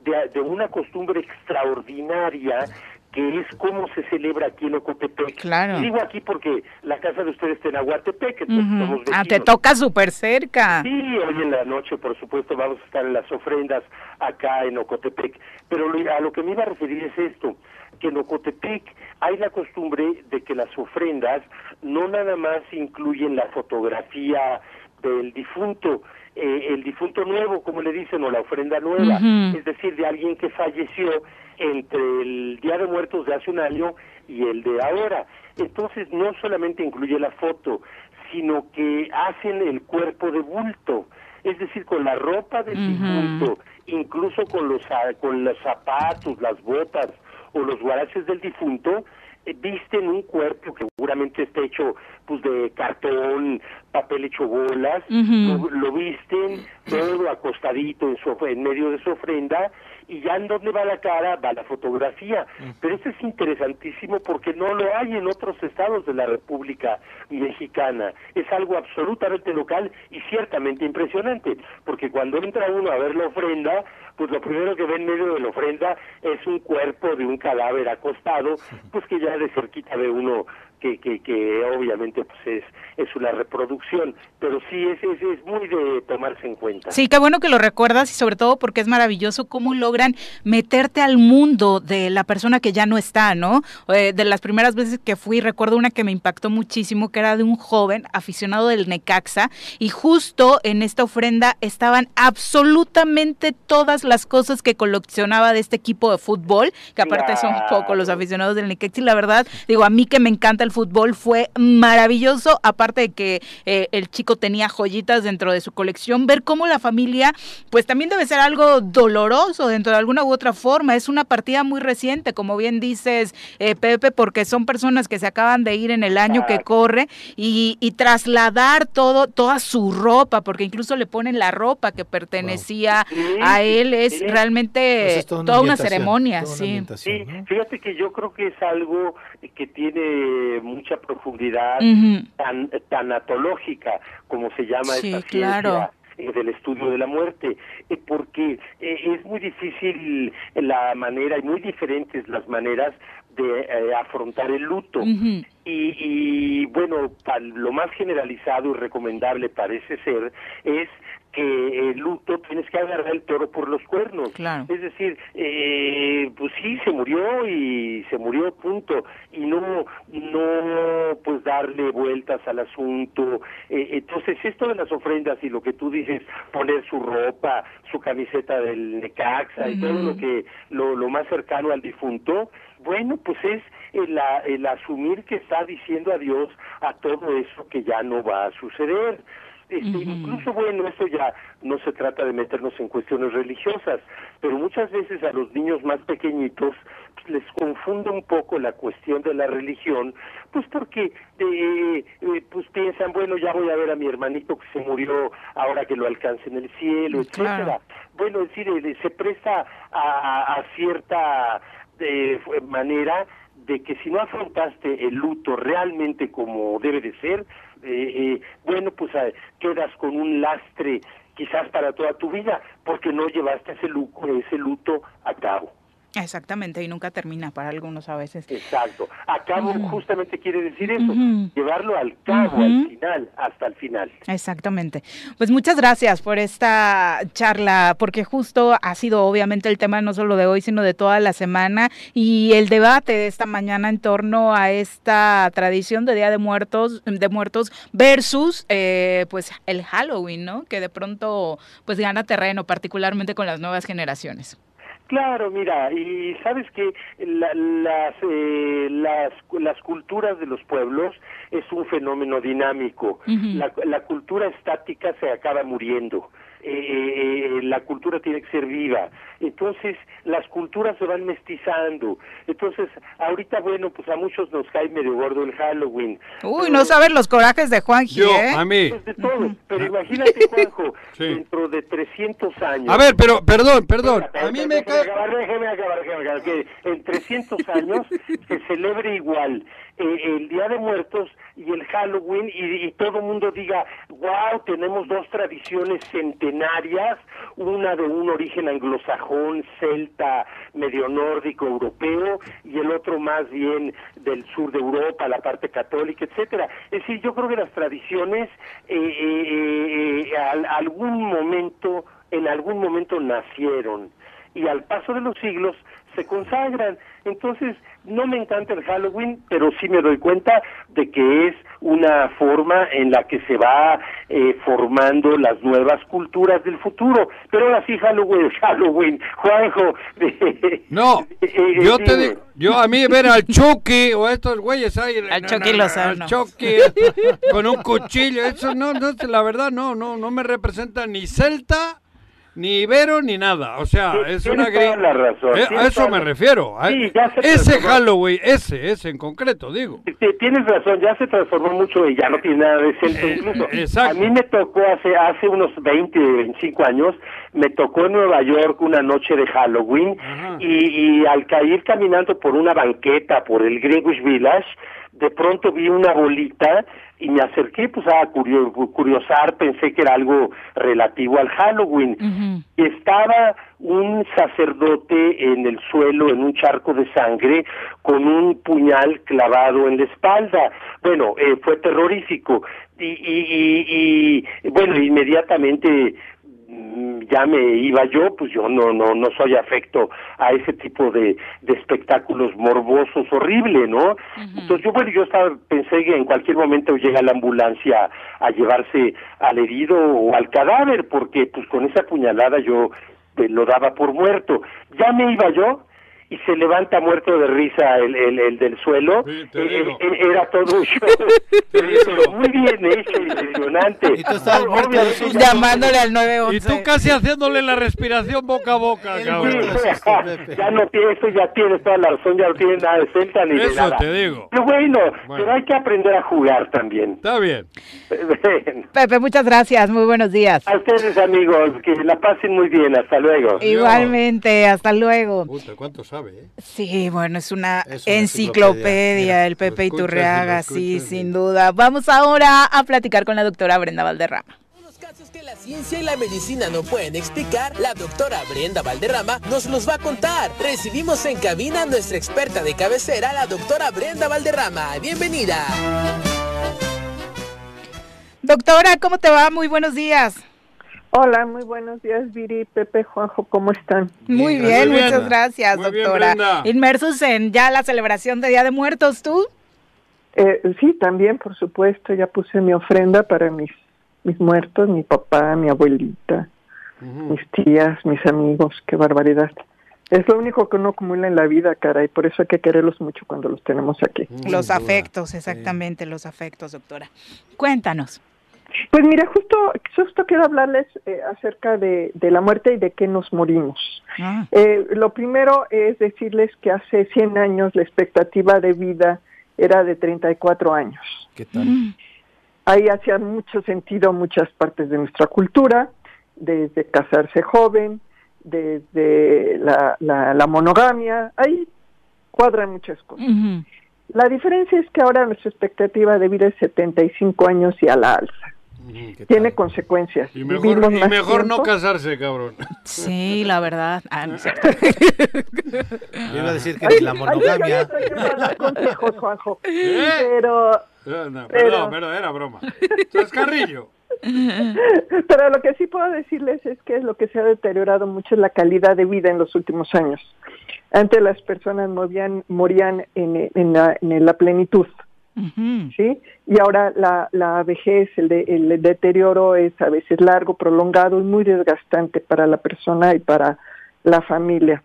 de, de una costumbre extraordinaria que es cómo se celebra aquí en Ocotepec. Claro. Y digo aquí porque la casa de ustedes está en Aguatepec, entonces Ujú. somos Ah, te toca súper cerca. Sí, hoy en la noche, por supuesto, vamos a estar en las ofrendas acá en Ocotepec. Pero lo- a lo que me iba a referir es esto, que en Ocotepec hay la costumbre de que las ofrendas no nada más incluyen la fotografía del difunto, eh, el difunto nuevo, como le dicen, o la ofrenda nueva, es decir, de alguien que falleció entre el Día de Muertos de hace un año y el de ahora. Entonces, no solamente incluye la foto, sino que hacen el cuerpo de bulto, es decir, con la ropa del difunto, incluso con los, za- con los zapatos, las botas o los guaraches del difunto, eh, visten un cuerpo que seguramente está hecho pues de cartón, papel hecho bolas, lo, lo visten todo acostadito en, su, of- en medio de su ofrenda y ya en donde va la cara va la fotografía. Pero esto es interesantísimo porque no lo hay en otros estados de la República Mexicana. Es algo absolutamente local y ciertamente impresionante, porque cuando entra uno a ver la ofrenda, pues lo primero que ve en medio de la ofrenda es un cuerpo de un cadáver acostado, pues que ya de cerquita ve uno que, que, que obviamente pues es, es una reproducción, pero sí es, es, es muy de tomarse en cuenta. Sí, qué bueno que lo recuerdas y sobre todo porque es maravilloso cómo logran meterte al mundo de la persona que ya no está, ¿no? Eh, de las primeras veces que fui, recuerdo una que me impactó muchísimo, que era de un joven aficionado del Necaxa y justo en esta ofrenda estaban absolutamente todas las cosas que coleccionaba de este equipo de fútbol, que aparte son poco los aficionados del Necaxa y la verdad, digo, a mí que me encanta el fútbol fue maravilloso, aparte de que eh, el chico tenía joyitas dentro de su colección, ver cómo la familia, pues también debe ser algo doloroso dentro de alguna u otra forma. Es una partida muy reciente, como bien dices, eh, Pepe, porque son personas que se acaban de ir en el año que corre y, y trasladar todo, toda su ropa, porque incluso le ponen la ropa que pertenecía a él, es realmente Pues es toda toda, una ceremonia, toda una sí. Sí, fíjate que yo creo que es algo que tiene mucha profundidad tan tanatológica, como se llama Sí, esta ciencia claro. del estudio de la muerte, eh, porque eh, es muy difícil la manera y muy diferentes las maneras de eh, afrontar el luto. Y, y, bueno, lo más generalizado y recomendable parece ser es que el luto tienes que agarrar el toro por los cuernos. Claro. Es decir, eh, pues sí, se murió y se murió, punto. Y no, no, pues darle vueltas al asunto. Eh, entonces, esto de las ofrendas y lo que tú dices, poner su ropa, su camiseta del Necaxa y todo lo que, lo, lo más cercano al difunto, bueno, pues es el, el asumir que está diciendo adiós a todo eso que ya no va a suceder. Este, Incluso, bueno, eso ya no se trata de meternos en cuestiones religiosas, pero muchas veces a los niños más pequeñitos pues, les confunde un poco la cuestión de la religión, pues porque eh, eh, pues piensan, bueno, ya voy a ver a mi hermanito que se murió ahora que lo alcance en el cielo, etcétera. Claro. Bueno, es decir, eh, se presta a, a cierta eh, manera de que si no afrontaste el luto realmente como debe de ser, eh, eh, bueno, pues eh, quedas con un lastre quizás para toda tu vida, porque no llevaste ese ese luto a cabo. Exactamente, y nunca termina para algunos a veces. Exacto. A cabo justamente quiere decir eso, llevarlo al cabo, al final, hasta el final. Exactamente. Pues muchas gracias por esta charla, porque justo ha sido obviamente el tema no solo de hoy, sino de toda la semana y el debate de esta mañana en torno a esta tradición de Día de Muertos, de Muertos versus eh, pues el Halloween, ¿no? Que de pronto pues gana terreno, particularmente con las nuevas generaciones. Claro, mira, y sabes que la- las, eh, las, las culturas de los pueblos es un fenómeno dinámico. La, la cultura estática se acaba muriendo. Eh, eh, la cultura tiene que ser viva. Entonces, las culturas se van mestizando. Entonces, ahorita, bueno, pues a muchos nos cae medio gordo el Halloween. Uy, no sabes los corajes de Juanji, Yo, ¿eh? a mí. Pues de todo. Pero imagínate, Juanjo, dentro de 300 años. A ver, pero, perdón, perdón. A mí me Déjeme cae... acabar, déjeme acabar, déjeme acabar, que en 300 años se celebre igual eh, el Día de Muertos y el Halloween y, y todo el mundo diga, wow, tenemos dos tradiciones centenarias, una de un origen anglosajón, celta, medio nórdico, europeo, y el otro más bien del sur de Europa, la parte católica, etcétera. Es decir, yo creo que las tradiciones eh, eh, eh, al- algún momento, en algún momento nacieron y al paso de los siglos se consagran. Entonces, no me encanta el Halloween, pero sí me doy cuenta de que es una forma en la que se va eh, formando las nuevas culturas del futuro. Pero ahora sí, Halloween, Halloween, Juanjo. No, eh, yo te digo, yo a mí ver al Chucky o a estos güeyes ahí, al Chucky Lozano. al Chucky con un cuchillo, eso no, no, la verdad no, no, no me representa ni celta, ni ibero, ni nada, o sea, es una toda gri- la razón, Eh, a eso me la- refiero, a- Sí, ese transformó. Halloween, ese, ese en concreto, digo. Tienes razón, ya se transformó mucho y ya no tiene nada de celta incluso. exacto. A mí me tocó hace hace unos 20, 25 años, me tocó en Nueva York una noche de Halloween y, y al caer caminando por una banqueta por el Greenwich Village, de pronto vi una bolita y me acerqué pues a curio- curiosar, pensé que era algo relativo al Halloween. Y estaba un sacerdote en el suelo, en un charco de sangre, con un puñal clavado en la espalda. Bueno, eh, fue terrorífico. Y, y, y, y, bueno, inmediatamente ya me iba yo, pues yo no no no soy afecto a ese tipo de, de espectáculos morbosos, horrible, ¿no? Entonces yo bueno, yo estaba pensé que en cualquier momento llega la ambulancia a llevarse al herido o al cadáver, porque pues con esa puñalada yo eh, lo daba por muerto. Ya me iba yo y se levanta muerto de risa el, el, el del suelo. Eh, eh, eh, era todo un show. Pero muy bien hecho, impresionante. Obviamente- Llamándole al Y 911. tú casi haciéndole la respiración boca a boca, cabrón. ya no tiene, eso ya tienes toda la razón, ya no tiene nada de celta ni de Eso nada. te digo. Pero bueno, Bueno. pero hay que aprender a jugar también. Está bien. Pepe, muchas gracias, muy buenos días. A ustedes, amigos, que la pasen muy bien. Hasta luego. Igualmente, hasta luego. Puta, ¿cuánto sabe, eh? Sí, bueno, es una, Es una enciclopedia, enciclopedia. el Pepe escuchas Iturriaga, sí, escuchas sin duda. Vamos ahora a platicar con la doctora Brenda Valderrama. La ciencia y la medicina no pueden explicar, la doctora Brenda Valderrama nos los va a contar. Recibimos en cabina a nuestra experta de cabecera, la doctora Brenda Valderrama. Bienvenida. Doctora, ¿cómo te va? Muy buenos días. Hola, muy buenos días, Viri, Pepe, Juanjo, ¿cómo están? Muy bien, muchas gracias, Muy doctora. Inmersos en ya la celebración de Día de Muertos, ¿tú? Eh, sí, también, por supuesto, ya puse mi ofrenda para mis, mis muertos, mi papá, mi abuelita, mis tías, mis amigos, qué barbaridad. Es lo único que uno acumula en la vida, caray, por eso hay que quererlos mucho cuando los tenemos aquí. Los afectos, exactamente, los afectos, doctora. Cuéntanos. Pues mira, justo, justo quiero hablarles eh, acerca de, de la muerte y de qué nos morimos. Eh, lo primero es decirles que hace 100 años la expectativa de vida era de 34 años. ¿Qué tal? Ahí hacía mucho sentido muchas partes de nuestra cultura, desde casarse joven, desde la, la, la monogamia, ahí cuadran muchas cosas. La diferencia es que ahora nuestra expectativa de vida es 75 años y a la alza. Tiene consecuencias. Y mejor, y mejor no casarse, cabrón. Sí, la verdad. Ah, no es cierto. Yo iba a decir que Ay, ni la ay, monogamia. yo no dar consejos, Juanjo. ¿Eh? Pero, Eh, no, Pero- perdón, perdón, era broma. Chascarrillo. pero lo que sí puedo decirles es que lo que se ha deteriorado mucho es la calidad de vida en los últimos años. Antes las personas morían, morían en, en la, en la plenitud. ¿Sí? Y ahora la, la vejez, el, de- el deterioro es a veces largo, prolongado y muy desgastante para la persona y para la familia.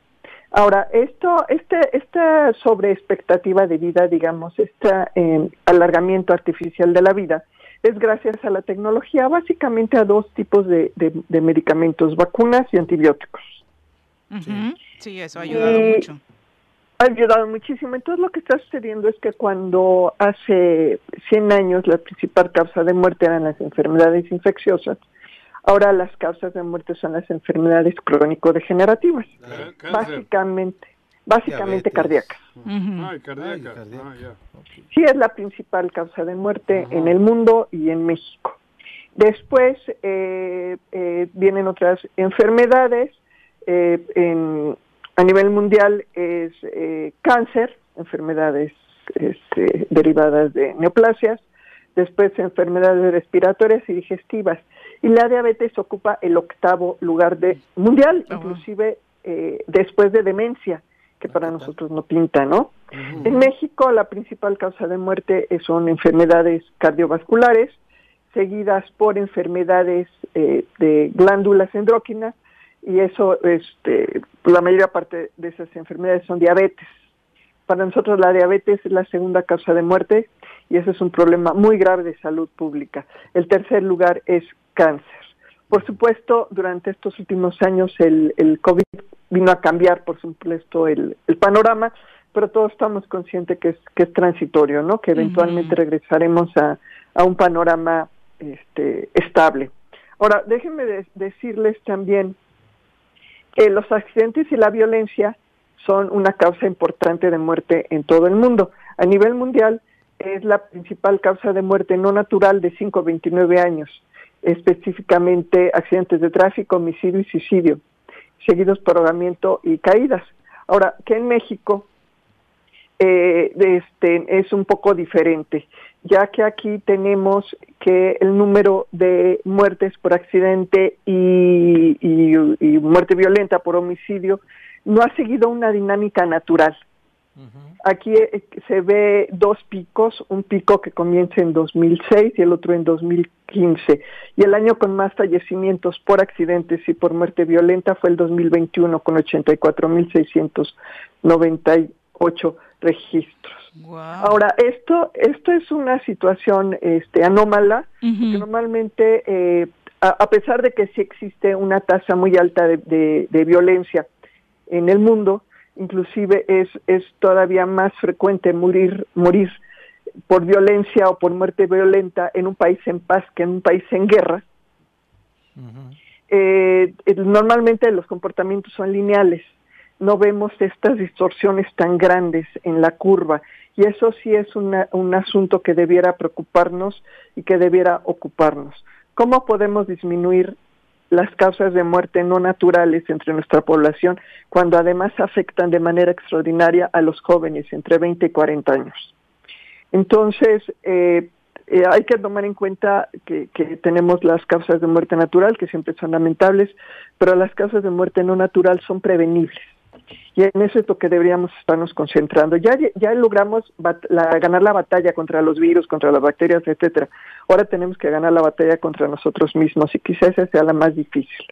Ahora, esto, este, esta sobre expectativa de vida, digamos, este eh, alargamiento artificial de la vida, es gracias a la tecnología, básicamente a dos tipos de, de- de medicamentos, vacunas y antibióticos. Ujú. Sí, eso ha ayudado Y- mucho. Ha ayudado muchísimo. Entonces lo que está sucediendo es que cuando hace 100 años la principal causa de muerte eran las enfermedades infecciosas, ahora las causas de muerte son las enfermedades crónico-degenerativas, básicamente, básicamente cardíacas. Ay, cardíaca. Ah. Sí es la principal causa de muerte en el mundo y en México. Después eh, eh, vienen otras enfermedades. eh, en- a nivel mundial es eh, cáncer, enfermedades este, derivadas de neoplasias. Después enfermedades respiratorias y digestivas. Y la diabetes ocupa el octavo lugar de mundial, inclusive eh, después de demencia, que para nosotros no pinta, ¿no? En México la principal causa de muerte eh, son enfermedades cardiovasculares, seguidas por enfermedades eh, de glándulas endócrinas y eso, este, la mayor parte de esas enfermedades son diabetes. Para nosotros la diabetes es la segunda causa de muerte y ese es un problema muy grave de salud pública. El tercer lugar es cáncer. Por supuesto, durante estos últimos años el, el COVID vino a cambiar, por supuesto, el, el panorama, pero todos estamos conscientes que es, que es transitorio, ¿no? Que eventualmente regresaremos a, a un panorama este, estable. Ahora, déjenme de- decirles también que los accidentes y la violencia son una causa importante de muerte en todo el mundo. A nivel mundial es la principal causa de muerte no natural de 5 a 29 años, específicamente accidentes de tráfico, homicidio y suicidio, seguidos por ahogamiento y caídas. Ahora, que en México eh, este, es un poco diferente, ya que aquí tenemos que el número de muertes por accidente y, y- y muerte violenta por homicidio no ha seguido una dinámica natural. Aquí eh, se ve dos picos, un pico que comienza en 2006 y el otro en 2015. Y el año con más fallecimientos por accidentes y por muerte violenta fue el 2021 con 84.698 registros. Ahora, esto, esto es una situación este, anómala, normalmente, eh, a, a pesar de que sí existe una tasa muy alta de, de- de violencia en el mundo, inclusive es, es todavía más frecuente morir, morir por violencia o por muerte violenta en un país en paz que en un país en guerra. Eh, eh, normalmente los comportamientos son lineales, no vemos estas distorsiones tan grandes en la curva y eso sí es un asunto que debiera preocuparnos y que debiera ocuparnos. ¿Cómo podemos disminuir las causas de muerte no naturales entre nuestra población cuando además afectan de manera extraordinaria a los jóvenes entre 20 y 40 años? Entonces, eh, eh, hay que tomar en cuenta que, que tenemos las causas de muerte natural, que siempre son lamentables, pero las causas de muerte no natural son prevenibles. Y en eso es lo que deberíamos estarnos concentrando. Ya, ya logramos bat- la- ganar la batalla contra los virus, contra las bacterias, etcétera. Ahora tenemos que ganar la batalla contra nosotros mismos y quizás esa sea la más difícil.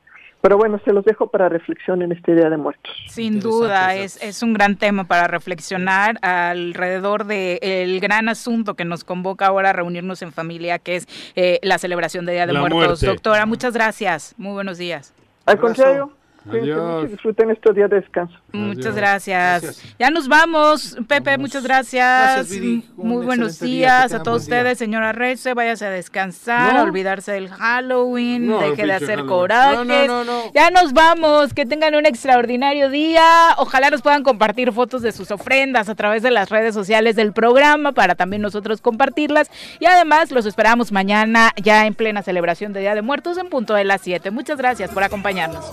Pero bueno, se los dejo para reflexión en este Día de Muertos. Sin duda, es, es un gran tema para reflexionar alrededor del gran asunto que nos convoca ahora a reunirnos en familia, que es eh, la celebración de Día de La Muertos. muerte. Doctora, muchas gracias. Muy buenos días. Al contrario, Disfruten estos días de descanso. Muchas gracias. Ya nos vamos, Pepe, muchas gracias. Muy buenos día, días a todos día. ustedes, señora Rece, váyase a descansar, ¿No? a olvidarse del Halloween, No, deje de hacer Halloween. corajes. No, no, no, no. Ya nos vamos, que tengan un extraordinario día. Ojalá nos puedan compartir fotos de sus ofrendas a través de las redes sociales del programa para también nosotros compartirlas. Y además los esperamos mañana ya en plena celebración de Día de Muertos en punto de las 7. Muchas gracias por acompañarnos.